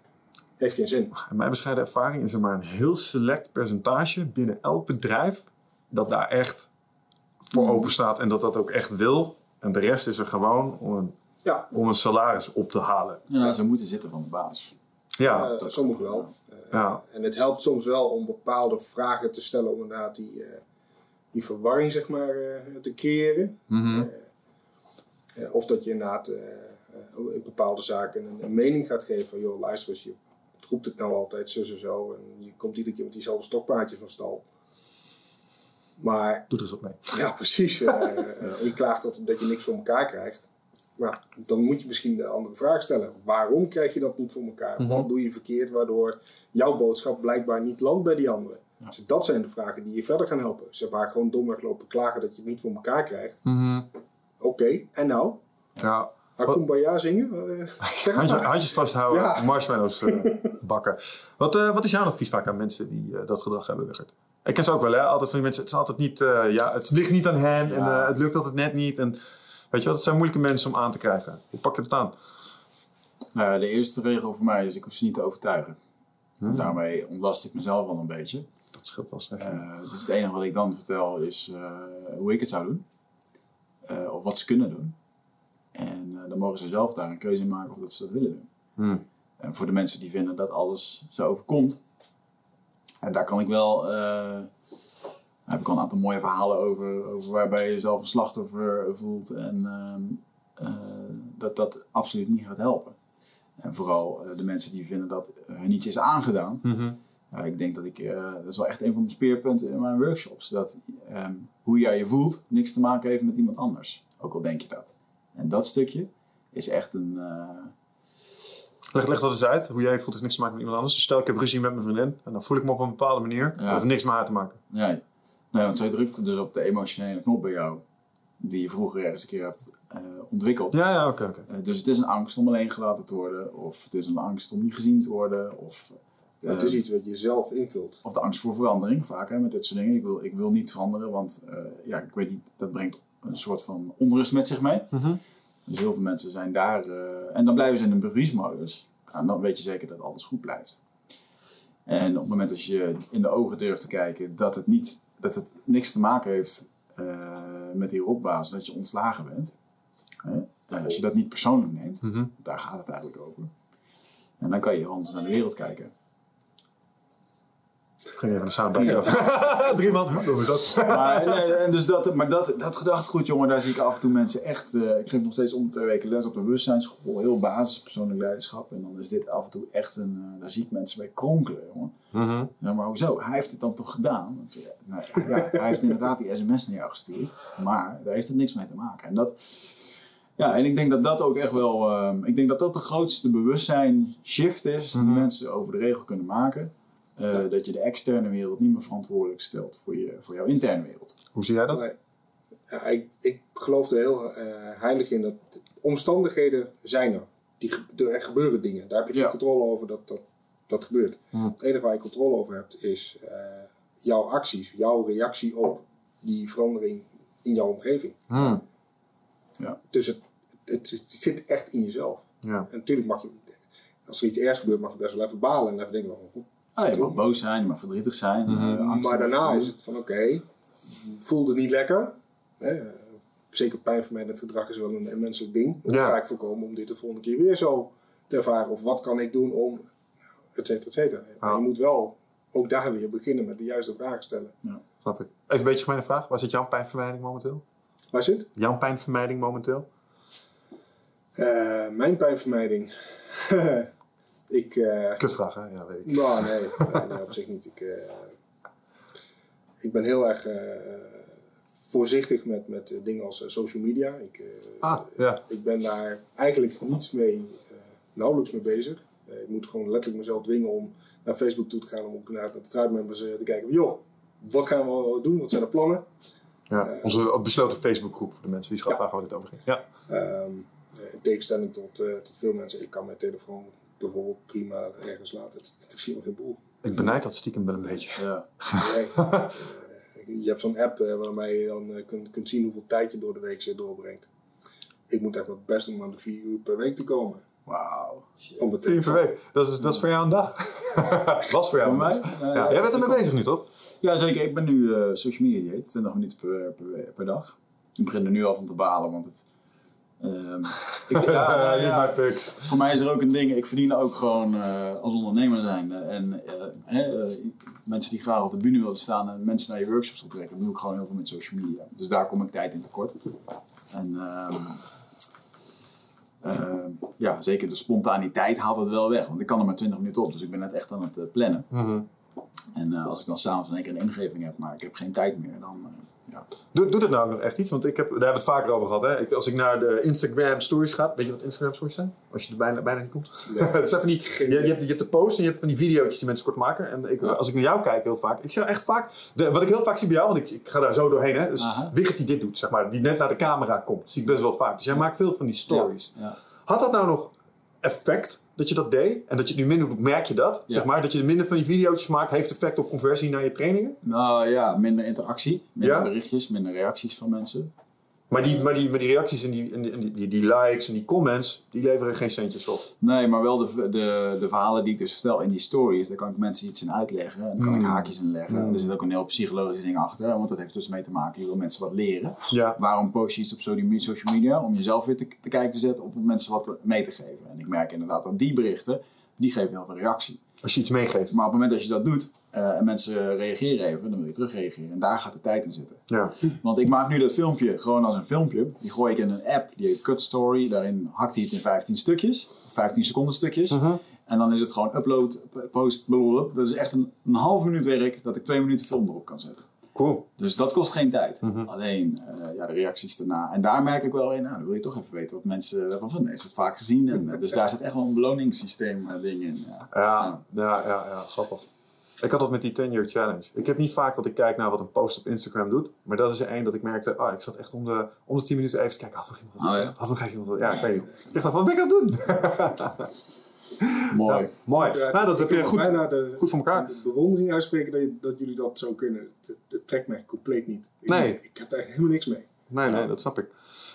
Heeft geen zin. In mijn bescheiden ervaring is er maar een heel select percentage binnen elk bedrijf dat daar echt voor open staat en dat dat ook echt wil. En de rest is er gewoon om een, Ja, om een salaris op te halen. ja, ze moeten zitten van de baas. Ja, eh, sommigen wel. Eh, ja. En het helpt soms wel om bepaalde vragen te stellen om inderdaad die, eh, die verwarring zeg maar, eh, te creëren. Mhm. Eh, of dat je inderdaad in bepaalde zaken een, een mening gaat geven van joh, luister eens, je roept het nou altijd zus en zo en je komt iedere keer met diezelfde stokpaardjes van stal. Maar Doe er eens wat mee. ja, precies. eh, eh, je klaagt dat, dat je niks voor elkaar krijgt. Maar dan moet je misschien de andere vraag stellen. Waarom krijg je dat niet voor elkaar? Mhm. Wat doe je verkeerd waardoor jouw boodschap blijkbaar niet landt bij die anderen? Dus dat zijn de vragen die je verder gaan helpen. Ze maar gewoon domweg lopen klagen dat je het niet voor elkaar krijgt. Oké, en nou? Ja. Hakumbaya zingen? Eh, zeg het Handje, maar. handjes vasthouden, Ja. marshmallows bakken. Wat, wat is jouw advies vaak aan mensen die dat gedrag hebben, Wiggert? Ik ken ze ook wel, hè? Altijd van die mensen, het is altijd niet, eh, ja, het ligt niet aan hen en eh, het lukt altijd net niet. En weet je wat, het zijn moeilijke mensen om aan te krijgen. Hoe pak je dat aan? Nou, ja, de eerste regel voor mij is, ik hoef ze niet te overtuigen. Daarmee ontlast ik mezelf wel een beetje. Dat scheelt wel zeg. Eh, het is het enige wat ik dan vertel is eh, hoe ik het zou doen. Eh, of wat ze kunnen doen. En eh, dan mogen ze zelf daar een keuze in maken of dat ze dat willen doen. Hmm. En voor de mensen die vinden dat alles zo overkomt. En daar kan ik wel... eh, daar heb ik al een aantal mooie verhalen over, over waarbij je jezelf een slachtoffer voelt. En ehm, eh, dat dat absoluut niet gaat helpen. En vooral eh, de mensen die vinden dat hun iets is aangedaan. Mhm. Ik denk dat ik, dat is wel echt een van mijn speerpunten in mijn workshops. Dat ehm, hoe jij je voelt niks te maken heeft met iemand anders. Ook al denk je dat. En dat stukje is echt een, Leg, leg dat eens uit. Hoe jij voelt is niks te maken met iemand anders. Dus stel ik heb ruzie met mijn vriendin. En dan voel ik me op een bepaalde manier. Ja. Dat heeft niks met haar te maken. Nee. nee, want zij drukte dus op de emotionele knop bij jou. Die je vroeger ergens een keer hebt eh, ontwikkeld. Ja, ja, oké. oké. Eh, dus het is een angst om alleen gelaten te worden. Of het is een angst om niet gezien te worden. Of, Ja, het is eh, iets wat je zelf invult. of de angst voor verandering, vaak hè, met dit soort dingen. Ik wil, ik wil niet veranderen, want eh, ja, ik weet niet, dat brengt een soort van onrust met zich mee. Mhm. Dus heel veel mensen zijn daar. eh, en dan blijven ze in een bewijsmodus. En dan weet je zeker dat alles goed blijft. En op het moment dat je in de ogen durft te kijken dat het, niet, dat het niks te maken heeft eh, met die rockbaas, dat je ontslagen bent. Hè? Eh, als je dat niet persoonlijk neemt, Mhm. daar gaat het eigenlijk over. En dan kan je anders naar de wereld kijken. Ging even een soundbite af. Drie man. Is dat? Maar, nee, en dus dat, maar dat, dat gedachtegoed, jongen, daar zie ik af en toe mensen echt. eh, ik geef nog steeds om de twee weken les op de bewustzijnsschool. Heel basis, persoonlijk leiderschap. En dan is dit af en toe echt een. eh, daar zie ik mensen bij kronkelen, jongen. Mhm. Ja, maar hoezo? Hij heeft het dan toch gedaan? Want, eh, nou, ja, ja, hij heeft inderdaad die sms naar jou gestuurd. Maar daar heeft het niks mee te maken. En dat. Ja, en ik denk dat dat ook echt wel. ehm, ik denk dat dat de grootste bewustzijn shift is die Mhm. mensen over de regel kunnen maken. Eh, Dat je de externe wereld niet meer verantwoordelijk stelt voor, je, voor jouw interne wereld. Hoe zie jij dat? Nee. Ja, ik, ik geloof er heel eh, heilig in dat omstandigheden zijn er. Die, er gebeuren dingen. Daar heb je geen Ja. controle over dat dat, dat gebeurt. Hmm. Het enige waar je controle over hebt is eh, jouw acties, jouw reactie op die verandering in jouw omgeving. Mhm. Dus het, het, het zit echt in jezelf. Ja. En natuurlijk mag je, als er iets ergs gebeurt, mag je best wel even balen en even denken, oh. Ah, je mag boos zijn, je mag verdrietig zijn. Mhm. eh, angstig. maar daarna is het van oké, voelde niet lekker. Hè? Zeker pijnvermijdend gedrag is wel een, een menselijk ding. Hoe Ja. ga ik voorkomen om dit de volgende keer weer zo te ervaren? Of wat kan ik doen om, et cetera, et cetera. Maar Ja. je moet wel ook daar weer beginnen met de juiste vragen stellen. Snap ik. Even een beetje gemene vraag. Waar zit jouw pijnvermijding momenteel? Waar zit? Jouw pijnvermijding momenteel? Eh, mijn pijnvermijding. ik, eh, Kutvraag, hè? Ja, weet ik. Nou, nee, nee, op zich niet. Ik, eh, ik ben heel erg eh, voorzichtig met, met dingen als social media. Ik, Ah, ja. ik ben daar eigenlijk niets mee, nauwelijks mee bezig. Ik moet gewoon letterlijk mezelf dwingen om naar Facebook toe te gaan om ook naar de eh, te kijken. van, Joh, wat gaan we doen? Wat zijn de plannen? ja. Onze besloten Facebookgroep voor de mensen die zich Ja. afvragen waar dit over ging. Ja. Eh, in tegenstelling tot, tot veel mensen, ik kan mijn telefoon bijvoorbeeld prima ergens laten. Het, het is helemaal geen boel. Ik benijd dat stiekem wel een beetje. Ja. Eh, je hebt zo'n app eh, waarmee je dan eh, kunt, kunt zien hoeveel tijd je door de week doorbrengt. Ik moet echt mijn best doen om aan de vier uur per week te komen. Wauw. Om het Vier per week. Dat is, dat is voor jou een dag. Was voor jou Voor een mij? dag. Ja. Jij bent ermee bezig nu, toch? Ja, zeker. Ik ben nu eh, social media dieet, 20 minuten per, per, per dag. Ik begin er nu al van te balen, want het... ehm, ik, ja, fix. Voor mij is er ook een ding, ik verdien ook gewoon eh, als ondernemer zijn. en eh, eh, mensen die graag op de bühne willen staan en mensen naar je workshops toe trekken, dat doe ik gewoon heel veel met social media. Dus daar kom ik tijd in tekort. En ehm, ja, zeker de spontaniteit haalt het wel weg, want ik kan er maar 20 minuten op, dus ik ben net echt aan het plannen. Mhm. En als ik dan s'avonds in één keer een ingeving heb, maar ik heb geen tijd meer, dan ja. Doe, doe dat nou nog echt iets? Want ik heb, daar hebben we het vaker over gehad. Hè? Ik, als ik naar de Instagram stories ga, weet je wat Instagram stories zijn? Als je er bijna, bijna niet komt. dat zijn van die, je, je, hebt, je hebt de post en je hebt van die video's die mensen kort maken. En ik, Ja. als ik naar jou kijk heel vaak, ik zie echt vaak, de, wat ik heel vaak zie bij jou, want ik, ik ga daar zo doorheen. Hè, dus Aha. Wigert die dit doet, zeg maar, die net naar de camera komt, zie ik best wel vaak. Dus jij maakt veel van die stories. Had dat nou nog effect dat je dat deed? En dat je het nu minder doet, merk je dat? Ja. Zeg maar, dat je minder van die video's maakt, heeft effect op conversie naar je trainingen? Nou ja, minder interactie, minder Ja? berichtjes, minder reacties van mensen. Maar die, maar die, maar die reacties en, die, en die, die, die, likes en die comments, die leveren geen centjes op. Nee, maar wel de, de, de verhalen die ik dus vertel in die stories, daar kan ik mensen iets in uitleggen. En daar kan ik Hmm. haakjes in leggen. Hmm. Er zit ook een heel psychologisch ding achter, want dat heeft dus mee te maken. Je wil mensen wat leren. Ja. Waarom post je iets op social media- social media? Om jezelf weer te, te kijken te zetten of om mensen wat mee te geven. En ik merk inderdaad dat die berichten, die geven heel veel reactie. Als je iets meegeeft. Maar op het moment dat je dat doet eh, en mensen reageren even, dan wil je terug reageren. En daar gaat de tijd in zitten. Ja. Want ik maak nu dat filmpje gewoon als een filmpje. Die gooi ik in een app, die heet Cut Story. Daarin hakt hij het in 15 stukjes, 15 seconden stukjes. Mhm. En dan is het gewoon upload, post, blablabla. Dat is echt een, een half minuut werk dat ik twee minuten film erop kan zetten. Cool. Dus dat kost geen tijd. Mhm. Alleen eh, ja, de reacties daarna. En daar merk ik wel in, nou, dan wil je toch even weten wat mensen ervan vinden. Is het vaak gezien? En, eh, dus daar zit echt wel een beloningssysteem ding in. Ja. Ja, ja, ja, ja, grappig. Ik had dat met die 10 year challenge. Ik heb niet vaak dat ik kijk naar wat een post op Instagram doet. Maar dat is er één dat ik merkte, ah, ik zat echt om de, om de 10 minuten even te kijken. Had nog iemand wat Oh, ja? gezegd? Had nog iemand wat Ja, ik weet niet. Ik dacht, wat ben ik aan het doen? Mooi. Ja, mooi. Ja, nou, dat ik heb je goed, bijna de, goed voor elkaar. de bewondering uitspreken dat, je- dat jullie dat zo kunnen. Het, het trekt mij compleet niet. Ik, Nee. Ik heb daar helemaal niks mee. Nee, nee, dat snap ik.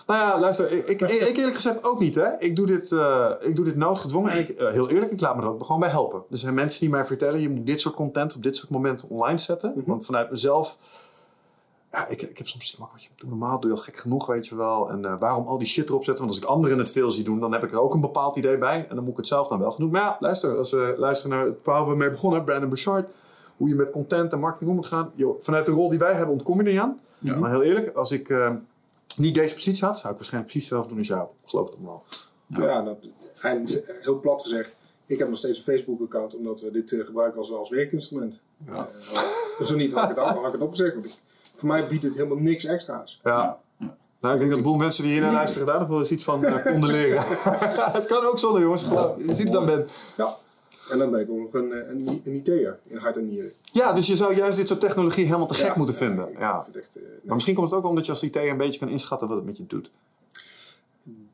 Nou ja, luister, ik, ik, ik eerlijk gezegd ook niet, hè. Ik doe dit, eh, ik doe dit noodgedwongen en ik, eh, heel eerlijk, ik laat me er ook gewoon bij helpen. Er zijn mensen die mij vertellen, je moet dit soort content op dit soort momenten online zetten. Mhm. Want vanuit mezelf, ja, ik, ik heb soms gezegd, wat je normaal, doe je al gek genoeg, weet je wel. En eh, waarom al die shit erop zetten? Want als ik anderen het veel zie doen, dan heb ik er ook een bepaald idee bij. En dan moet ik het zelf dan wel genoeg. Maar ja, luister, als we luisteren naar het verhaal waar we mee begonnen, Brandon Bouchard. Hoe je met content en marketing om moet gaan. Vanuit de rol die wij hebben ontkom je er niet aan. Ja. Maar heel eerlijk, als ik niet deze positie had, zou ik waarschijnlijk precies hetzelfde doen als jou. Ik geloof het allemaal. Ja, dat, en heel plat gezegd. Ik heb nog steeds een Facebook-account omdat we dit eh, gebruiken als, als werkinstrument. Ja. Uh, zo niet had ik het, had ik het opgezegd. Want voor mij biedt het helemaal niks extra's. Ja. Nou, ik denk dat een boel mensen die hier naar luisteren daar nog wel eens iets van konden leren. het kan ook zonder jongens, geloof Je ziet het dan ben. Ja. En dan ben ik ook nog een, eh, een, een IT'er in hart en nieren. Ja, dus je zou juist dit soort technologie helemaal te gek Ja, moeten vinden. Ja. echt, eh, nee. Maar misschien komt het ook omdat je als IT een beetje kan inschatten wat het met je doet.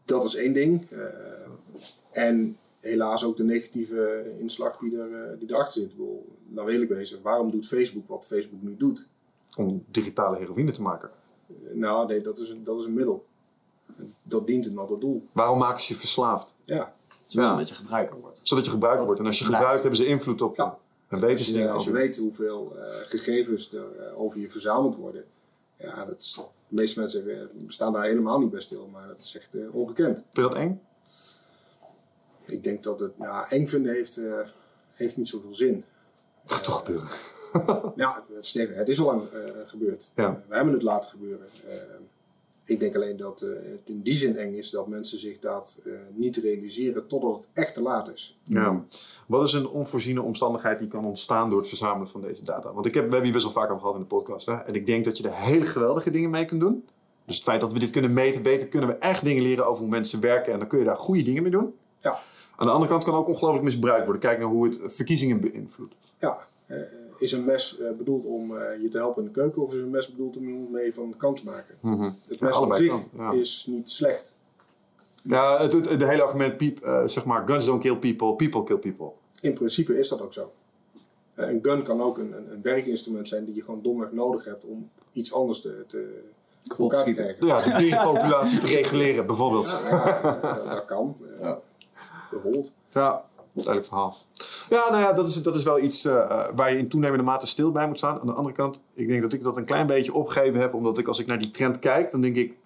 Dat is één ding. Eh, en helaas ook de negatieve inslag die, er, die erachter zit. Ik bedoel, nou wil ik wezen, waarom doet Facebook wat Facebook nu doet? Om digitale heroïne te maken. Nou, nee, dat is een, dat is een middel. Dat dient een ander doel. Waarom maken ze je verslaafd? Ja, Zodat dat je gebruiker wordt. Zodat je gebruikt wordt. En als je Blijft. gebruikt, hebben ze invloed op je. Ja. En weten als ze je, dingen als je weet hoeveel eh, gegevens er eh, over je verzameld worden. Ja, dat is, de meeste mensen eh, staan daar helemaal niet bij stil. Maar dat is echt eh, ongekend. Vind je dat eng? Ik denk dat het nou, eng vinden heeft, eh, heeft niet zoveel zin. Dat gaat toch gebeuren. Ja, sterker, het is al lang eh, gebeurd. Ja. Eh, we hebben het laten gebeuren. Ik denk alleen dat eh, het in die zin eng is dat mensen zich dat eh, niet realiseren totdat het echt te laat is. Ja. Wat is een onvoorziene omstandigheid die kan ontstaan door het verzamelen van deze data? Want ik heb, we hebben hier best wel vaak over gehad in de podcast. Hè? En ik denk dat je er hele geweldige dingen mee kunt doen. Dus het feit dat we dit kunnen meten, weten, kunnen we echt dingen leren over hoe mensen werken. En dan kun je daar goede dingen mee doen. Ja. Aan de andere kant kan ook ongelooflijk misbruikt worden. Kijk naar hoe het verkiezingen beïnvloedt. Ja, eh, is een mes eh, bedoeld om eh, je te helpen in de keuken of is een mes bedoeld om je mee van de kant te maken? Het mes op zich kan, is niet slecht. Ja, het, het, het hele argument, peop, eh, zeg maar, guns don't kill people, people kill people. In principe is dat ook zo. Een gun kan ook een, een, een werkinstrument zijn die je gewoon domweg nodig hebt om iets anders te, te, voor elkaar te krijgen. Ja, de dierenpopulatie te reguleren, bijvoorbeeld. Ja, dat kan. Ja. Bijvoorbeeld. Ja, duidelijk verhaal. Ja, nou ja, dat is, dat is wel iets eh, eh, waar je in toenemende mate stil bij moet staan. Aan de andere kant, ik denk dat ik dat een klein beetje opgegeven heb, omdat ik als ik naar die trend kijk, dan denk ik,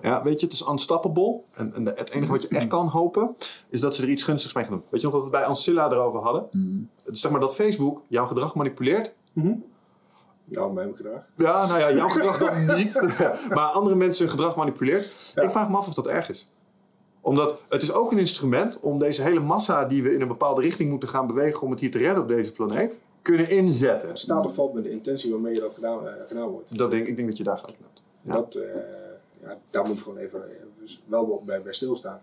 ja, weet je, het is unstoppable. En, en het enige wat je echt kan hopen, is dat ze er iets gunstigs mee gaan doen. Weet je nog dat we het bij Ancilla erover hadden? Zeg maar dat Facebook jouw gedrag manipuleert. Ja, mijn gedrag. Ja, nou ja, jouw gedrag dan niet. maar andere mensen hun gedrag manipuleert. Ja. Ik vraag me af of dat erg is. Omdat het is ook een instrument om deze hele massa die we in een bepaalde richting moeten gaan bewegen om het hier te redden op deze planeet, kunnen inzetten. Het staat of valt met de intentie waarmee je dat gedaan, eh, gedaan wordt. Dat denk, ik denk dat je daar gelijk hebt. Ja. Dat, eh, ja, daar moet je gewoon even eh, dus wel bij, bij stilstaan.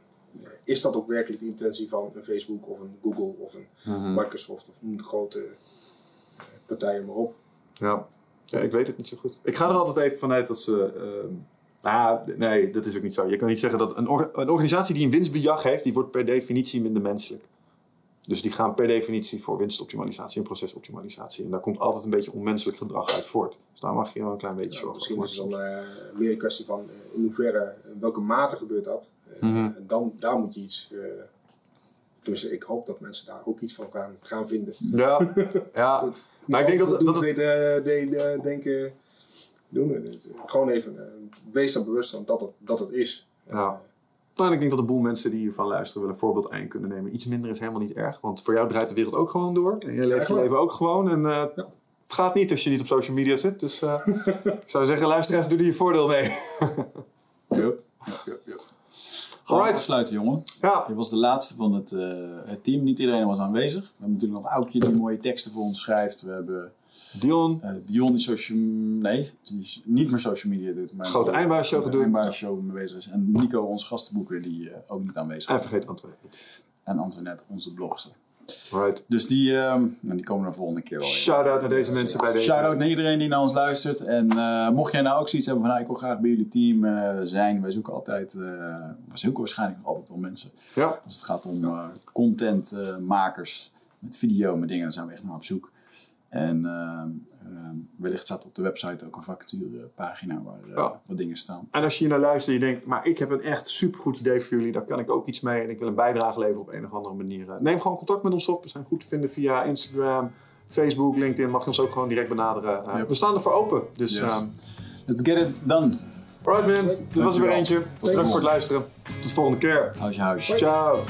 Is dat ook werkelijk de intentie van een Facebook of een Google of een Mhm. Microsoft of een grote partijen maar op? Ja. ja, ik weet het niet zo goed. Ik ga er altijd even vanuit dat ze. ehm, ah, nee, dat is ook niet zo. Je kan niet zeggen dat een, or- een organisatie die een winstbejag heeft, die wordt per definitie minder menselijk. Dus die gaan per definitie voor winstoptimalisatie en procesoptimalisatie. En daar komt altijd een beetje onmenselijk gedrag uit voort. Dus daar mag je wel een klein beetje Ja, zorgen misschien voor. is het dan eh, meer een kwestie van eh, in hoeverre, in welke mate gebeurt dat. Eh, Mhm. en dan, daar moet je iets. eh dus ik hoop dat mensen daar ook iets van gaan, gaan vinden. Ja, ja. Goed. Maar ik denk dat, dat, het- het... De, de, denken, doen het. Gewoon even, eh, wees er bewust van dat het, dat het is. Ja. Nou, en ik denk dat een boel mensen die hiervan luisteren wel een voorbeeld aan kunnen nemen. Iets minder is helemaal niet erg, want voor jou draait de wereld ook gewoon door. En je leeft je leven ook gewoon. En eh, Ja. het gaat niet als je niet op social media zit. Dus eh, ik zou zeggen, luisteraars, doe er je voordeel mee. Gaan we Alright. afsluiten, jongen. Ja, Je was de laatste van het, eh, het team. Niet iedereen was aanwezig. We hebben natuurlijk nog Aukje die mooie teksten voor ons schrijft. We hebben Dion. eh, Dion die social... Nee, die is niet meer social media doet. Maar Grote Grote gedoe. Eindbaas-show mee bezig is. En Nico, onze gastenboeker, die eh, ook niet aanwezig En is. vergeet Antwerpen niet. En Antoinette, onze blogster. Alright. Dus die, ehm, nou, die komen er volgende keer wel. Shout-out naar deze mensen bij deze. Shout-out naar iedereen die naar ons luistert. En eh, mocht jij nou ook zoiets hebben van, nou, ik wil graag bij jullie team eh, zijn. Wij zoeken altijd, eh, we zoeken waarschijnlijk nog altijd om mensen. Ja. Als het gaat om eh, contentmakers met video, met dingen, dan zijn we echt naar op zoek. En ehm, ehm, wellicht staat op de website ook een vacaturepagina waar eh, Ja. wat dingen staan. En als je hier naar luistert en je denkt, maar ik heb een echt supergoed idee voor jullie, daar kan ik ook iets mee en ik wil een bijdrage leveren op een of andere manier. eh, Neem gewoon contact met ons op. We zijn goed te vinden via Instagram, Facebook, LinkedIn. Mag je ons ook gewoon direct benaderen. Uh, Yep. We staan er voor open. Dus, Yes. ehm Let's get it done. alright man, dit was er weer eentje. Bedankt voor het luisteren. Tot de volgende keer. Huis je huis. Ciao.